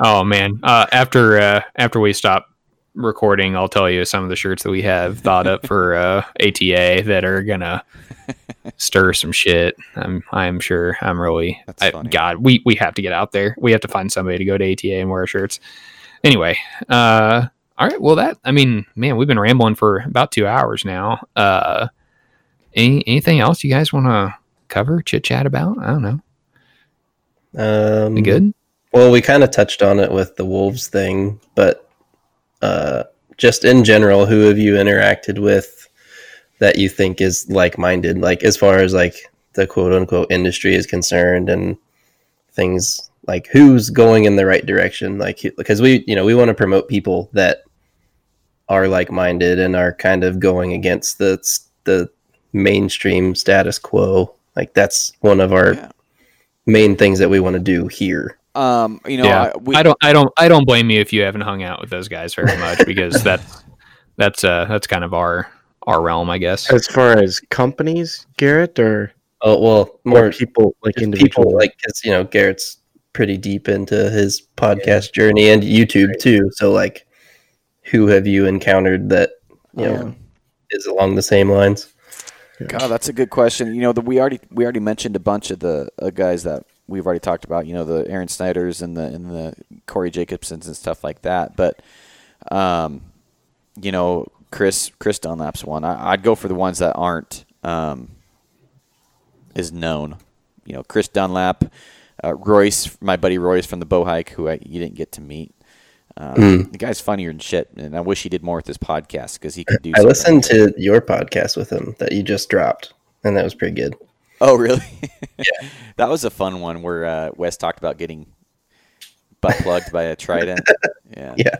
Oh man! Uh, after uh, after we stop recording, I'll tell you some of the shirts that we have thought up for uh, ATA that are gonna stir some shit. I'm I'm sure. I'm really. I. God, we we have to get out there. We have to find somebody to go to ATA and wear our shirts. Anyway, uh, all right. Well, that I mean, man, we've been rambling for about two hours now. Uh, any anything else you guys want to cover, chit chat about? I don't know. Um, We good? Well, we kind of touched on it with the wolves thing, but uh, just in general, who have you interacted with that you think is like-minded, like as far as like the quote-unquote industry is concerned, and things like who's going in the right direction, like because we, you know, we want to promote people that are like-minded and are kind of going against the the mainstream status quo. Like that's one of our Yeah. main things that we want to do here. Um, you know, yeah, I, we, I don't, I don't, I don't blame you if you haven't hung out with those guys very much because that's that's uh that's kind of our our realm, I guess. As far as companies, Garrett, or Oh well, more more people like just individual people like because you know Garrett's pretty deep into his podcast journey and YouTube too. So like, who have you encountered that you know Um, is along the same lines? God, that's a good question. You know, the, we already we already mentioned a bunch of the uh, guys that we've already talked about. You know, the Aaron Snyders and the and the Corey Jacobsons and stuff like that. But, um, you know, Chris Chris Dunlap's one. I, I'd go for the ones that aren't um, is known. You know, Chris Dunlap, uh, Royce, my buddy Royce from the Bow Hike, who I, you didn't get to meet. Um, The guy's funnier than shit, and I wish he did more with his podcast because he could do. I listened to your podcast with him that you just dropped, and that was pretty good. Oh, really? yeah. That was a fun one where uh, Wes talked about getting butt plugged by a trident. Yeah. Yeah,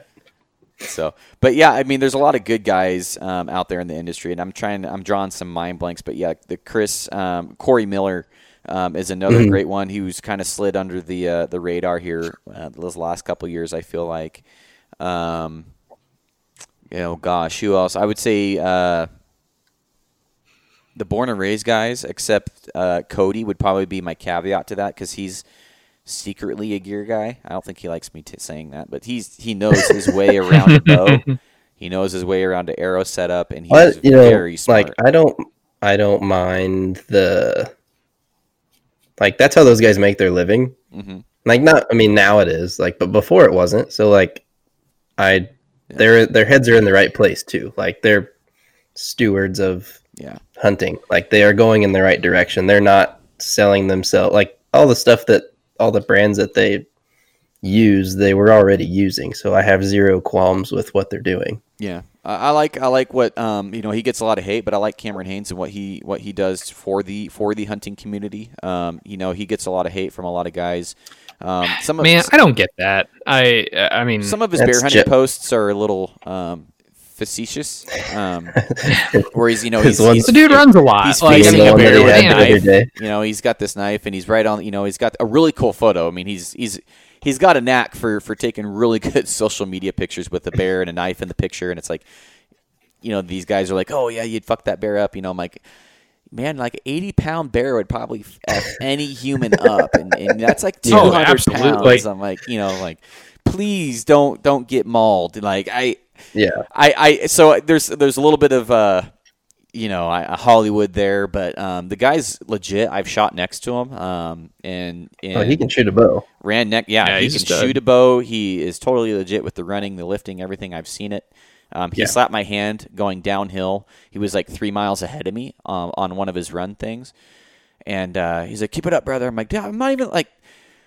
So, but yeah, I mean, there's a lot of good guys um, out there in the industry, and I'm trying. I'm drawing some mind blanks, but yeah, the Chris um, Corey Miller um, is another Mhm. great one who's kind of slid under the uh, the radar here uh, those last couple years. I feel like, um, you know, gosh, who else? I would say uh, the born and raised guys, except uh, Cody would probably be my caveat to that because he's secretly a gear guy. I don't think he likes me t- saying that, but he's he knows his way around a bow. He knows his way around an arrow setup, and he's But you know, very smart. like I don't, I don't mind the, like that's how those guys make their living. hmm Like not, I mean now it is like, but before it wasn't. So like, I, their their heads are in the right place too. Like they're stewards of Yeah, hunting. Like they are going in the right direction. They're not selling themselves like all the stuff that all the brands that they use they were already using. So I have zero qualms with what they're doing. yeah. I, I like I like what um you know he gets a lot of hate, but I like Cameron Hanes and what he what he does for the for the hunting community. Um, you know he gets a lot of hate from a lot of guys. Um, some of Man, I don't get that. I I mean, some of his bear hunting ju- posts are a little um facetious. Um, where he's you know His he's, one- he's the dude runs a lot. he's Like, facing a bear with a knife. you know he's got this knife and he's right on you know he's got a really cool photo. I mean he's he's he's got a knack for for taking really good social media pictures with a bear and a knife in the picture. And it's like you know these guys are like oh yeah you'd fuck that bear up you know? I'm like man like 80 pound bear would probably f any human up. And, and that's like Oh, 200 pounds. I'm like you know like please don't don't get mauled. Like i Yeah. I, I so there's there's a little bit of uh you know I, Hollywood there, but um, the guy's legit. I've shot next to him, um, and, and Oh, he can shoot a bow. ran neck. Yeah, Yeah, he can a stud. shoot a bow. He is totally legit with the running, the lifting, everything. I've seen it. Um, he Yeah. slapped my hand going downhill. He was like three miles ahead of me um, on one of his run things, and uh, he's like, "Keep it up, brother." I'm like, "Dude, I'm not even like."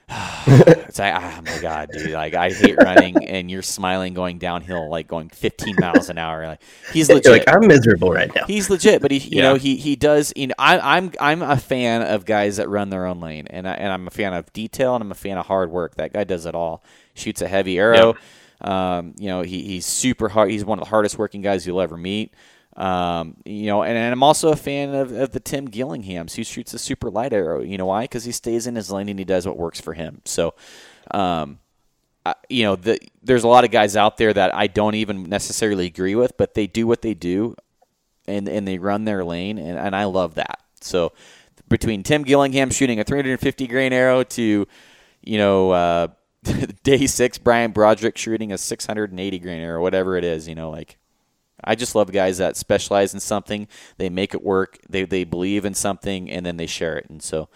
it's like, oh my god, dude! Like I hate running, and you're smiling going downhill, like going 15 miles an hour. Like he's legit. like I'm miserable right now. He's legit, but he, you Yeah. know, he he does. You know, I, I'm I'm a fan of guys that run their own lane, and I, and I'm a fan of detail, and I'm a fan of hard work. That guy does it all. Shoots a heavy arrow. Um, you know, he, he's super hard. He's one of the hardest working guys you'll ever meet. Um, you know, and, and I'm also a fan of, of the Tim Gillinghams who shoots a super light arrow. You know why? Because he stays in his lane and he does what works for him. So, um, I- you know, the, there's a lot of guys out there that I don't even necessarily agree with, but they do what they do, and and they run their lane, and, and I love that. So, between Tim Gillingham shooting a 350 grain arrow to, you know, uh, day six Brian Broderick shooting a 680 grain arrow, whatever it is, you know, like. I just love guys that specialize in something. They make it work. They they believe in something, and then they share it. And so,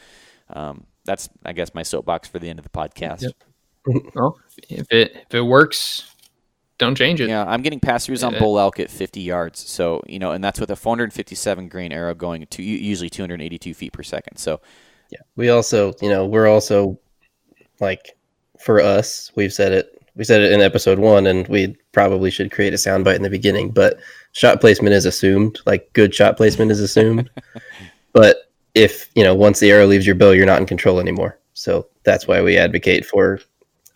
um, that's I guess my soapbox for the end of the podcast. Yep. Well, if it if it works, don't change it. Yeah, I'm getting pass throughs on bull elk at 50 yards. So you know, and that's with a 457 grain arrow going to usually 282 feet per second. So Yeah. We also, you know, we're also like for us, we've said it we said it in episode one and we probably should create a soundbite in the beginning, but shot placement is assumed. Like good shot placement is assumed. but if, you know, once the arrow leaves your bow, you're not in control anymore. So that's why we advocate for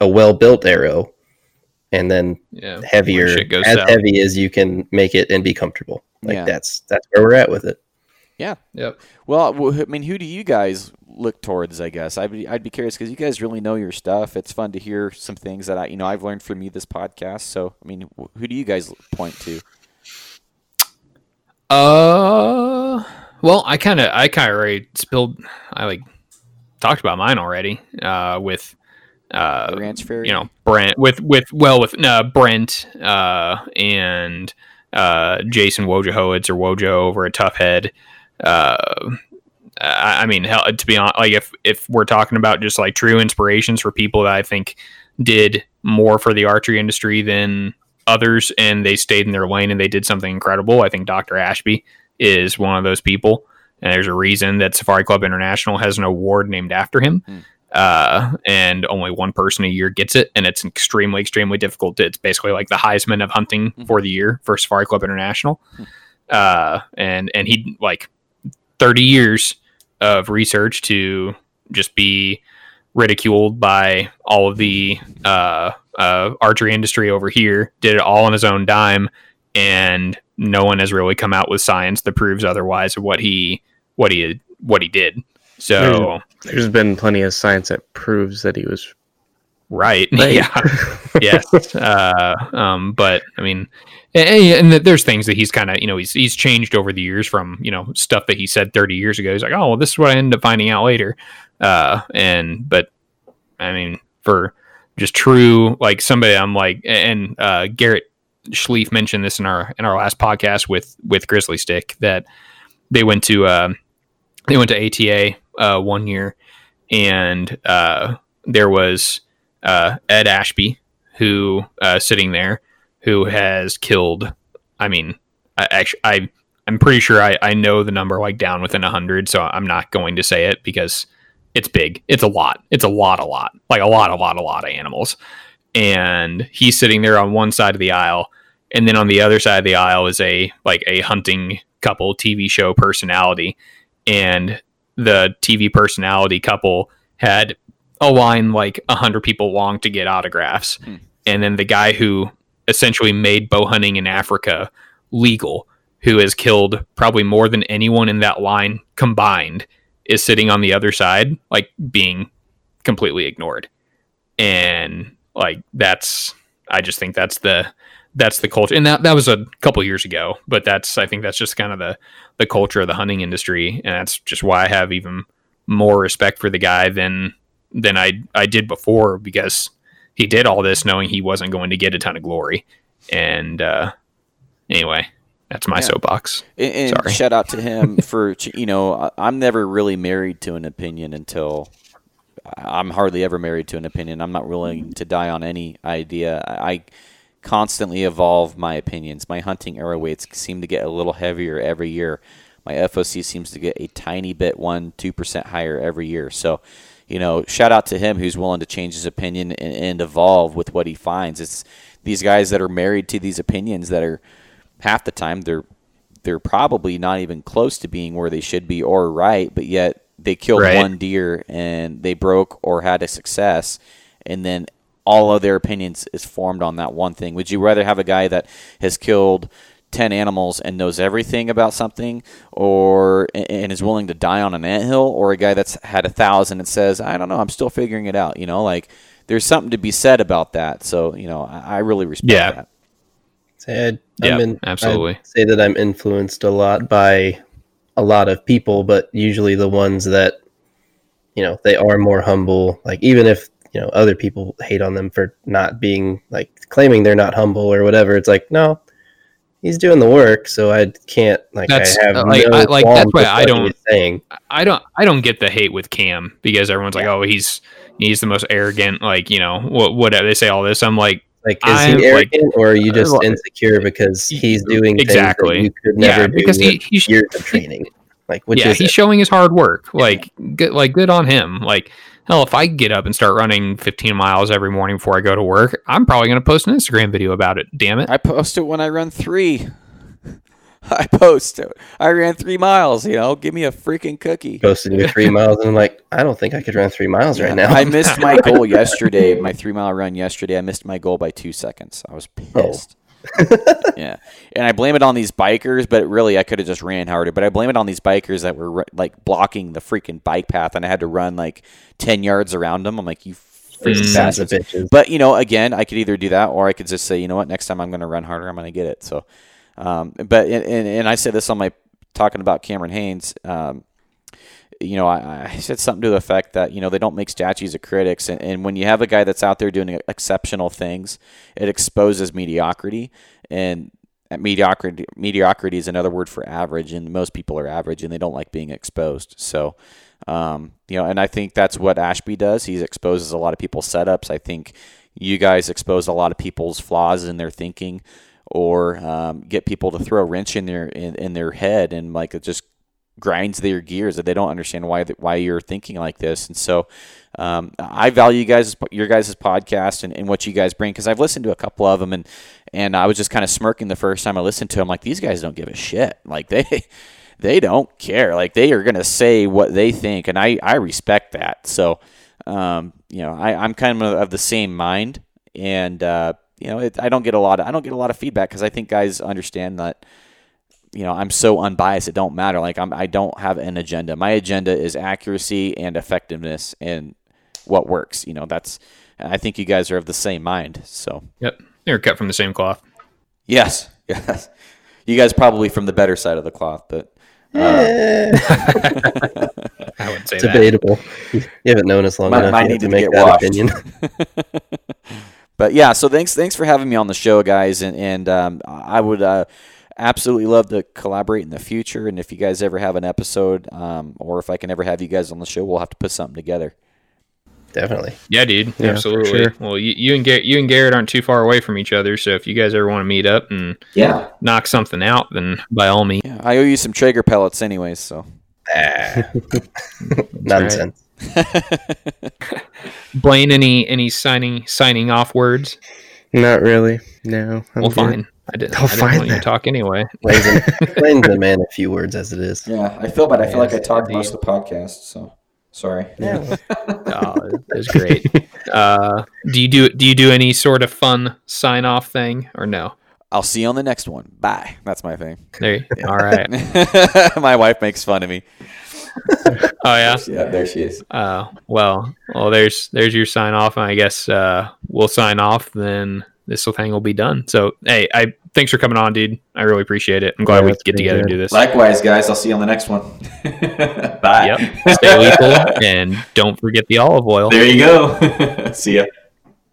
a well built arrow and then Yeah. heavier goes as south. heavy as you can make it and be comfortable. Like Yeah. that's that's where we're at with it. yeah. Yep. Well, I mean, who do you guys look towards? I guess I'd be I'd be curious because you guys really know your stuff. It's fun to hear some things that I you know I've learned from you this podcast. So I mean, wh- who do you guys point to? Uh, well, I kind of, I kind of already spilled. I like talked about mine already. Uh, with uh, Ranch Fairy. you know, Brent with with well with uh, Brent uh and uh Jason Wojahowitz or Wojo over at Tuffhead. Uh, I, I mean, hell, to be honest, like if if we're talking about just like true inspirations for people that I think did more for the archery industry than others, and they stayed in their lane and they did something incredible. I think Dr. Ashby is one of those people, and there's a reason that Safari Club International has an award named after him. Hmm. Uh, and only one person a year gets it, and it's extremely, extremely difficult. It's basically like the Heisman of hunting Mhm. for the year for Safari Club International. Hmm. Uh, and and he like 30 years of research to just be ridiculed by all of the uh, uh, archery industry over here. Did it all on his own dime, and no one has really come out with science that proves otherwise of what he what he what he did. So There's been plenty of science that proves that he was right, Right. yeah, yes. Uh, um, but I mean, and, and there's things that he's kind of you know he's he's changed over the years from you know stuff that he said 30 years ago. He's like, oh, well, this is what I ended up finding out later. Uh, and but I mean, for just true like somebody I'm like, and uh, Garrett Schleif mentioned this in our in our last podcast with with Grizzlystik that they went to uh, they went to ATA uh, one year, and uh, there was uh, Ed Ashby who uh, sitting there who has killed. I mean, I actually I I'm pretty sure I, I know the number like down within hundred, so I'm not going to say it because it's big. It's a lot. It's a lot, a lot, like a lot, a lot, a lot of animals. And he's sitting there on one side of the aisle, and then on the other side of the aisle is a like a hunting couple TV show personality, and the TV personality couple had a line like a hundred people long to get autographs, Hmm. and then the guy who essentially made bow hunting in Africa legal, who has killed probably more than anyone in that line combined, is sitting on the other side, like being completely ignored. And like that's I just think that's the that's the culture. And that that was a couple years ago, but that's I think that's just kind of the the culture of the hunting industry. And that's just why I have even more respect for the guy than than I I did before because he did all this knowing he wasn't going to get a ton of glory. And uh anyway, that's my Yeah. soapbox. And, and Sorry. shout out to him for you know I'm never really married to an opinion until I'm hardly ever married to an opinion. I'm not willing to die on any idea. I I constantly evolve my opinions. My hunting arrow weights seem to get a little heavier every year. My FOC seems to get a tiny bit one two percent higher every year. So, you know, shout out to him who's willing to change his opinion and, and evolve with what he finds. It's these guys that are married to these opinions that are half the time they're they're probably not even close to being where they should be or right, but yet they killed Right. one deer and they broke or had a success, and then all of their opinions is formed on that one thing. Would you rather have a guy that has killed ten animals and knows everything about something, or and is willing to die on an anthill, or a guy that's had a thousand and says, "I don't know, I'm still figuring it out." You know, like there's something to be said about that. So you know, I, I really respect Yeah. that. Say I'd, Yeah, I'm in, absolutely. I'd say that I'm influenced a lot by a lot of people, but usually the ones that you know they are more humble. Like even if you know other people hate on them for not being like claiming they're not humble or whatever, it's like no, he's doing the work, so I can't like That's- I have uh, like, no I- like, that's why I don't- saying. I don't I don't get the hate with Cam because everyone's like, oh, he's he's the most arrogant, like you know what what they say all this. I'm like, Like, is I'm, he like- arrogant, or are you just Uh, insecure because he's doing Exactly. you could never Yeah, do because he- he's- years of training? Like, which yeah, he's it? showing his hard work. Like good, like good on him. Like hell, if I get up and start running 15 miles every morning before I go to work, I'm probably going to post an Instagram video about it. Damn it! I post it when I run three. I post it. I ran three miles. You know, give me a freaking cookie. posted your three miles, and I'm like, I don't think I could run three miles right now. I missed my goal yesterday. My three mile run yesterday. I missed my goal by two seconds. I was oh. pissed. yeah, and I blame it on these bikers, but really I could have just ran harder. But I blame it on these bikers that were like blocking the freaking bike path, and I had to run like ten yards around them. I'm like, you freaking Mm. Bastards. bitches. But you know, again, I could either do that or I could just say, you know what, next time I'm going to run harder. I'm going to get it. So, um, but and, and, and I said this on my talking about Cameron Hanes. Um, you know, I, I said something to the effect that you know they don't make statues of critics, and, and when you have a guy that's out there doing exceptional things, it exposes mediocrity, and mediocrity mediocrity is another word for average, and most people are average, and they don't like being exposed. So, um, you know, and I think that's what Ashby does. He exposes a lot of people's setups. I think you guys expose a lot of people's flaws in their thinking, or um, get people to throw a wrench in their in, in their head, and like just grinds their gears that they don't understand why why you're thinking like this. And so, um, I value you guys your guys' podcast and, and what you guys bring because I've listened to a couple of them and and I was just kind of smirking the first time I listened to them. Like these guys don't give a shit. Like they they don't care. Like they are gonna say what they think, and I I respect that. So. um, you know, I, I'm kind of of the same mind, and uh, you know, it, I don't get a lot of I don't get a lot of feedback because I think guys understand that. You know, I'm so unbiased; it don't matter. Like I'm, I don't have an agenda. My agenda is accuracy and effectiveness and what works. You know, that's. I think you guys are of the same mind. So Yep. They're cut from the same cloth. yes, yes, you guys probably from the better side of the cloth, but I wouldn't say that. Debatable. You haven't known us long Might- enough might yet need to to make get that washed. opinion. but yeah, so thanks thanks for having me on the show, guys, and and um, I would uh, absolutely love to collaborate in the future. And if you guys ever have an episode, um, or if I can ever have you guys on the show, we'll have to put something together. Definitely. Yeah, dude. Yeah, absolutely. sure. Well, you, you and Garrett, you and Garrett aren't too far away from each other, so if you guys ever want to meet up and Yeah, knock something out, then by all means. yeah. I owe you some Traeger pellets, anyways. So Ah. Nonsense. Blaine, any any signing signing off words? Not really. No. I'm well, good. fine. I didn't, Oh, I didn't fine want you to talk anyway. Blaine's a, Blaine's a few words as it is. yeah, I feel bad. I feel like I talked most of the podcast. So sorry. Yeah. Oh, it was great. Uh, do you do do you do any sort of fun sign off thing or no? I'll see you on the next one. Bye. That's my thing. There. All right. my wife makes fun of me. Oh yeah. Yeah, there she is. Uh, well, well, there's there's your sign off, and I guess uh, we'll sign off. Then this whole thing will be done. So, hey, I thanks for coming on, dude. I really appreciate it. I'm glad Yeah, we get been together and do this. Likewise, guys. I'll see you on the next one. Bye. Yep. Stay lethal, and don't forget the olive oil. There you go. see ya.